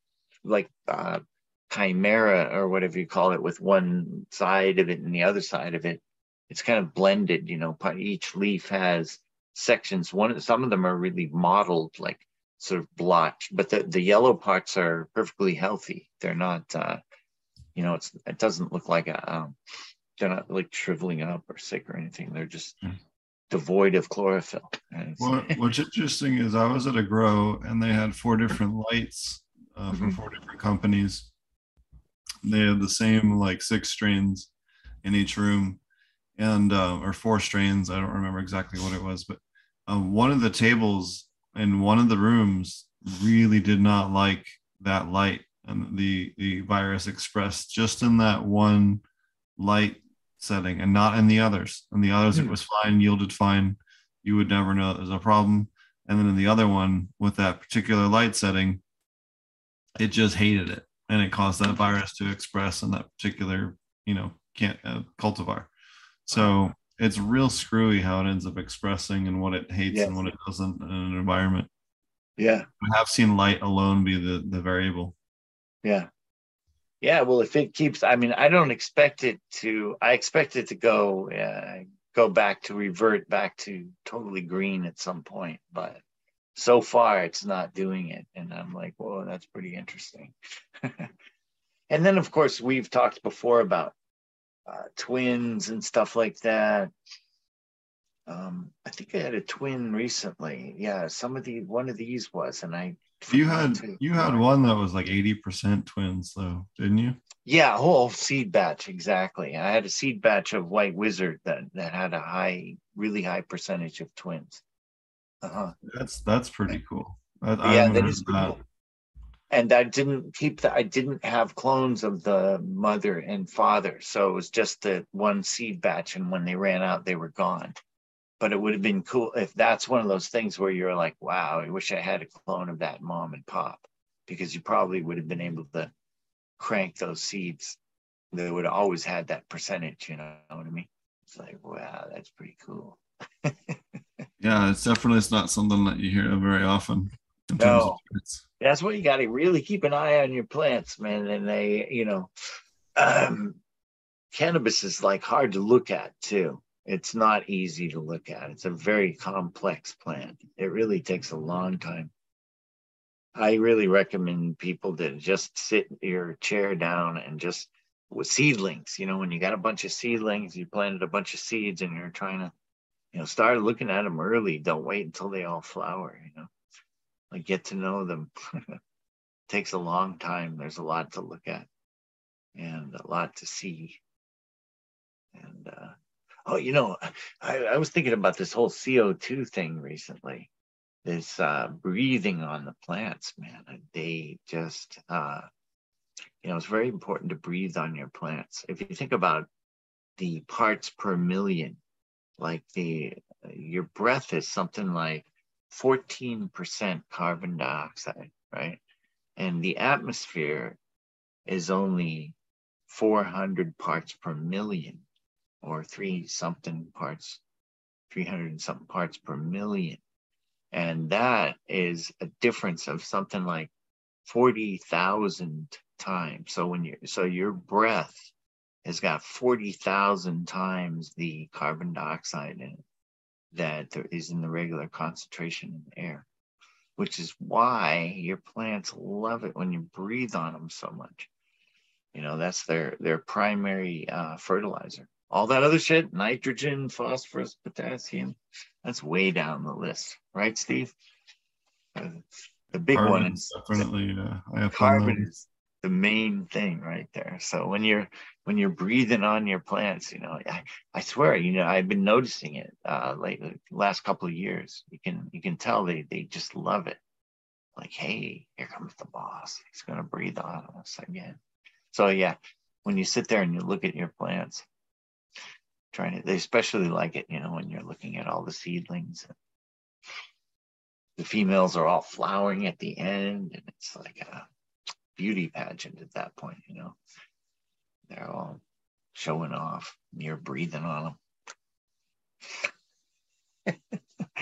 like uh, chimera or whatever you call it with one side of it and the other side of it it's kind of blended you know each leaf has sections one some of them are really mottled like sort of blotched but the, the yellow parts are perfectly healthy they're not uh you know it's it doesn't look like a um they're not like shriveling up or sick or anything they're just Hmm. devoid of chlorophyll And What, (laughs) what's interesting is I was at a grow and they had four different lights uh, from Mhm. four different companies. They had the same like six strains in each room, and uh, or four strains. I don't remember exactly what it was, but uh, one of the tables in one of the rooms really did not like that light, and the the virus expressed just in that one light setting and not in the others. And the others it Hmm. was fine, yielded fine. You would never know there's a problem. And then in the other one with that particular light setting, it just hated it and it caused that virus to express in that particular, you know, can't uh, cultivar. So it's real screwy how it ends up expressing and what it hates and what it doesn't in an environment. yeah I have seen light alone be the the variable. Yeah. Yeah. Well, if it keeps, I mean, I don't expect it to, I expect it to go, uh, go back to revert back to totally green at some point, but so far it's not doing it. And I'm like, whoa, that's pretty interesting. (laughs) and then, of course, we've talked before about uh, twins and stuff like that. Um, I think I had a twin recently. Yeah, some of the one of these was, and I You had to- you had one that was like 80% twins though, didn't you? Yeah, a whole seed batch exactly. I had a seed batch of white wizard that that had a high, really high percentage of twins. Uh-huh. That's that's pretty cool. I, I Yeah, haven't that is pretty cool. And I didn't keep the. I didn't have clones of the mother and father, so it was just the one seed batch. And when they ran out, they were gone. But it would have been cool if that's one of those things where you're like, "Wow, I wish I had a clone of that mom and pop," because you probably would have been able to crank those seeds. They would have always had that percentage. You know what I mean? It's like, wow, that's pretty cool. (laughs) Yeah, it's definitely it's not something that you hear very often. No. that's what you got to really keep an eye on your plants, man. And they, you know, um, cannabis is like hard to look at too. It's not easy to look at. It's a very complex plant. It really takes a long time. I really recommend people to just sit your chair down and just with seedlings. You know, when you got a bunch of seedlings, you planted a bunch of seeds, and you're trying to, you know, start looking at them early. Don't wait until they all flower. You know like get to know them (laughs) takes a long time there's a lot to look at and a lot to see and uh oh you know i, I was thinking about this whole co2 thing recently this uh breathing on the plants man they just uh you know it's very important to breathe on your plants if you think about the parts per million like the your breath is something like 14% carbon dioxide, right? And the atmosphere is only 400 parts per million or three something parts, 300 and something parts per million. And that is a difference of something like 40,000 times. So when you so your breath has got 40,000 times the carbon dioxide in it that there is in the regular concentration in the air, which is why your plants love it when you breathe on them so much. You know, that's their their primary uh, fertilizer. All that other shit, nitrogen, phosphorus, potassium, that's way down the list, right, Steve? Uh, the big Carbon one is definitely uh, up on carbon is the main thing right there. So when you're when you're breathing on your plants, you know, I, I swear, you know, I've been noticing it uh lately, last couple of years. You can you can tell they they just love it. Like, hey, here comes the boss. He's gonna breathe on us again. So yeah, when you sit there and you look at your plants, trying to they especially like it, you know, when you're looking at all the seedlings. And, The females are all flowering at the end, and it's like a beauty pageant at that point, you know. They're all showing off. You're breathing on them.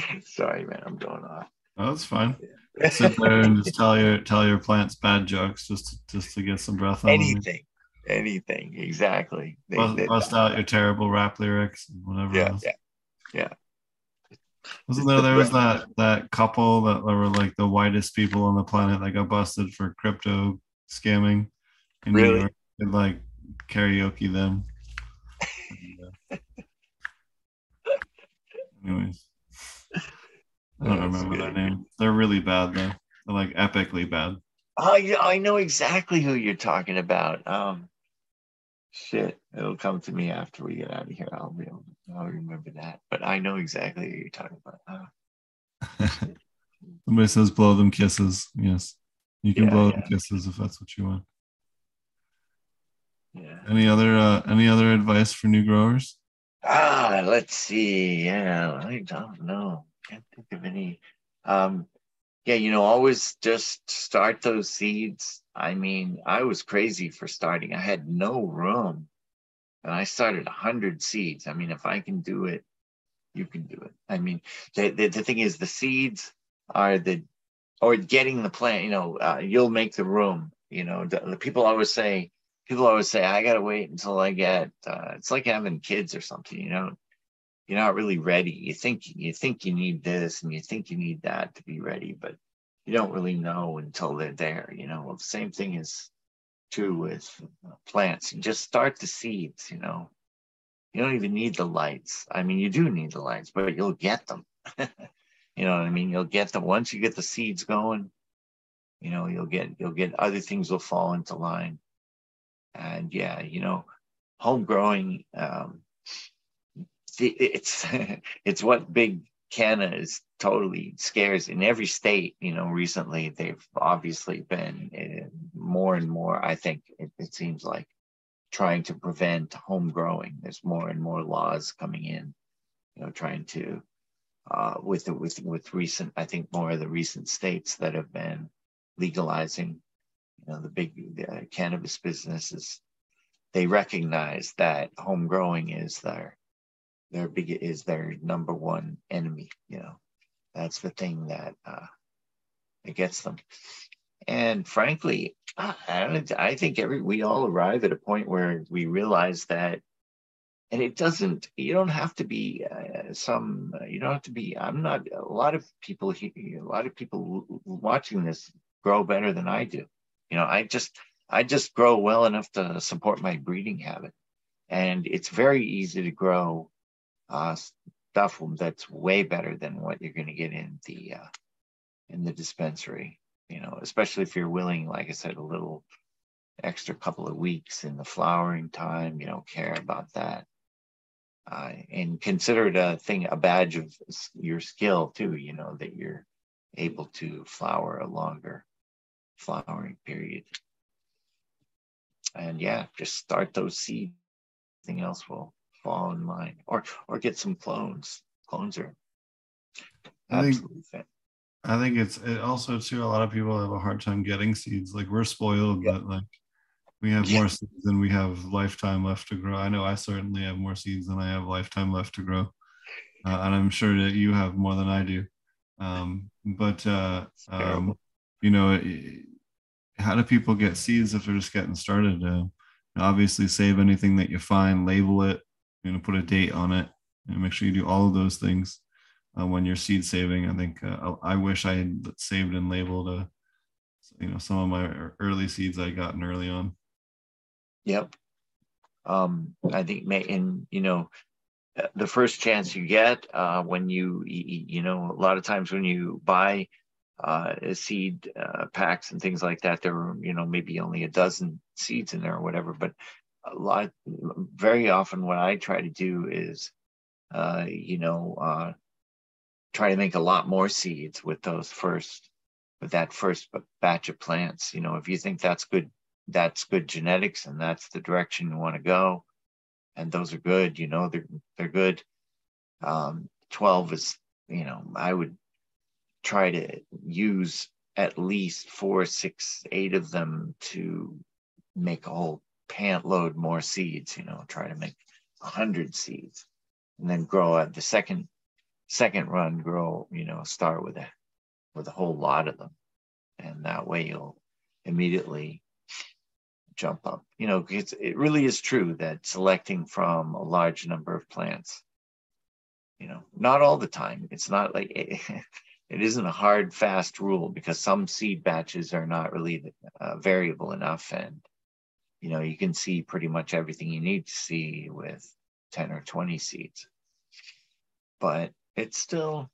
(laughs) Sorry, man, I'm going off. Oh, that's fine. Yeah. Sit there and just tell your tell your plants bad jokes just to, just to get some breath on them. anything, anything, exactly. They- Bust, they- bust out your terrible rap lyrics and whatever yeah, else. yeah. Wasn't there there was that that couple that were like the whitest people on the planet that got busted for crypto scamming in New Really? York and like karaoke them. And, (laughs) uh, anyways. I don't That's remember their name. They're really bad though. They're like epically bad. Yeah, I know exactly who you're talking about. Um, shit, it'll come to me after we get out of here. I'll be able, to, I'll remember that. But I know exactly what you're talking about. Uh, (laughs) Somebody says blow them kisses. Yes. You can Yeah, blow yeah. them kisses if that's what you want. yeah. Any other uh any other advice for new growers? Ah, let's see. Yeah, I don't know. Can't think of any. Um, yeah, you know, always just start those seeds. I mean, I was crazy for starting. I had no room, and I started a hundred seeds. I mean, if I can do it, you can do it. I mean, the the, the thing is, the seeds are the or getting the plant. You know, uh, you'll make the room. You know, the, the people always say people always say i gotta wait until i get uh, it's like having kids or something you know you're not really ready. You think you think you need this and you think you need that to be ready but you don't really know until they're there you know? Well, the same thing is true with plants. You just start the seeds you know? You don't even need the lights. I mean you do need the lights but you'll get them. (laughs) You know what i mean? You'll get them. Once you get the seeds going you know you'll get you'll get other things will fall into line. And yeah, you know, home growing, um, it's (laughs) it's what big Canada is totally scares in every state. You know, recently they've obviously been uh, more and more. I think it, it seems like trying to prevent home growing. There's more and more laws coming in. You know, trying to uh, with the, with with recent. I think more of the recent states that have been legalizing you know the big uh, cannabis businesses they recognize that home growing is their their big is their number one enemy you know. That's the thing that uh it gets them. And frankly I, I think every we all arrive at a point where we realize that and it doesn't you don't have to be uh, some you don't have to be i'm not a lot of people a lot of people watching this grow better than i do. You know i just i just grow well enough to support my breeding habit. And it's very easy to grow uh, stuff that's way better than what you're going to get in the uh, in the dispensary you know especially if you're willing like i said a little extra couple of weeks in the flowering time you don't care about that uh, and consider it a thing a badge of your skill too you know that you're able to flower a longer flowering period. And yeah, just start those seeds. Everything else will fall in line, or or get some clones. Clones are I think- absolutely fit. I think it's it also too. A lot of people have a hard time getting seeds. Like we're spoiled Yeah. that like we have more seeds than we have lifetime left to grow. I know I certainly have more seeds than I have lifetime left to grow, uh, and I'm sure that you have more than I do. Um, but uh, um, you know, it- how do people get seeds if they're just getting started? Uh, obviously, save anything that you find, label it, you know, put a date on it, and make sure you do all of those things uh, when you're seed saving. I think uh, I wish I had saved and labeled, uh, you know, some of my early seeds I gotten early on. Yep. Um, I think and you know, uh, the first chance you get uh, when you you know a lot of times when you buy uh, seed uh, packs and things like that, there are you know maybe only a dozen seeds in there or whatever. But a lot, very often, what I try to do is, uh, you know, uh, try to make a lot more seeds with those first with that first batch of plants. You know, if you think that's good that's good genetics and that's the direction you want to go and those are good you know they're they're good um 12 is you know i would try to use at least four six eight of them to make a whole pant load more seeds you know try to make a hundred seeds and then grow at the second second run grow you know start with a with a whole lot of them and that way you'll immediately jump up. You know, it's, it really is true that selecting from a large number of plants, you know, not all the time. It's not like (laughs) it isn't a hard, fast rule because some seed batches are not really uh, variable enough. And, you know, you can see pretty much everything you need to see with 10 or 20 seeds. But it's still,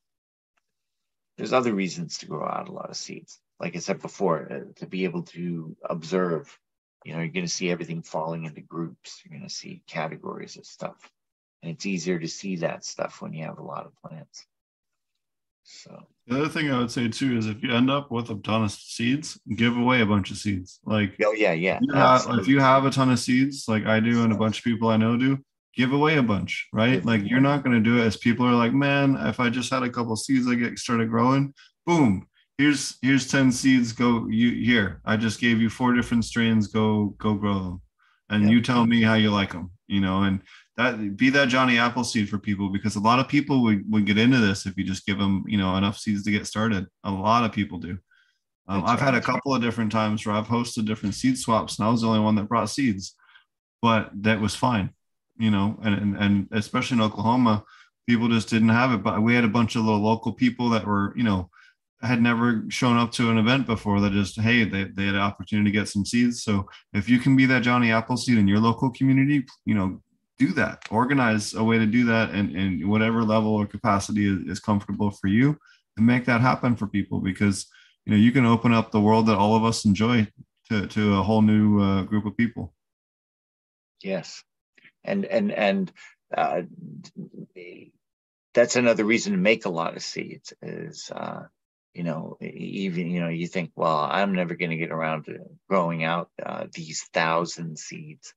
there's other reasons to grow out a lot of seeds. Like I said before, uh, to be able to observe you know, you're going to see everything falling into groups. You're going to see categories of stuff. And it's easier to see that stuff when you have a lot of plants. So, The other thing I would say too is if you end up with a ton of seeds, give away a bunch of seeds. Like oh, yeah, yeah. you have- if you have a ton of seeds, like I do, and a bunch of people I know do, give away a bunch, right? Like you're not going to do it as people are like, man, if I just had a couple seeds, I get started growing. Boom, here's here's ten seeds. Go you here. I just gave you four different strains. Go go grow them, and Yeah. you tell me how you like them. You know, and that be that Johnny Appleseed for people because a lot of people would, would get into this if you just give them you know enough seeds to get started. A lot of people do. Um, I've had a couple of different times where I've hosted different seed swaps, and I was the only one that brought seeds, but that was fine, you know. And and, and especially in Oklahoma, people just didn't have it. But we had a bunch of little local people that were, you know, had never shown up to an event before. That just hey, they they had an opportunity to get some seeds. So if you can be that Johnny Appleseed in your local community, you know, do that. Organize a way to do that, and and whatever level or capacity is, is comfortable for you, and make that happen for people because you know you can open up the world that all of us enjoy to, to a whole new uh, group of people. Yes, and and and uh, that's another reason to make a lot of seeds is uh, you know even you know you think well I'm never going to get around to growing out uh, these thousand seeds,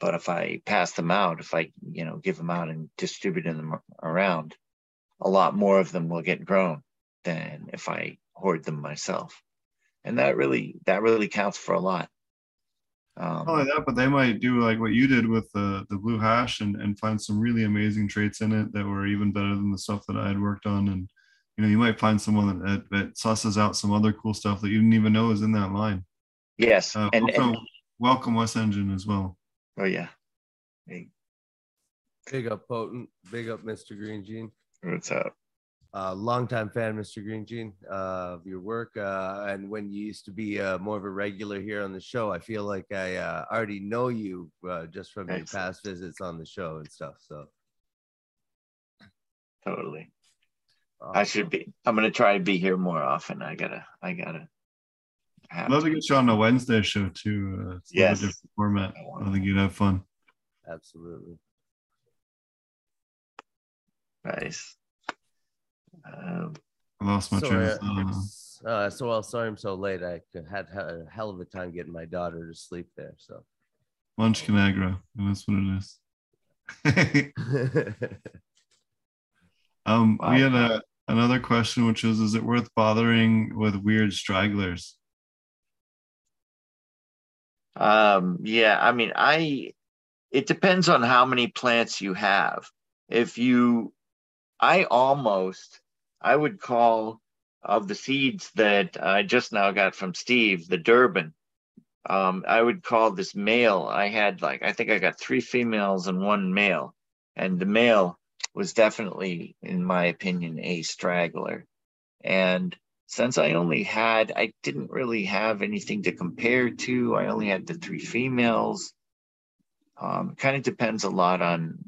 but if I pass them out, if I you know give them out and distribute them around, a lot more of them will get grown than if I hoard them myself, and that really that really counts for a lot. Um, not only that but they might do like what you did with the the blue hash and, and find some really amazing traits in it that were even better than the stuff that i had worked on. And you know you might find someone that, that susses out some other cool stuff that you didn't even know was in that line. Yes, uh, and, also and welcome west engine as well oh yeah, Hey, Big up, potent. Big up, Mr. Green Gene. what's up? Uh, longtime fan, Mr. Green Gene, uh, of your work. Uh, and when you used to be uh, more of a regular here on the show, I feel like I uh, already know you uh, just from your past visits on the show and stuff. So Totally. uh, I should be. I'm gonna try to be here more often. I gotta. I gotta. Have love to get you on a wednesday show too uh, it's a Yes. different format I think you'd have fun absolutely. Nice. Um, i lost my train of thought. uh, uh, so well, sorry I'm so late. I had a hell of a time getting my daughter to sleep there. So lunch canagra that's what it is (laughs) Um, we had a, another question, which was, is it worth bothering with weird stragglers? Um, yeah. I mean, I. It depends on how many plants you have. If you, I almost I would call of the seeds that I just now got from Steve, the Durban. Um, I would call this male. I had like I think I got three females and one male, and the male was definitely, in my opinion, a straggler. And since I only had, I didn't really have anything to compare to. I only had the three females. Um, kind of depends a lot on,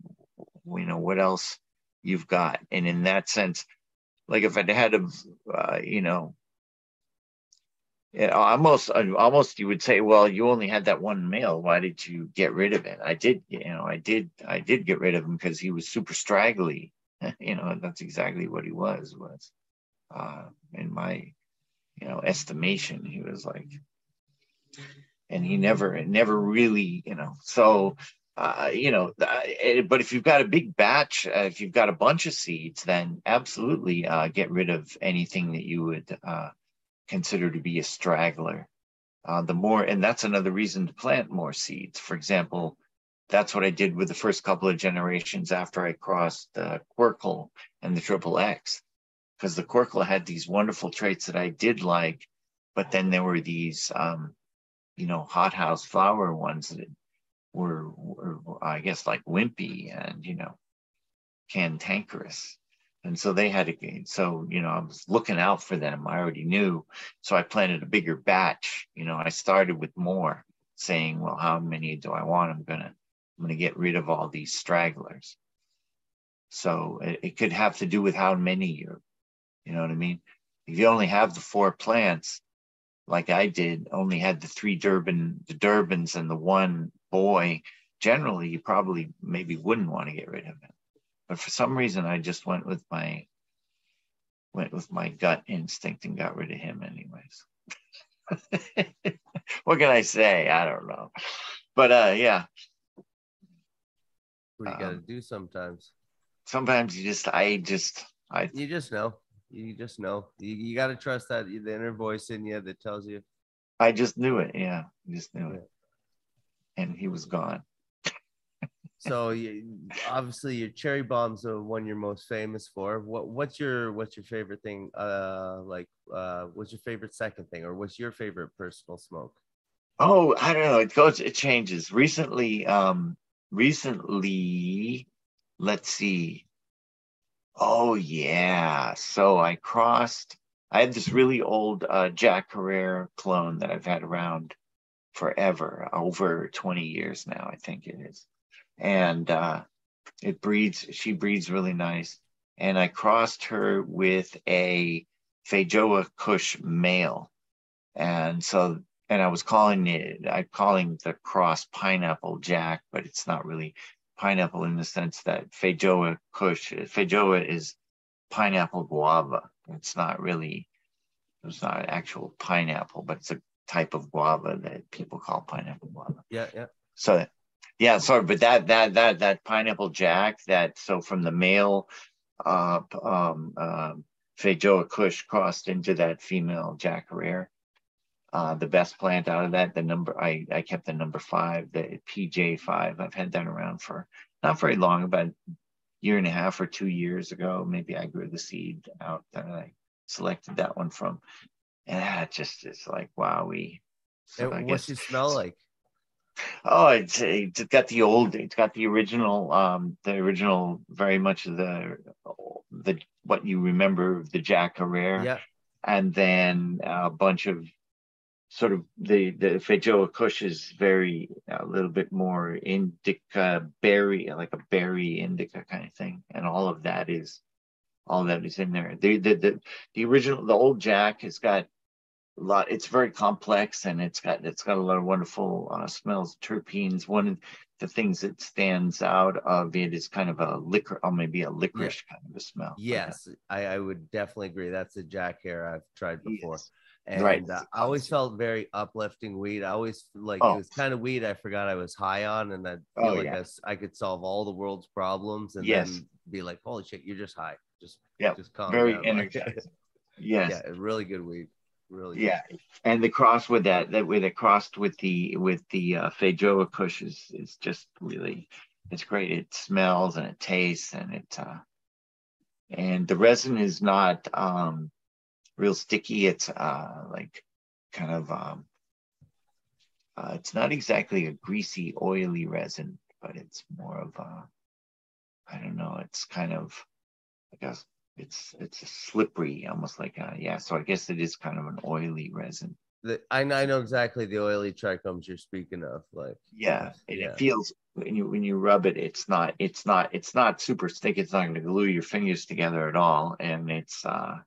you know, what else you've got. And in that sense, like if I'd had a, uh, you know, yeah, almost, almost you would say, well, you only had that one male. Why did you get rid of it? I did, you know, I did, I did get rid of him because he was super straggly. (laughs) you know, that's exactly what he was. Was uh, in my, you know, estimation, he was like, and he never, never really, you know, so uh, you know, eh, but if you've got a big batch, uh, if you've got a bunch of seeds, then absolutely uh, get rid of anything that you would uh, consider to be a straggler. Uh, the more, and that's another reason to plant more seeds. For example, that's what I did with the first couple of generations after I crossed the Quercle and the Triple X, because the Quercle had these wonderful traits that I did like, but then there were these, um, you know, hothouse flower ones that were, were, I guess, like wimpy and, you know, cantankerous. And so they had to, so, you know, I was looking out for them. I already knew. So I planted a bigger batch. You know, I started with more saying, well, how many do I want? I'm going to, I'm going to get rid of all these stragglers. So it, it could have to do with how many you're, you know what I mean? If you only have the four plants, like I did, only had the three Durban, the Durbans and the one boy, generally you probably maybe wouldn't want to get rid of him. But for some reason, I just went with my went with my gut instinct and got rid of him anyways. (laughs) what can I say? I don't know. But uh yeah. What you gotta um, do sometimes. Sometimes you just I just I you just know. You just know. You, you gotta trust that the inner voice in you that tells you. I just knew it, yeah. I just knew it and he was gone. (laughs) so you, obviously your cherry bombs are one you're most famous for. What what's your what's your favorite thing? Uh, like uh, what's your favorite second thing, or what's your favorite personal smoke? Oh, I don't know. It goes, it changes. Recently, um, recently, let's see. Oh yeah. So I crossed. I had this really old uh, Jack Herer clone that I've had around forever, over 20 years now, I think it is. And uh, it breeds, she breeds really nice. And I crossed her with a Feijoa Kush male. And so, and I was calling it, I'm calling the cross pineapple jack, but it's not really pineapple in the sense that Feijoa Kush, Feijoa is pineapple guava. It's not really, it's not an actual pineapple, but it's a type of guava that people call pineapple guava. Yeah, yeah. So yeah, sorry, but that that that that pineapple jack that so from the male uh um uh Feijoa Kush crossed into that female Jack Herer. Uh, the best plant out of that, the number I, I kept the number five, the PJ5. I've had that around for not very long, about a year and a half or two years ago. Maybe I grew the seed out that I selected that one from and that just is like wowie. So and what's it smell like? Oh, it's it's got the old, it's got the original, um, the original, very much the the what you remember of the Jack Herer, yeah, and then a bunch of sort of the the Feijoa Kush is very a little bit more indica berry, like a berry indica kind of thing, and all of that is all that is in there. The the the, the original, the old Jack has got a lot. It's very complex and it's got it's got a lot of wonderful uh, smells, terpenes. One of the things that stands out of it is kind of a liquor, or maybe a licorice yeah. kind of a smell. Yes, I, I, would definitely agree. That's a Jack Herer I've tried before. Yes. And right. uh, I always felt very uplifting weed. I always like oh. it was kind of weed I forgot I was high on, and I feel oh, like yeah. I, I, could solve all the world's problems, and yes. then be like, "Holy shit, you're just high." Just yeah, just calm very down. energized. (laughs) yes, yeah, really good weed. Really, yeah. Good. And the cross with that, that with it crossed with the with the uh, Feijoa Kush is is just really, it's great. It smells and it tastes and it, uh, and the resin is not um, real sticky. It's uh, like kind of um, uh, it's not exactly a greasy, oily resin, but it's more of a I don't know. It's kind of I guess it's it's a slippery, almost like a yeah. So I guess it is kind of an oily resin. The, I, I know exactly the oily trichomes you're speaking of. Like, Yeah, and Yeah. it feels when you when you rub it, it's not it's not it's not super sticky. It's not going to glue your fingers together at all, and it's uh,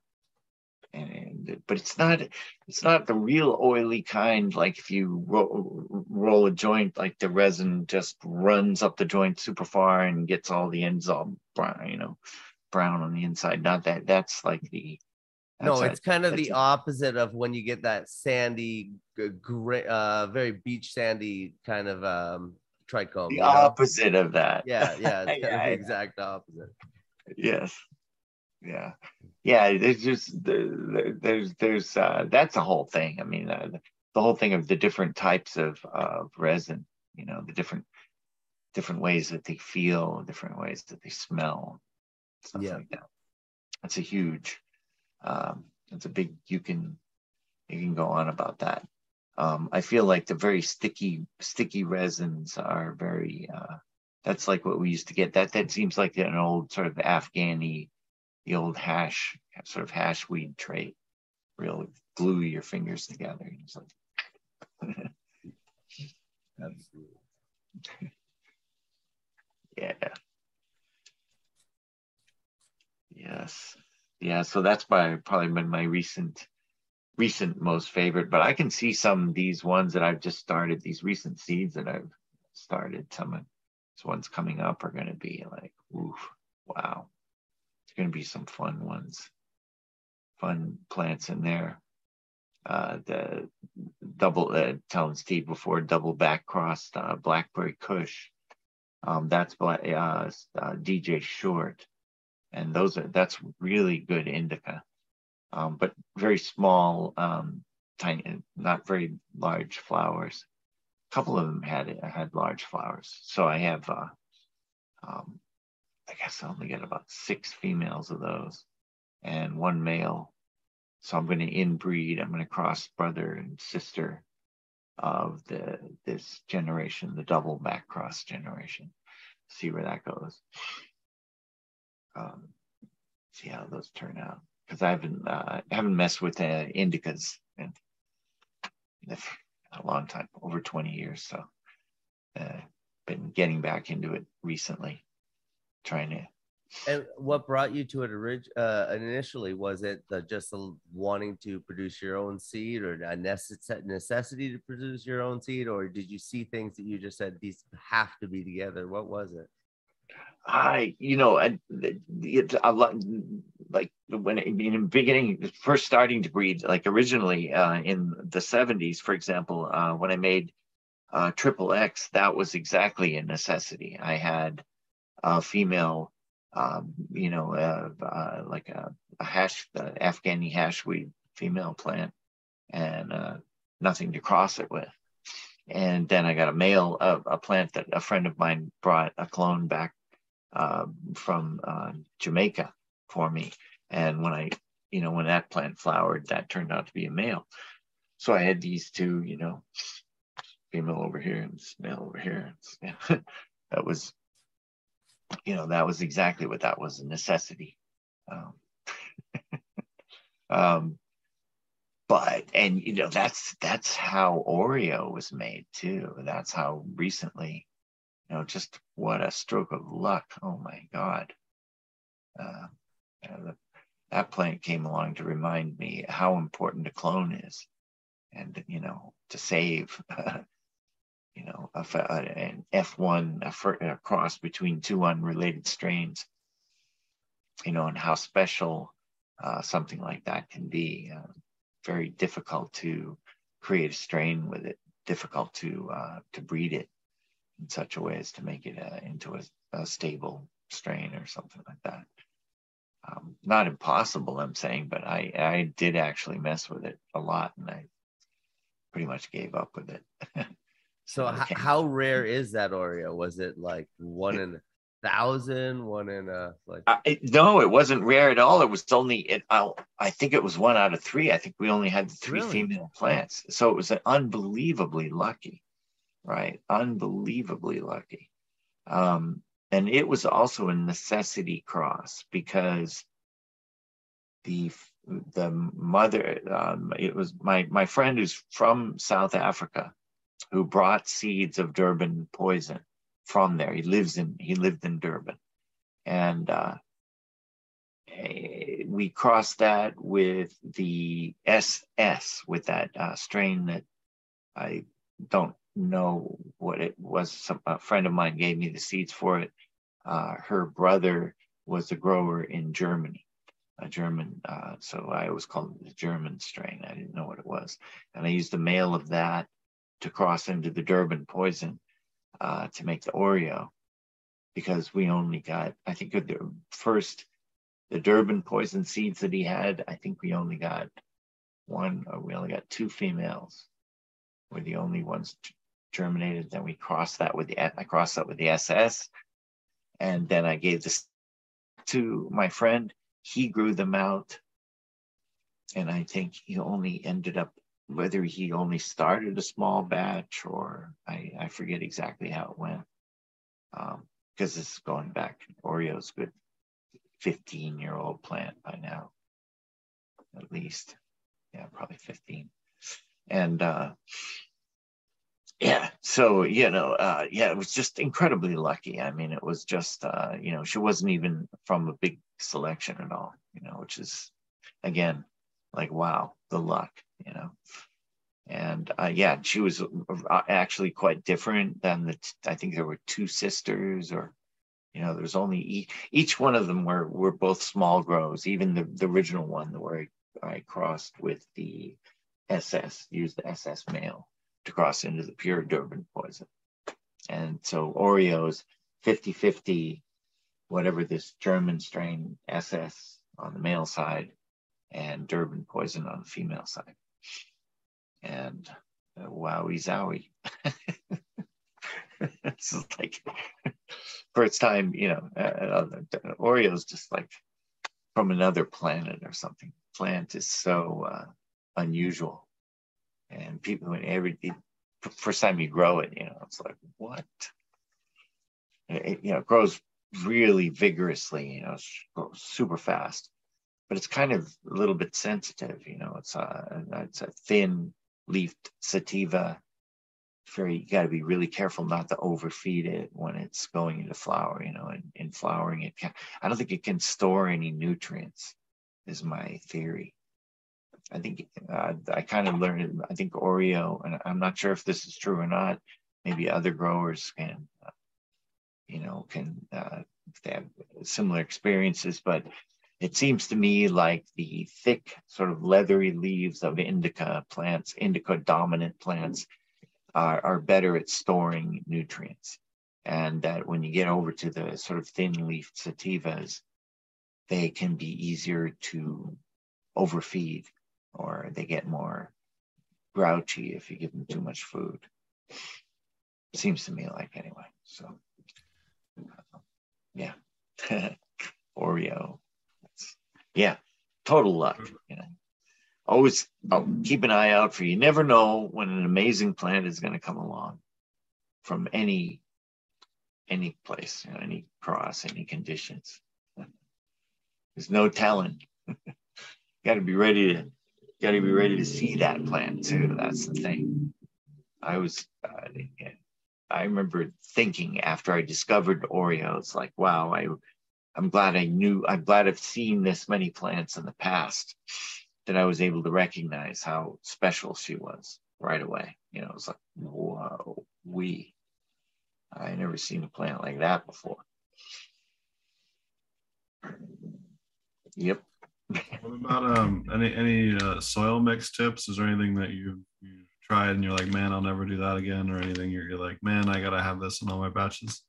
and, but it's not it's not the real oily kind. Like if you ro- roll a joint, like the resin just runs up the joint super far and gets all the ends all brown, you know, brown on the inside. Not that that's like the no, that's it's kind of the a- opposite of when you get that sandy, gray, uh, very beach sandy kind of um trichome. the you know? opposite of that. Yeah, yeah, (laughs) Yeah, the yeah. exact opposite. yes yeah yeah there's just there- there's there's uh that's a whole thing i mean uh, the whole thing of the different types of of resin you know the different different ways that they feel different ways that they smell stuff Yeah. like that that's a huge um it's a big you can you can go on about that um i feel like the very sticky sticky resins are very uh that's like what we used to get. That that seems like an old sort of Afghani, the old hash sort of hash weed trait. Real glue your fingers together. It's like, (laughs) yeah. Yes. Yeah. So that's by probably been my recent recent most favorite. But I can see some of these ones that I've just started, these recent seeds that I've started, some of these ones coming up are gonna be like, oof, wow. It's gonna be some fun ones. Fun plants in there. Uh the double uh, telling Steve before double back crossed uh, blackberry Kush. Um that's black uh, uh DJ Short. And those are that's really good indica. Um, but very small, um, tiny, not very large flowers. A couple of them had had large flowers. So I have, uh, um, I guess I only get about six females of those, and one male. So I'm going to inbreed. I'm going to cross brother and sister of the this generation, the double back cross generation. See where that goes. Um, see how those turn out because I haven't uh, haven't messed with uh, indicas in, in a long time, over 20 years. So, uh, been getting back into it recently, trying to. And what brought you to it orig- uh, initially? Was it the, just the wanting to produce your own seed, or a necess- necessity to produce your own seed, or did you see things that you just said these have to be together? What was it? I, you know, I, it's a lot like when in the beginning, first starting to breed, like originally uh, in the 70s, for example, uh, when I made uh, Triple X, that was exactly a necessity. I had a female, um, you know, uh, uh, like a, a hash, uh, Afghani hashweed female plant, and uh, nothing to cross it with. And then I got a male, uh, a plant that a friend of mine brought a clone back uh, from uh, Jamaica for me. And when I, you know, when that plant flowered, that turned out to be a male. So I had these two, you know, female over here and male over here. (laughs) That was, you know, that was exactly what that was a necessity. Um, (laughs) um, but and you know that's that's how Oreo was made too. That's how recently you know, just what a stroke of luck. Oh my God. Uh, the, that plant came along to remind me how important a clone is and, you know, to save, (laughs) you know, a, a- an F1, a, a cross between two unrelated strains, you know, and how special uh, something like that can be. Uh, very difficult to create a strain with it, difficult to uh, to breed it in such a way as to make it uh, into a, a stable strain or something like that. Um, not impossible, I'm saying, but I, I did actually mess with it a lot and I pretty much gave up with it. (laughs) So, h- how rare is that Oreo? Was it like one in a thousand, one in a like. Uh, it- no, it wasn't rare at all. It was only it. I, I think it was one out of three. I think we only had three Really? female plants, so it was unbelievably lucky, right? Unbelievably lucky. Um, and it was also a necessity cross because the the mother um, it was my my friend who's from South Africa who brought seeds of Durban poison from there. He lives in he lived in Durban, and uh, eh, we crossed that with the SS with that uh, strain that I don't know what it was. Some, a friend of mine gave me the seeds for it. Uh, her brother was a grower in Germany, a German. Uh, so I always called it the German strain. I didn't know what it was, and I used the male of that to cross into the Durban poison uh, to make the Oreo because we only got, I think, the first the Durban poison seeds that he had. I think we only got one, or we only got two females. We're the only ones germinated. Then we crossed that with the I crossed that with the SS, and then I gave this to my friend. He grew them out, and I think he only ended up whether he only started a small batch or I, I forget exactly how it went. Um, because it's going back, Oreo's good 15 year old plant by now, at least. Yeah, probably 15. And uh, yeah, so, you know, uh, yeah, it was just incredibly lucky. I mean, it was just, uh, you know, she wasn't even from a big selection at all, you know, which is, again, like, wow, the luck, you know and uh, yeah, she was uh, actually quite different than the. I think there were two sisters, or you know, there's only each, each one of them were were both small grows. Even the the original one where I, I crossed with the SS, used the SS male to cross into the pure Durban poison, and so Oreos 50-50, whatever this German strain SS on the male side, and Durban poison on the female side and uh, wowie zowie. (laughs) it's like first time, you know, uh, uh, Oreo's just like from another planet or something. Plant is so uh, unusual, and people when every it, first time you grow it, you know, it's like what? It, you know, it grows really vigorously, you know, super fast, but it's kind of a little bit sensitive, you know. It's a it's a thin leafed sativa. Very, you got to be really careful not to overfeed it when it's going into flower. You know, and in flowering, it can. I don't think it can store any nutrients. Is my theory. I think uh, I kind of learned. I think Oreo, and I'm not sure if this is true or not. Maybe other growers can, uh, you know, can uh, they have similar experiences, but it seems to me like the thick, sort of leathery leaves of indica plants, indica dominant plants, are, are better at storing nutrients. And that when you get over to the sort of thin leafed sativas, they can be easier to overfeed or they get more grouchy if you give them too much food. Seems to me like anyway. So, yeah. (laughs) Oreo yeah, total luck. You know, always oh, keep an eye out for. You never know when an amazing plant is going to come along from any any place, you know, any cross, any conditions. There's no telling. (laughs) got to be ready to got to be ready to see that plant too. That's the thing. I was. Uh, I remember thinking after I discovered Oreos, like, wow, I I'm glad I knew, I'm glad I've seen this many plants in the past that I was able to recognize how special she was right away. You know, it was like, whoa, we. I never seen a plant like that before. Yep. What about um any any uh, soil mix tips? Is there anything that you you tried and you're like, man, I'll never do that again, or anything you're, you're like, man, I gotta have this in all my batches?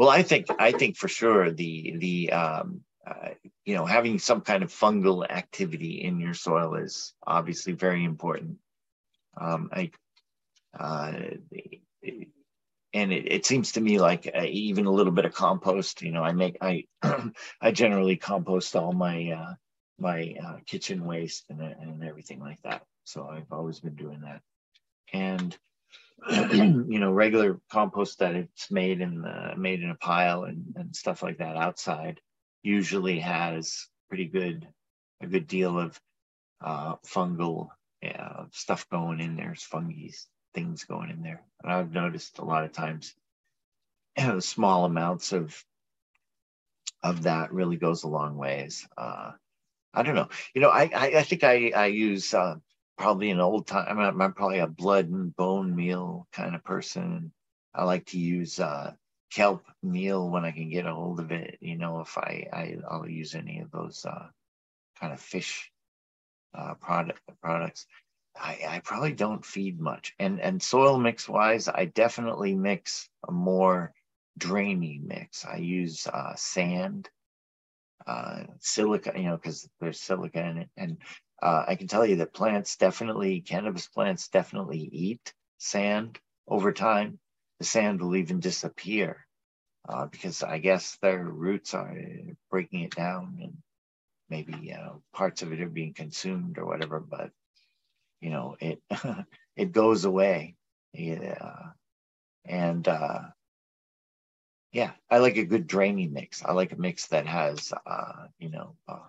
Well, I think I think for sure the the um, uh, you know having some kind of fungal activity in your soil is obviously very important. Um, I uh, and it, it seems to me like uh, even a little bit of compost. You know, I make I (clears throat) I generally compost all my uh, my uh, kitchen waste and and everything like that. So I've always been doing that, and (clears throat) you know, regular compost that it's made in the made in a pile and, and stuff like that outside usually has pretty good a good deal of uh, fungal uh, stuff going in there, fungi things going in there. And I've noticed a lot of times small amounts of of that really goes a long ways. Uh, I don't know. You know, I I, I think I I use uh, probably an old time. I'm, I'm, probably a blood and bone meal kind of person. I like to use uh, kelp meal when I can get a hold of it. You know, if I, I I'll use any of those uh, kind of fish uh, product products. I, I probably don't feed much. And and soil mix wise, I definitely mix a more drainy mix. I use uh, sand, uh, silica, you know, because there's silica in it, and uh, I can tell you that plants definitely, cannabis plants definitely eat sand over time. The sand will even disappear uh, because I guess their roots are breaking it down and maybe you know, parts of it are being consumed or whatever, but you know, it (laughs) it goes away. Yeah. And uh, yeah, I like a good drainy mix. I like a mix that has, uh, you know, uh,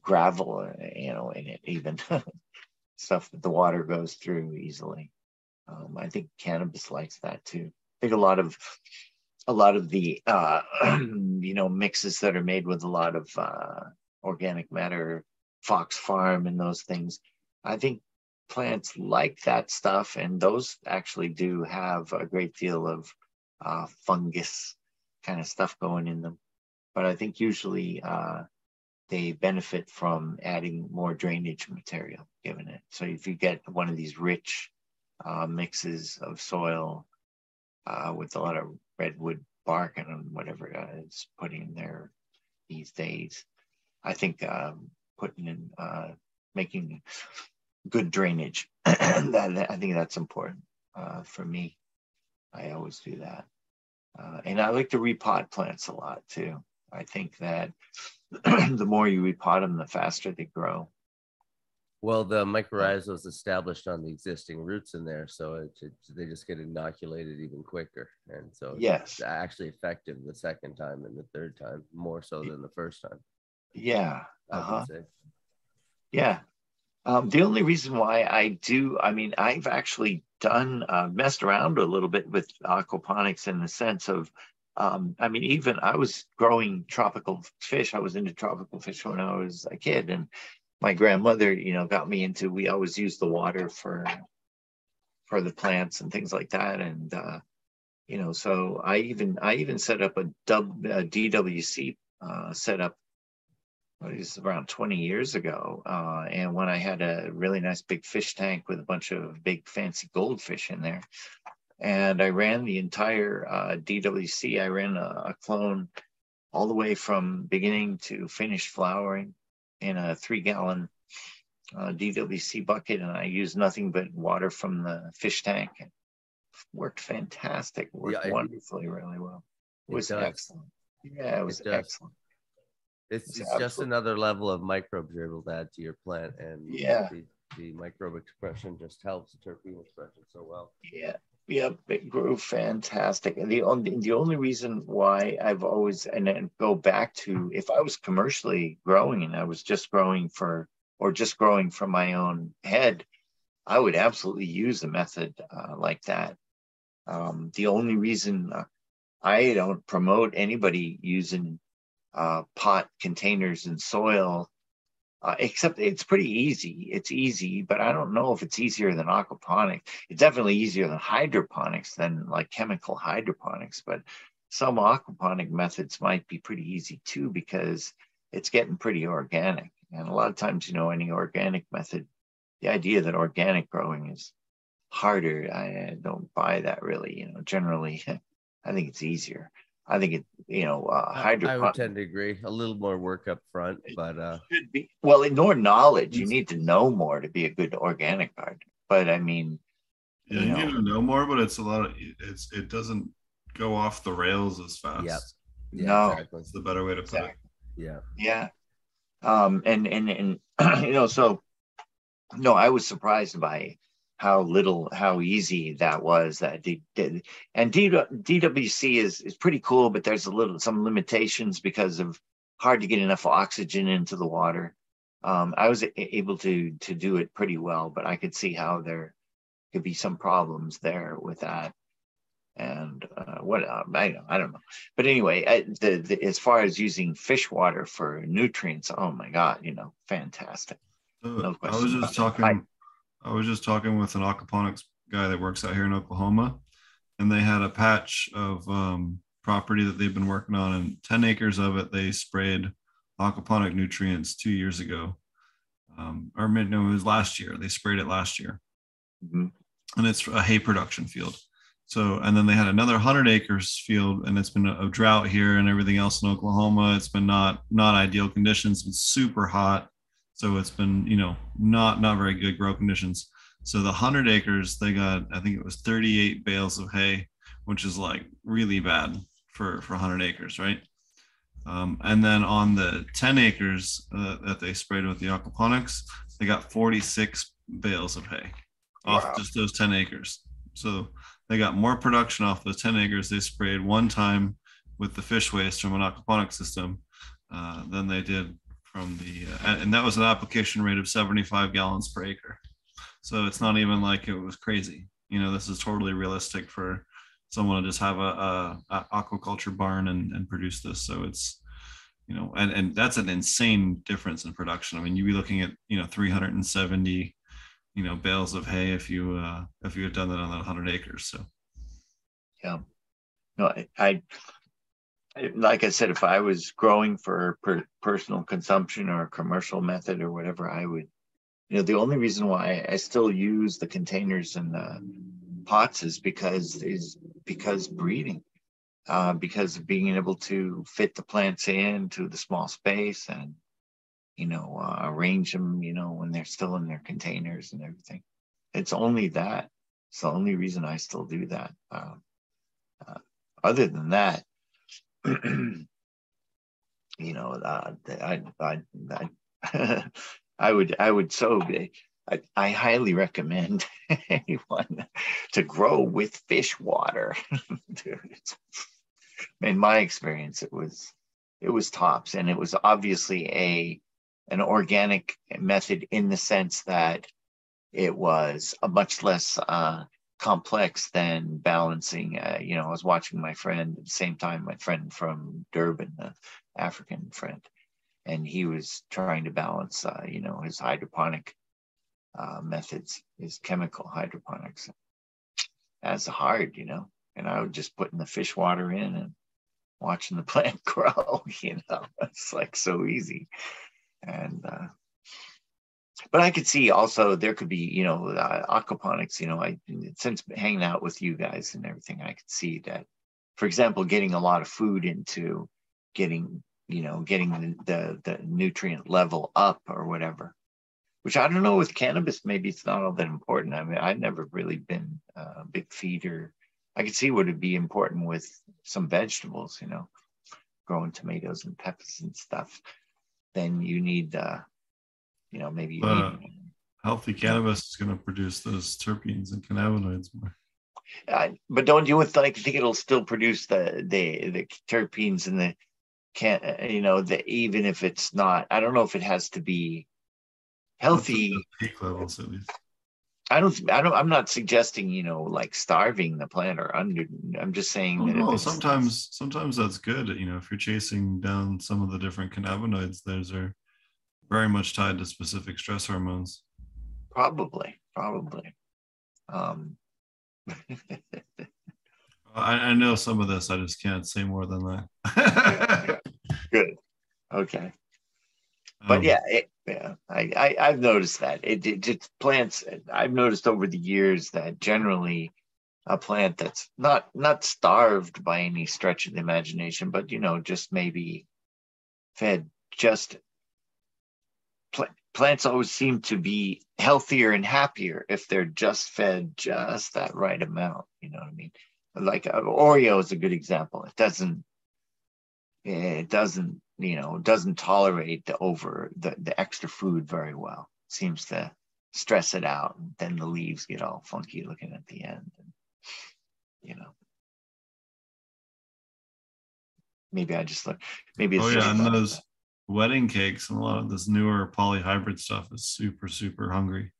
gravel, you know, in it, even (laughs) stuff that the water goes through easily. Um, I think cannabis likes that too. I think a lot of a lot of the uh, (clears throat) you know mixes that are made with a lot of uh, organic matter, Fox Farm, and those things. I think plants like that stuff, and those actually do have a great deal of uh, fungus kind of stuff going in them. But I think usually uh, they benefit from adding more drainage material given it. So if you get one of these rich uh, mixes of soil uh, with a lot of redwood bark and whatever it's putting in there these days, I think um, putting in uh, making good drainage. (clears throat) that, I think that's important uh, for me. I always do that. Uh, and I like to repot plants a lot too. I think that (clears throat) the more you repot them, the faster they grow. Well, the mycorrhiza is established on the existing roots in there, so it, it, they just get inoculated even quicker, and so yes, it's actually effective the second time and the third time more so than the first time. Yeah, uh-huh. yeah. Um, the only reason why I do, I mean, I've actually done uh, messed around a little bit with aquaponics in the sense of um, I mean, even I was growing tropical fish. I was into tropical fish when I was a kid, and my grandmother, you know, got me into. We always use the water for for the plants and things like that, and uh, you know, so I even I even set up a, DWC uh, setup. It was around 20 years ago, uh, and when I had a really nice big fish tank with a bunch of big fancy goldfish in there, and I ran the entire uh, DWC. I ran a, a, clone all the way from beginning to finished flowering in a three gallon uh, DWC bucket, and I used nothing but water from the fish tank. It worked fantastic. Worked yeah, wonderfully, really well. It, it was does. excellent. Yeah, it was it excellent. It's, it's just another level of microbes you're able to add to your plant, and yeah, the, the microbe expression just helps the terpene expression so well. Yeah, Yep, it grew fantastic. And the only the only reason why I've always and then go back to if I was commercially growing and I was just growing for or just growing from my own head, I would absolutely use a method uh, like that. Um, the only reason uh, I don't promote anybody using uh, pot containers and soil uh, except it's pretty easy. It's easy, but I don't know if it's easier than aquaponics. It's definitely easier than hydroponics than like chemical hydroponics, but some aquaponic methods might be pretty easy too because it's getting pretty organic. And a lot of times, you know, any organic method, the idea that organic growing is harder, I don't buy that really. You know, generally, (laughs) I think it's easier. I think it, you know, uh, hydroponics. I would tend to agree. A little more work up front, but uh, should be well, more knowledge. You need to know more to be a good organic gardener. But I mean, Yeah, You you, know. need to know more, but it's a lot of it's it doesn't go off the rails as fast. Yep. Yeah, No. exactly. That's the better way to put it. Yeah. Yeah. Um, and and and (clears throat) you know, so no, I was surprised by how little, how easy that was. That D, did, and D, DWC is is pretty cool, but there's a little some limitations because of hard to get enough oxygen into the water. Um, I was able to to do it pretty well, but I could see how there could be some problems there with that. And uh, what uh, I I don't know, but anyway, I, the, the as far as using fish water for nutrients, oh my god, you know, fantastic. So No I was just talking. I- was just talking with an aquaponics guy that works out here in Oklahoma, and they had a patch of um, property that they've been working on, and ten acres of it they sprayed aquaponic nutrients two years ago, um, or mid- no, it was last year. They sprayed it last year, Mhm. and it's a hay production field. So, and then they had another hundred acres field, and it's been a, a drought here and everything else in Oklahoma. It's been not not ideal conditions. It's super hot, so it's been you know not not very good grow conditions. So the hundred acres they got, I think it was thirty eight bales of hay, which is like really bad for for hundred acres, right? Um, and then on the 10 acres uh, that they sprayed with the aquaponics, they got 46 bales of hay off Wow. just those 10 acres. So they got more production off those 10 acres they sprayed one time with the fish waste from an aquaponic system uh, than they did from the, uh, and, that was an application rate of 75 gallons per acre. So it's not even like it was crazy. You know, this is totally realistic for someone to just have a, a, a aquaculture barn and, and produce this. So it's, you know, and, and that's an insane difference in production. I mean, you'd be looking at, you know, 370, you know, bales of hay if you, uh, if you had done that on that hundred acres. So, Yeah. No, I, I- like I said, if I was growing for per, personal consumption or commercial method or whatever, I would, you know, the only reason why I still use the containers and the pots is because is because breeding, uh, because of being able to fit the plants into the small space and, you know, uh, arrange them, you know, when they're still in their containers and everything. It's only that. It's the only reason I still do that. Um, uh, other than that, (clears throat) you know, uh, I, I, I, (laughs) I would, I would so, I, I highly recommend (laughs) anyone to grow with fish water. (laughs) In my experience, it was, it was tops, and it was obviously a, an organic method in the sense that it was a much less uh, complex than balancing. Uh, you know, I was watching my friend at the same time, my friend from Durban, the African friend, and he was trying to balance, uh, you know, his hydroponic uh, methods, his chemical hydroponics. That's hard, you know. And I would just putting the fish water in and watching the (laughs) plant grow. (laughs) You know, it's like so easy. And uh, but I could see also there could be, you know, uh, aquaponics. You know, I since hanging out with you guys and everything, I could see that, for example, getting a lot of food into getting, you know, getting the the, nutrient level up or whatever. Which I don't know with cannabis, maybe it's not all that important. I mean, I've never really been a big feeder. I could see what would be important with some vegetables, you know, growing tomatoes and peppers and stuff. Then you need, uh, you know, maybe Uh, healthy cannabis is going to produce those terpenes and cannabinoids more. Uh, but don't you like think it'll still produce the the the terpenes and the can you know the even if it's not I don't know if it has to be healthy. That's at the peak levels at least. I don't I don't I'm not suggesting you know like starving the plant or under I'm just saying Oh, that no, sometimes sometimes that's good. You know, if you're chasing down some of the different cannabinoids, those are very much tied to specific stress hormones. probably probably um (laughs) I, I know some of this. I just can't say more than that. (laughs) good okay but Um, yeah, it, yeah, I, I I've noticed that it, it just plants. I've noticed over the years that generally a plant that's not not starved by any stretch of the imagination, but you know, just maybe fed just pla- plants always seem to be healthier and happier if they're just fed just that right amount. You know what I mean? Like uh, Oreo is a good example. It doesn't, it doesn't, you know, doesn't tolerate the over the, the extra food very well. Seems to stress it out, and then the leaves get all funky looking at the end. And, you know, maybe I just look. Maybe it's Oh just yeah, and those wedding cakes and a lot of this newer polyhybrid stuff is super super hungry.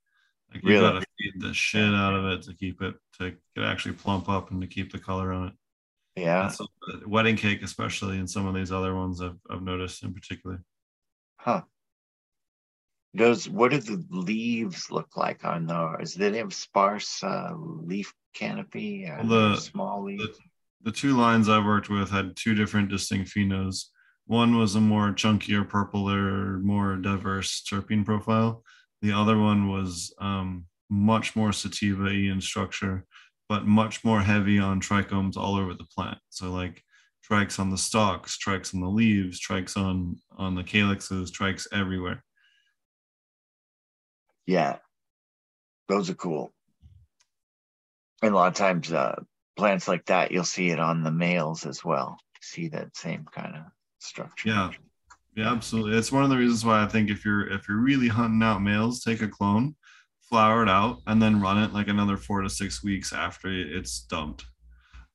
Like you Really? gotta feed the shit out of it to keep it to get actually plump up and to keep the color on it. yeah. So wedding cake, especially, and some of these other ones I've, I've noticed in particular. Huh. Does what do the leaves look like on those? Do they have sparse uh, leaf canopy? Or Well, the- small leaves? The, the two lines I've worked with had two different distinct phenos. One was a more chunkier, purpler, more diverse terpene profile. The other one was um, much more sativa in structure, but much more heavy on trichomes all over the plant. So like trikes on the stalks, trikes on the leaves, trikes on on the calyxes, trikes everywhere. yeah, those are cool. And a lot of times, uh, plants like that, you'll see it on the males as well. See that same kind of structure. Yeah. Yeah, absolutely. It's one of the reasons why I think if you're if you're really hunting out males, take a clone, flower it out, and then run it like another four to six weeks after it's dumped,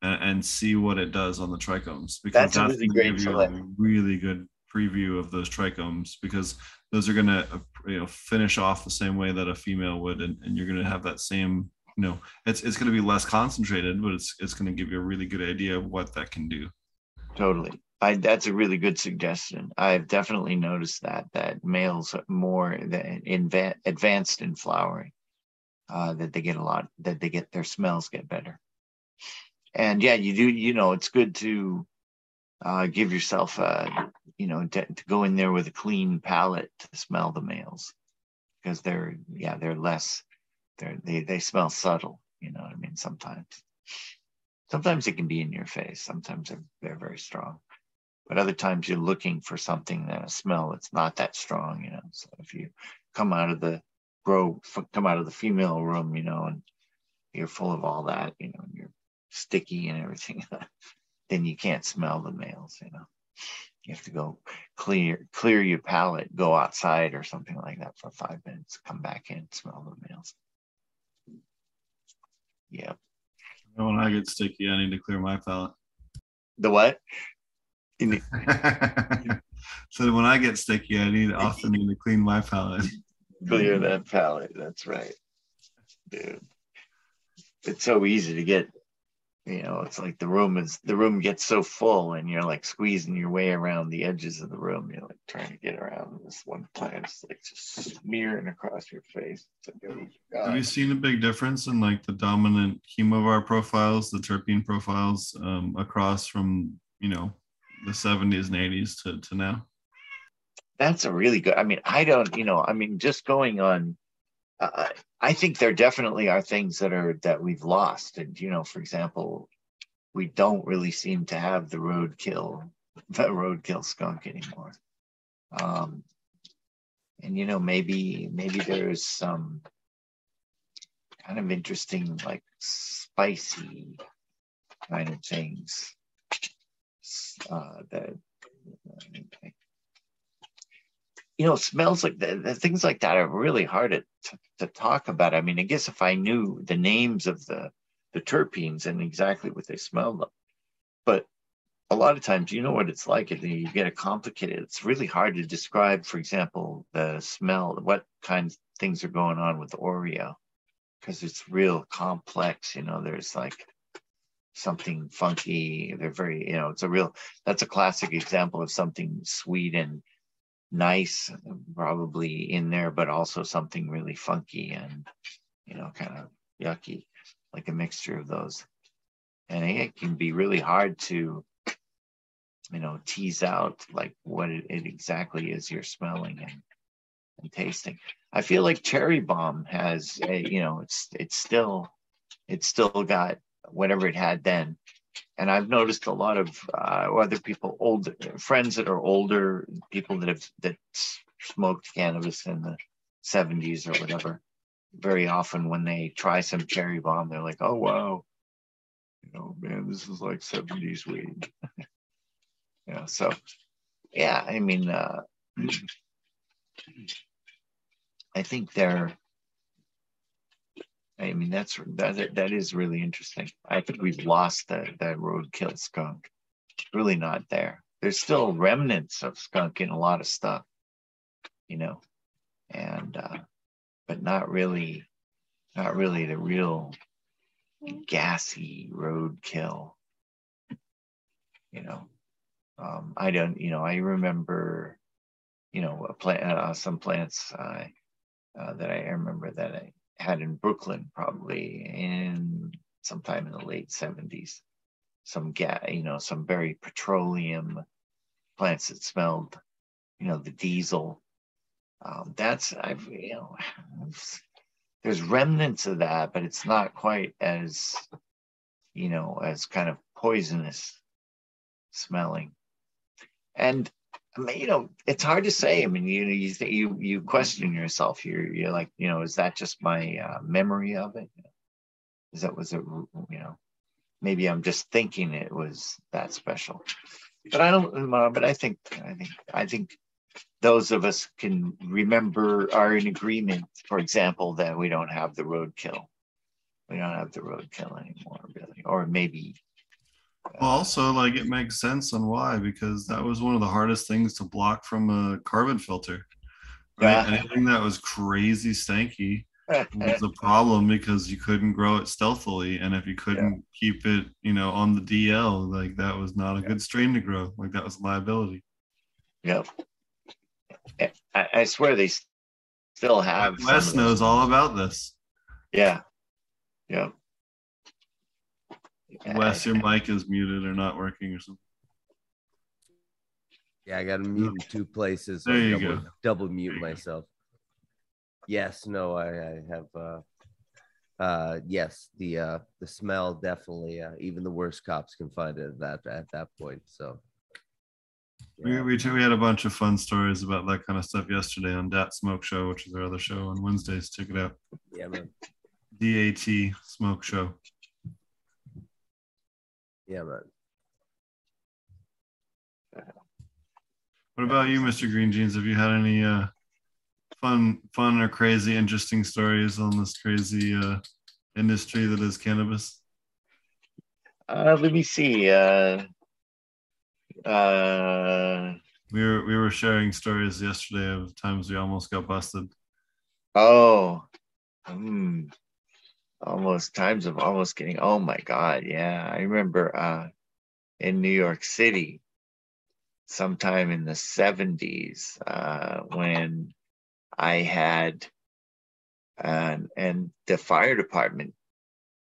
and, and see what it does on the trichomes. Because That's a really great you a really good preview of those trichomes because those are gonna uh, you know finish off the same way that a female would, and, and you're gonna have that same you know it's it's gonna be less concentrated, but it's it's gonna give you a really good idea of what that can do. Totally. I, that's a really good suggestion. I've definitely noticed that that males are more in advanced in flowering, uh, that they get a lot, that they get their smells get better. And yeah, you do. You know, it's good to uh, give yourself a, you know, to, to go in there with a clean palate to smell the males, because they're yeah they're less, they're they they smell subtle. You know what I mean? Sometimes sometimes it can be in your face sometimes they're, they're very strong but other times you're looking for something that a smell that's not that strong you know. So if you come out of the grow come out of the female room you know and you're full of all that you know and you're sticky and everything (laughs) then you can't smell the males you know. You have to go clear clear your palate go outside or something like that for five minutes come back in smell the males. Yeah. When I get sticky, I need to clear my palate. the what In the- (laughs) so when I get sticky, I need often need to clean my palate. (laughs) clear that palate. That's right, dude. It's so easy to get. You know, it's like the room is the room gets so full, and you're like squeezing your way around the edges of the room. You're like trying to get around this one plant, it's like just smearing across your face. It's like, oh, Have you seen a big difference in like the dominant chemovar profiles, the terpene profiles um, across from you know the 70s and 80s to, to now? That's a really good. I mean, I don't. You know, I mean, just going on. Uh, I think there definitely are things that are that we've lost, and you know, for example, we don't really seem to have the roadkill, the roadkill skunk anymore. Um, and you know, maybe maybe there's some kind of interesting, like spicy kind of things uh, that you know, smells like the, the things like that are really hard to, to, talk about. I mean, I guess if I knew the names of the the terpenes and exactly what they smell like, but a lot of times, you know what it's like. If you get it complicated, it's really hard to describe. For example, the smell, what kinds of things are going on with Oreo, because it's real complex. You know, there's like something funky. They're very, you know, it's a real. That's a classic example of something sweet and nice probably in there but also something really funky and you know kind of yucky like a mixture of those and it can be really hard to you know tease out like what it, it exactly is you're smelling and, and tasting i feel like cherry bomb has a, you know it's it's still it's still got whatever it had then and I've noticed a lot of uh, other people, old friends that are older, people that have that smoked cannabis in the 70s or whatever, very often when they try some cherry bomb, they're like, oh, wow, you know, man, this is like 70s weed. (laughs) yeah, so yeah, I mean, uh, (clears throat) I think they're. I mean, that's that. That is really interesting. I think we've lost the that roadkill skunk. It's really not there. There's still remnants of skunk in a lot of stuff, you know, and uh, but not really, not really the real gassy roadkill. You know, um, I don't. You know, I remember, you know, a plant, uh, some plants uh, uh, that I remember that I had in Brooklyn, probably in sometime in the late seventies. Some gas, you know, some very petroleum plants that smelled, you know, the diesel. Um, that's I've you know, I've, (sighs) there's remnants of that, but it's not quite as, you know, as kind of poisonous smelling. And you know, it's hard to say. I mean, you you you you question yourself. You're you're like, you know, is that just my uh, memory of it? Is that was it? You know, maybe I'm just thinking it was that special. But I don't. But I think I think I think those of us can remember are in agreement. For example, that we don't have the roadkill. We don't have the roadkill anymore, really, or maybe well, also, like it makes sense on why because that was one of the hardest things to block from a carbon filter. Right? Yeah. Anything that was crazy stanky (laughs) was a problem because you couldn't grow it stealthily, and if you couldn't yeah. keep it, you know, on the DL, like that was not a yeah. good strain to grow. Like that was a liability. Yep. I, I swear they still have. Wes knows all about this. Yeah. Yep. Wes, your mic is muted or not working or something. Yeah, I got to mute in two places. There you double, go. Double mute myself. Yes, no, I, I have. Uh, uh, yes, the uh, the smell definitely. Uh, even the worst cops can find it at that at that point. So. Yeah. We, we, we had a bunch of fun stories about that kind of stuff yesterday on Dat Smoke Show, which is our other show on Wednesdays. Check it out. Yeah, man. DAT Smoke Show. Yeah, man. What about you, Mr. Green Genes? Have you had any uh, fun, fun or crazy, interesting stories on this crazy uh, industry that is cannabis? Uh, let me see. Uh, uh, we were we were sharing stories yesterday of times we almost got busted. Oh, hmm almost times of almost getting oh my god yeah. I remember uh in new york city sometime in the 70s uh when i had and and the fire department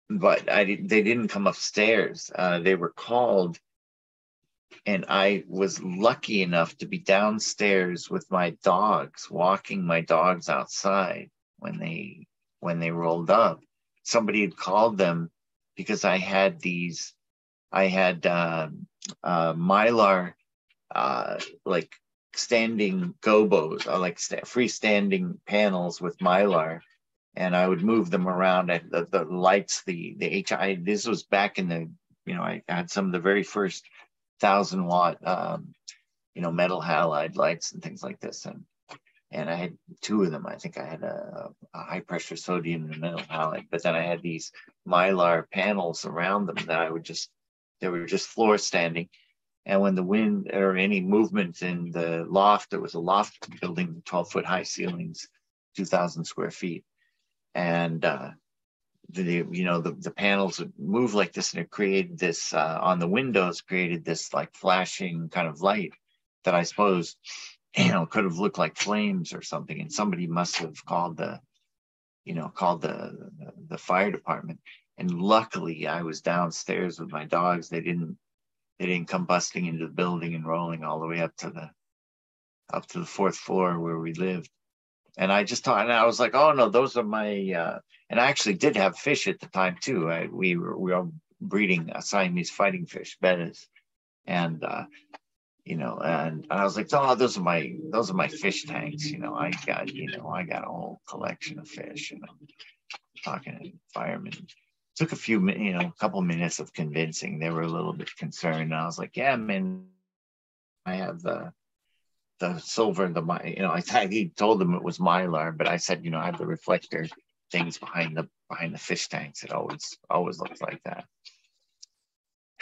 but i didn't they didn't come upstairs. Uh they were called and i was lucky enough to be downstairs with my dogs walking my dogs outside when they when they rolled up somebody had called them because I had these, I had uh, uh, mylar, uh, like standing gobos, uh, like st- freestanding panels with mylar, and I would move them around. At the, the lights, the the HI. This was back in the, you know, I had some of the very first thousand watt, um, you know, metal halide lights and things like this, and and I had two of them. I think I had a, a high pressure sodium and a metal halide, but then I had these mylar panels around them that I would just, they were just floor standing. And when the wind or any movement in the loft, there was a loft building, 12 foot high ceilings, 2,000 square feet. And, uh, the, you know, the, the panels would move like this and it created this, uh, on the windows, created this like flashing kind of light that I suppose you know, could have looked like flames or something. And somebody must have called the, you know, called the, the, the fire department. And luckily I was downstairs with my dogs. They didn't, they didn't come busting into the building and rolling all the way up to the, up to the fourth floor where we lived. And I just thought, and I was like, oh no, those are my, uh, and I actually did have fish at the time too. I, we were, we were breeding Siamese fighting fish, bettas. And, uh, you know, and and I was like, oh, those are my those are my fish tanks. You know, I got you know I got a whole collection of fish, and I'm talking to firemen. Took a few, you know, a couple minutes of convincing. They were a little bit concerned. And I was like, yeah, man, I have the the silver, the my, you know, I he told them it was mylar, but I said, you know, I have the reflector things behind the behind the fish tanks. It always always looks like that.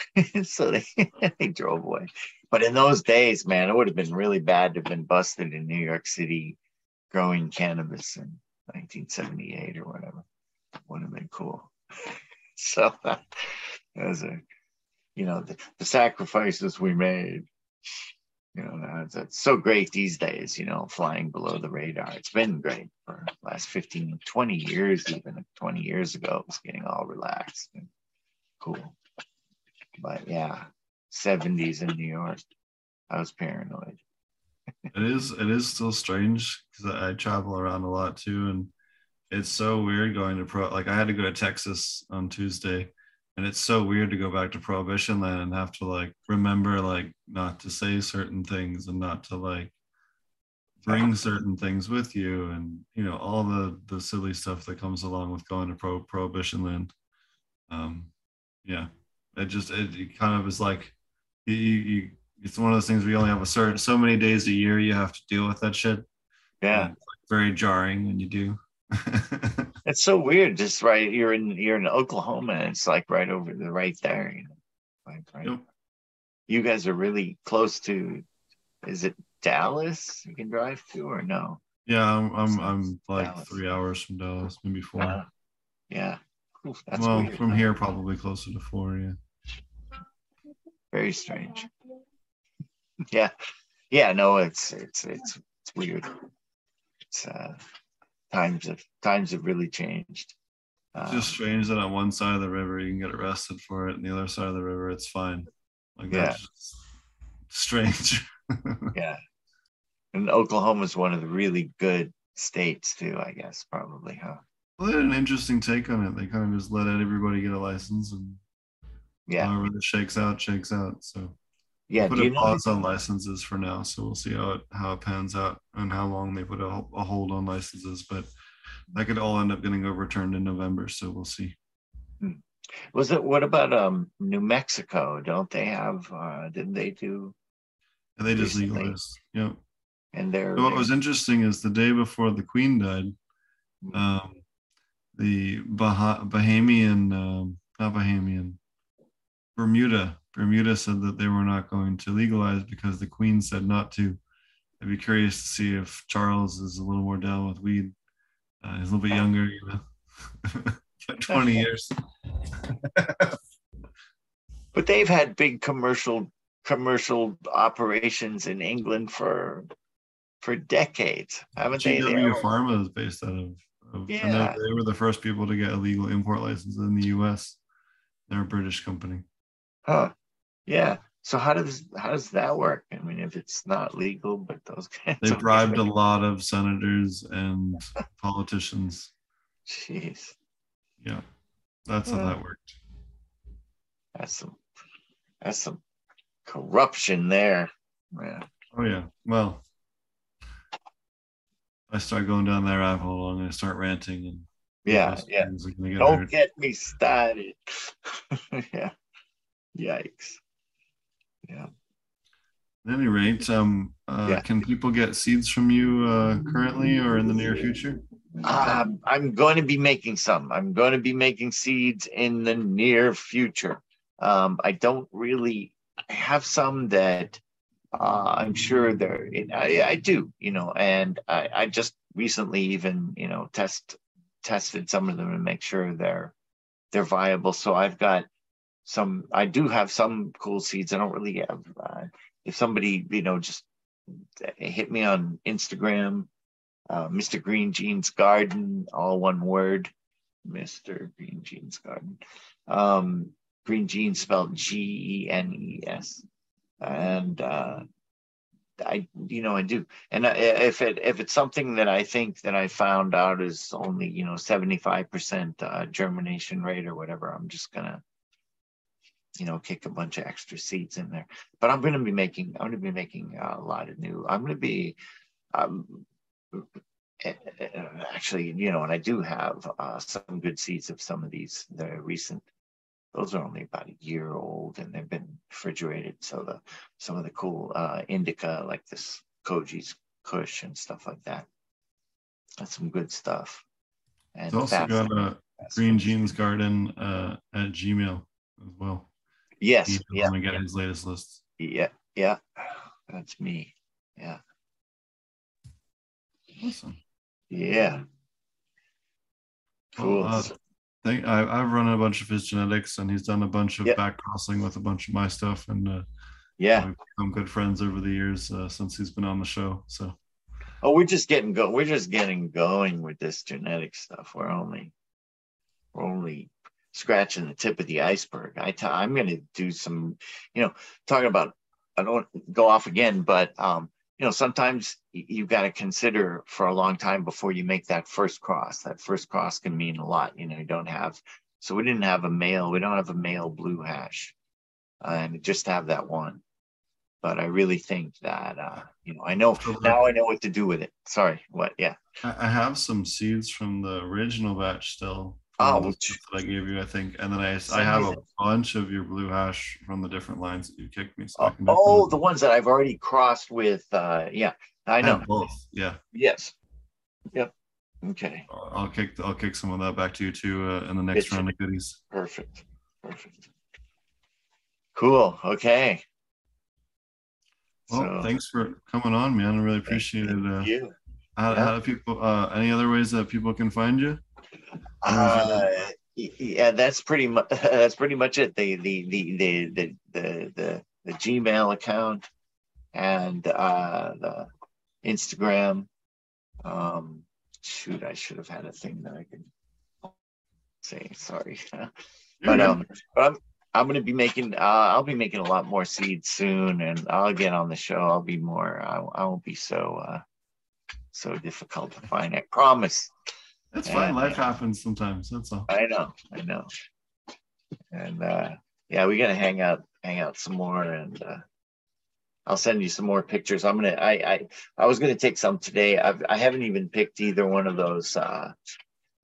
(laughs) so they, (laughs) they drove away. But in those days, man, it would have been really bad to have been busted in New York City growing cannabis in 1978 or whatever. Would have been cool. (laughs) So that was a, you know, the, the sacrifices we made. You know, that's, so great these days, you know, flying below the radar. It's been great for last 15, 20 years, even 20 years ago, it was getting all relaxed and cool. But yeah, 70s in New York, I was paranoid. It is it is still strange because I travel around a lot too, and it's so weird going to pro. Like I had to go to Texas on Tuesday, and it's so weird to go back to Prohibition land and have to like remember like not to say certain things and not to like bring certain things with you, and you know all the the silly stuff that comes along with going to pro Prohibition land. Um, yeah, it just it, it kind of is like you, you, you it's one of those things we only have a certain so many days a year you have to deal with that shit. Yeah. It's, like, very jarring when you do. (laughs) It's so weird. Just right, you're in you're in Oklahoma, and it's like right over the right there. You know, like right. Yep. You guys are really close to. Is it Dallas? You can drive to or no? yeah, I'm I'm, I'm like Dallas. three hours from Dallas, maybe four. Uh, yeah. That's well, weird. from here probably closer to four. Yeah. Very strange. yeah. Yeah. No, it's it's it's it's weird. It's uh, times have times have really changed. It's Um, just strange that on one side of the river you can get arrested for it, and the other side of the river it's fine. Like Yeah. strange. (laughs) yeah. And Oklahoma's one of the really good states too, I guess, probably, huh? Well, they had an interesting take on it. They kind of just let everybody get a license, and Yeah. however it shakes out, shakes out. So Yeah. put a you know pause on licenses for now, so we'll see how it how it pans out and how long they put a, a hold on licenses. But that could all end up getting overturned in November, so we'll see. was it what about um New Mexico? Don't they have uh didn't they do And they just Recently. legalized. Yep. and they're So what was interesting is the day before the Queen died, Mm. um, the Bah- Bahamian, um, not Bahamian, Bermuda, Bermuda said that they were not going to legalize because the Queen said not to. I'd be curious to see if Charles is a little more down with weed. Uh, he's a little bit younger, you know, (laughs) 20 years. (laughs) but they've had big commercial commercial operations in England for for decades, haven't they? They GW Pharma is based out of, of and they- Yeah. they were the first people to get a legal import license in the US. They're a British company. Huh. Yeah. So how does how does that work? I mean, if it's not legal, but those (laughs) guys They bribed a lot of senators and (laughs) politicians. Jeez, Yeah, that's how that worked. that's some that's some corruption there. Yeah. Oh yeah. Well, I start going down that rabbit hole. I'm gonna start ranting, and Yeah. Yeah. things are gonna get Don't hurt. get me started. (laughs) yeah. Yikes. Yeah. At any rate, um, uh, Yeah. can people get seeds from you uh, currently or in the near future? Um, I'm going to be making some. I'm going to be making seeds in the near future. Um, I don't really. I have some that uh, I'm sure they're. I, I do, you know, and I, I just recently even, you know, test tested some of them to make sure they're they're viable. So I've got some. I do have some cool seeds. I don't really have. Uh, if somebody, you know, just hit me on Instagram uh, Mr. Green Genes Garden, all one word, Mr. Green Genes Garden. Um, Green Genes spelled G E N E S, and uh, I, you know, I do. And if it if it's something that I think that I found out is only you know seventy five percent uh, germination rate or whatever, I'm just gonna you know, kick a bunch of extra seeds in there. But I'm to be making, I'm to be making a lot of new. I'm to be, um, actually, you know, and I do have uh, some good seeds of some of these. The recent, those are only about a year old, and they've been refrigerated. So the some of the cool uh, indica, like this Koji's Kush and stuff like that. That's some good stuff. And It's also got a Green. Genes Garden uh, at Gmail as well. Yes, yeah, get his latest lists. yeah, yeah. That's me. Yeah, Awesome. yeah. Cool. Well, uh, Thank, I, I've run a bunch of his genetics, and he's done a bunch of Yep. back crossing with a bunch of my stuff, and uh, yeah. we've become good friends over the years uh, since he's been on the show. So Oh, we're just getting go. We're just getting going with this genetic stuff. We're only, we're only scratching the tip of the iceberg. I t- I'm going to do some, you know, talking about. I don't go off again, but um, you know, sometimes you've got to consider for a long time before you make that first cross. That first cross can mean a lot. You know, you don't have. So we didn't have a male. We don't have a male blue hash, uh, and just have that one. But I really think that uh, you know, I know now I know what to do with it. Sorry, what? Yeah. I have some seeds from the original batch still. Oh, from the well, stuff that I gave you, I think, and then I I have a bunch of your blue hash from the different lines that you kicked me. So I Oh, the ones that I've already crossed with. Uh, yeah, I know. both. Yeah, Yes. Yep. Okay. I'll I'll kick I'll kick some of that back to you too uh, in the next It's- round of goodies. Perfect. Perfect. Cool. Okay. Well, So, thanks for coming on, man. I really appreciate it. Uh, you. how, Yeah. how do people? Uh, any other ways that people can find you? Uh, (laughs) yeah, that's pretty much (laughs) that's pretty much it. The the the the the the the, the Gmail account and uh, the Instagram. Um, shoot, I should have had a thing that I could say. Sorry, (laughs) but um, but I'm I'm gonna be making uh, I'll be making a lot more seeds soon, and I'll get on the show. I'll be more. I, I won't be so uh so difficult to find. I promise. That's fine. yeah. Life happens sometimes. That's all. I know, I know. And uh yeah, we gotta hang out, hang out some more and uh I'll send you some more pictures. I'm gonna I I I was gonna take some today. I've I haven't even picked either one of those uh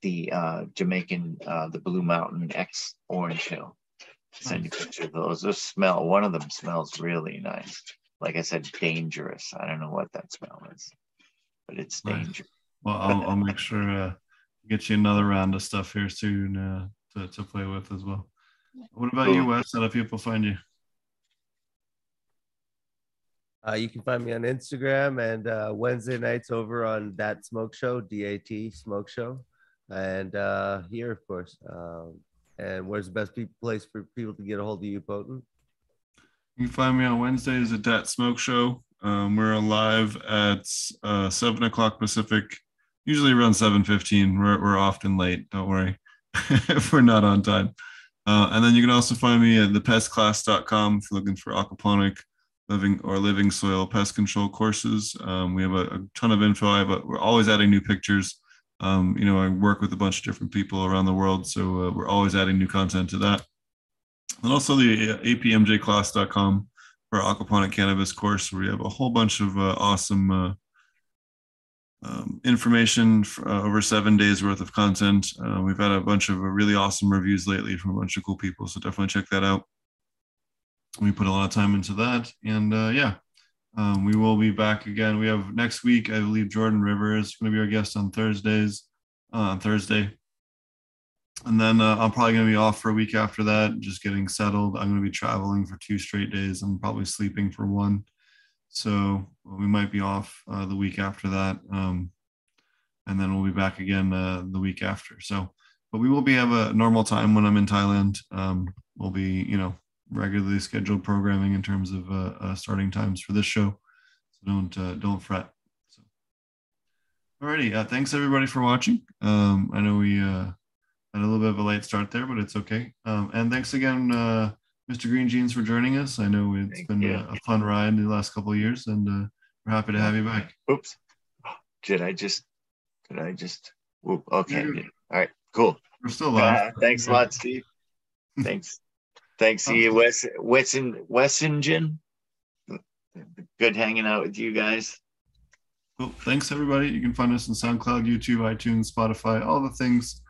the uh Jamaican uh the Blue Mountain X Orange Hill. Send you pictures of those. Those smell one of them smells really nice. Like I said, dangerous. I don't know what that smell is, but it's dangerous. Well, I'll, I'll make sure uh, get you another round of stuff here soon uh, to to play with as well. What about you. Wes? How do people find you? Uh, you can find me on Instagram and uh, Wednesday nights over on that smoke show, DAT smoke show, and uh, here, of course. Um, and where's the best pe- place for people to get a hold of you, Potent? You can find me on Wednesdays at Dat Smoke Show. Um, we're live at uh, seven o'clock Pacific, usually around seven fifteen. We're we're often late. Don't worry (laughs) if we're not on time. Uh, and then you can also find me at thepestclass.com if you're looking for aquaponic living or living soil pest control courses. Um, we have a, a ton of info. A, we're always adding new pictures. Um, you know, I work with a bunch of different people around the world, so uh, we're always adding new content to that and also the uh, apmjclass.com for aquaponic cannabis course where we have a whole bunch of uh, awesome uh, um, information for, uh, over seven days worth of content uh, we've had a bunch of uh, really awesome reviews lately from a bunch of cool people so definitely check that out we put a lot of time into that and uh, yeah um, we will be back again we have next week i believe jordan Rivers is going to be our guest on thursdays uh, on thursday and then uh, I'm probably going to be off for a week after that, just getting settled. I'm going to be traveling for two straight days. I'm probably sleeping for one. So we might be off uh, the week after that. Um, and then we'll be back again uh, the week after. So, but we will be have a normal time when I'm in Thailand. Um, we'll be, you know, regularly scheduled programming in terms of uh, uh, starting times for this show. So don't uh, don't fret. So, alrighty, uh, thanks everybody for watching. Um, I know we had a little bit of a late start there, but it's okay. Um, and thanks again, Mr. Green Genes, for joining us. I know it's Thank been a, a fun ride the last couple of years, and uh, we're happy to have you back. Oops. (gasps) Did I just, did I just, whoop, okay. Yeah. All right, cool. We're still live. Uh, thanks a lot, Steve. (laughs) Thanks. Thanks to you, Wes, Wesson, Wessingen. Good hanging out with you guys. Well, thanks everybody. You can find us on SoundCloud, YouTube, iTunes, Spotify, all the things.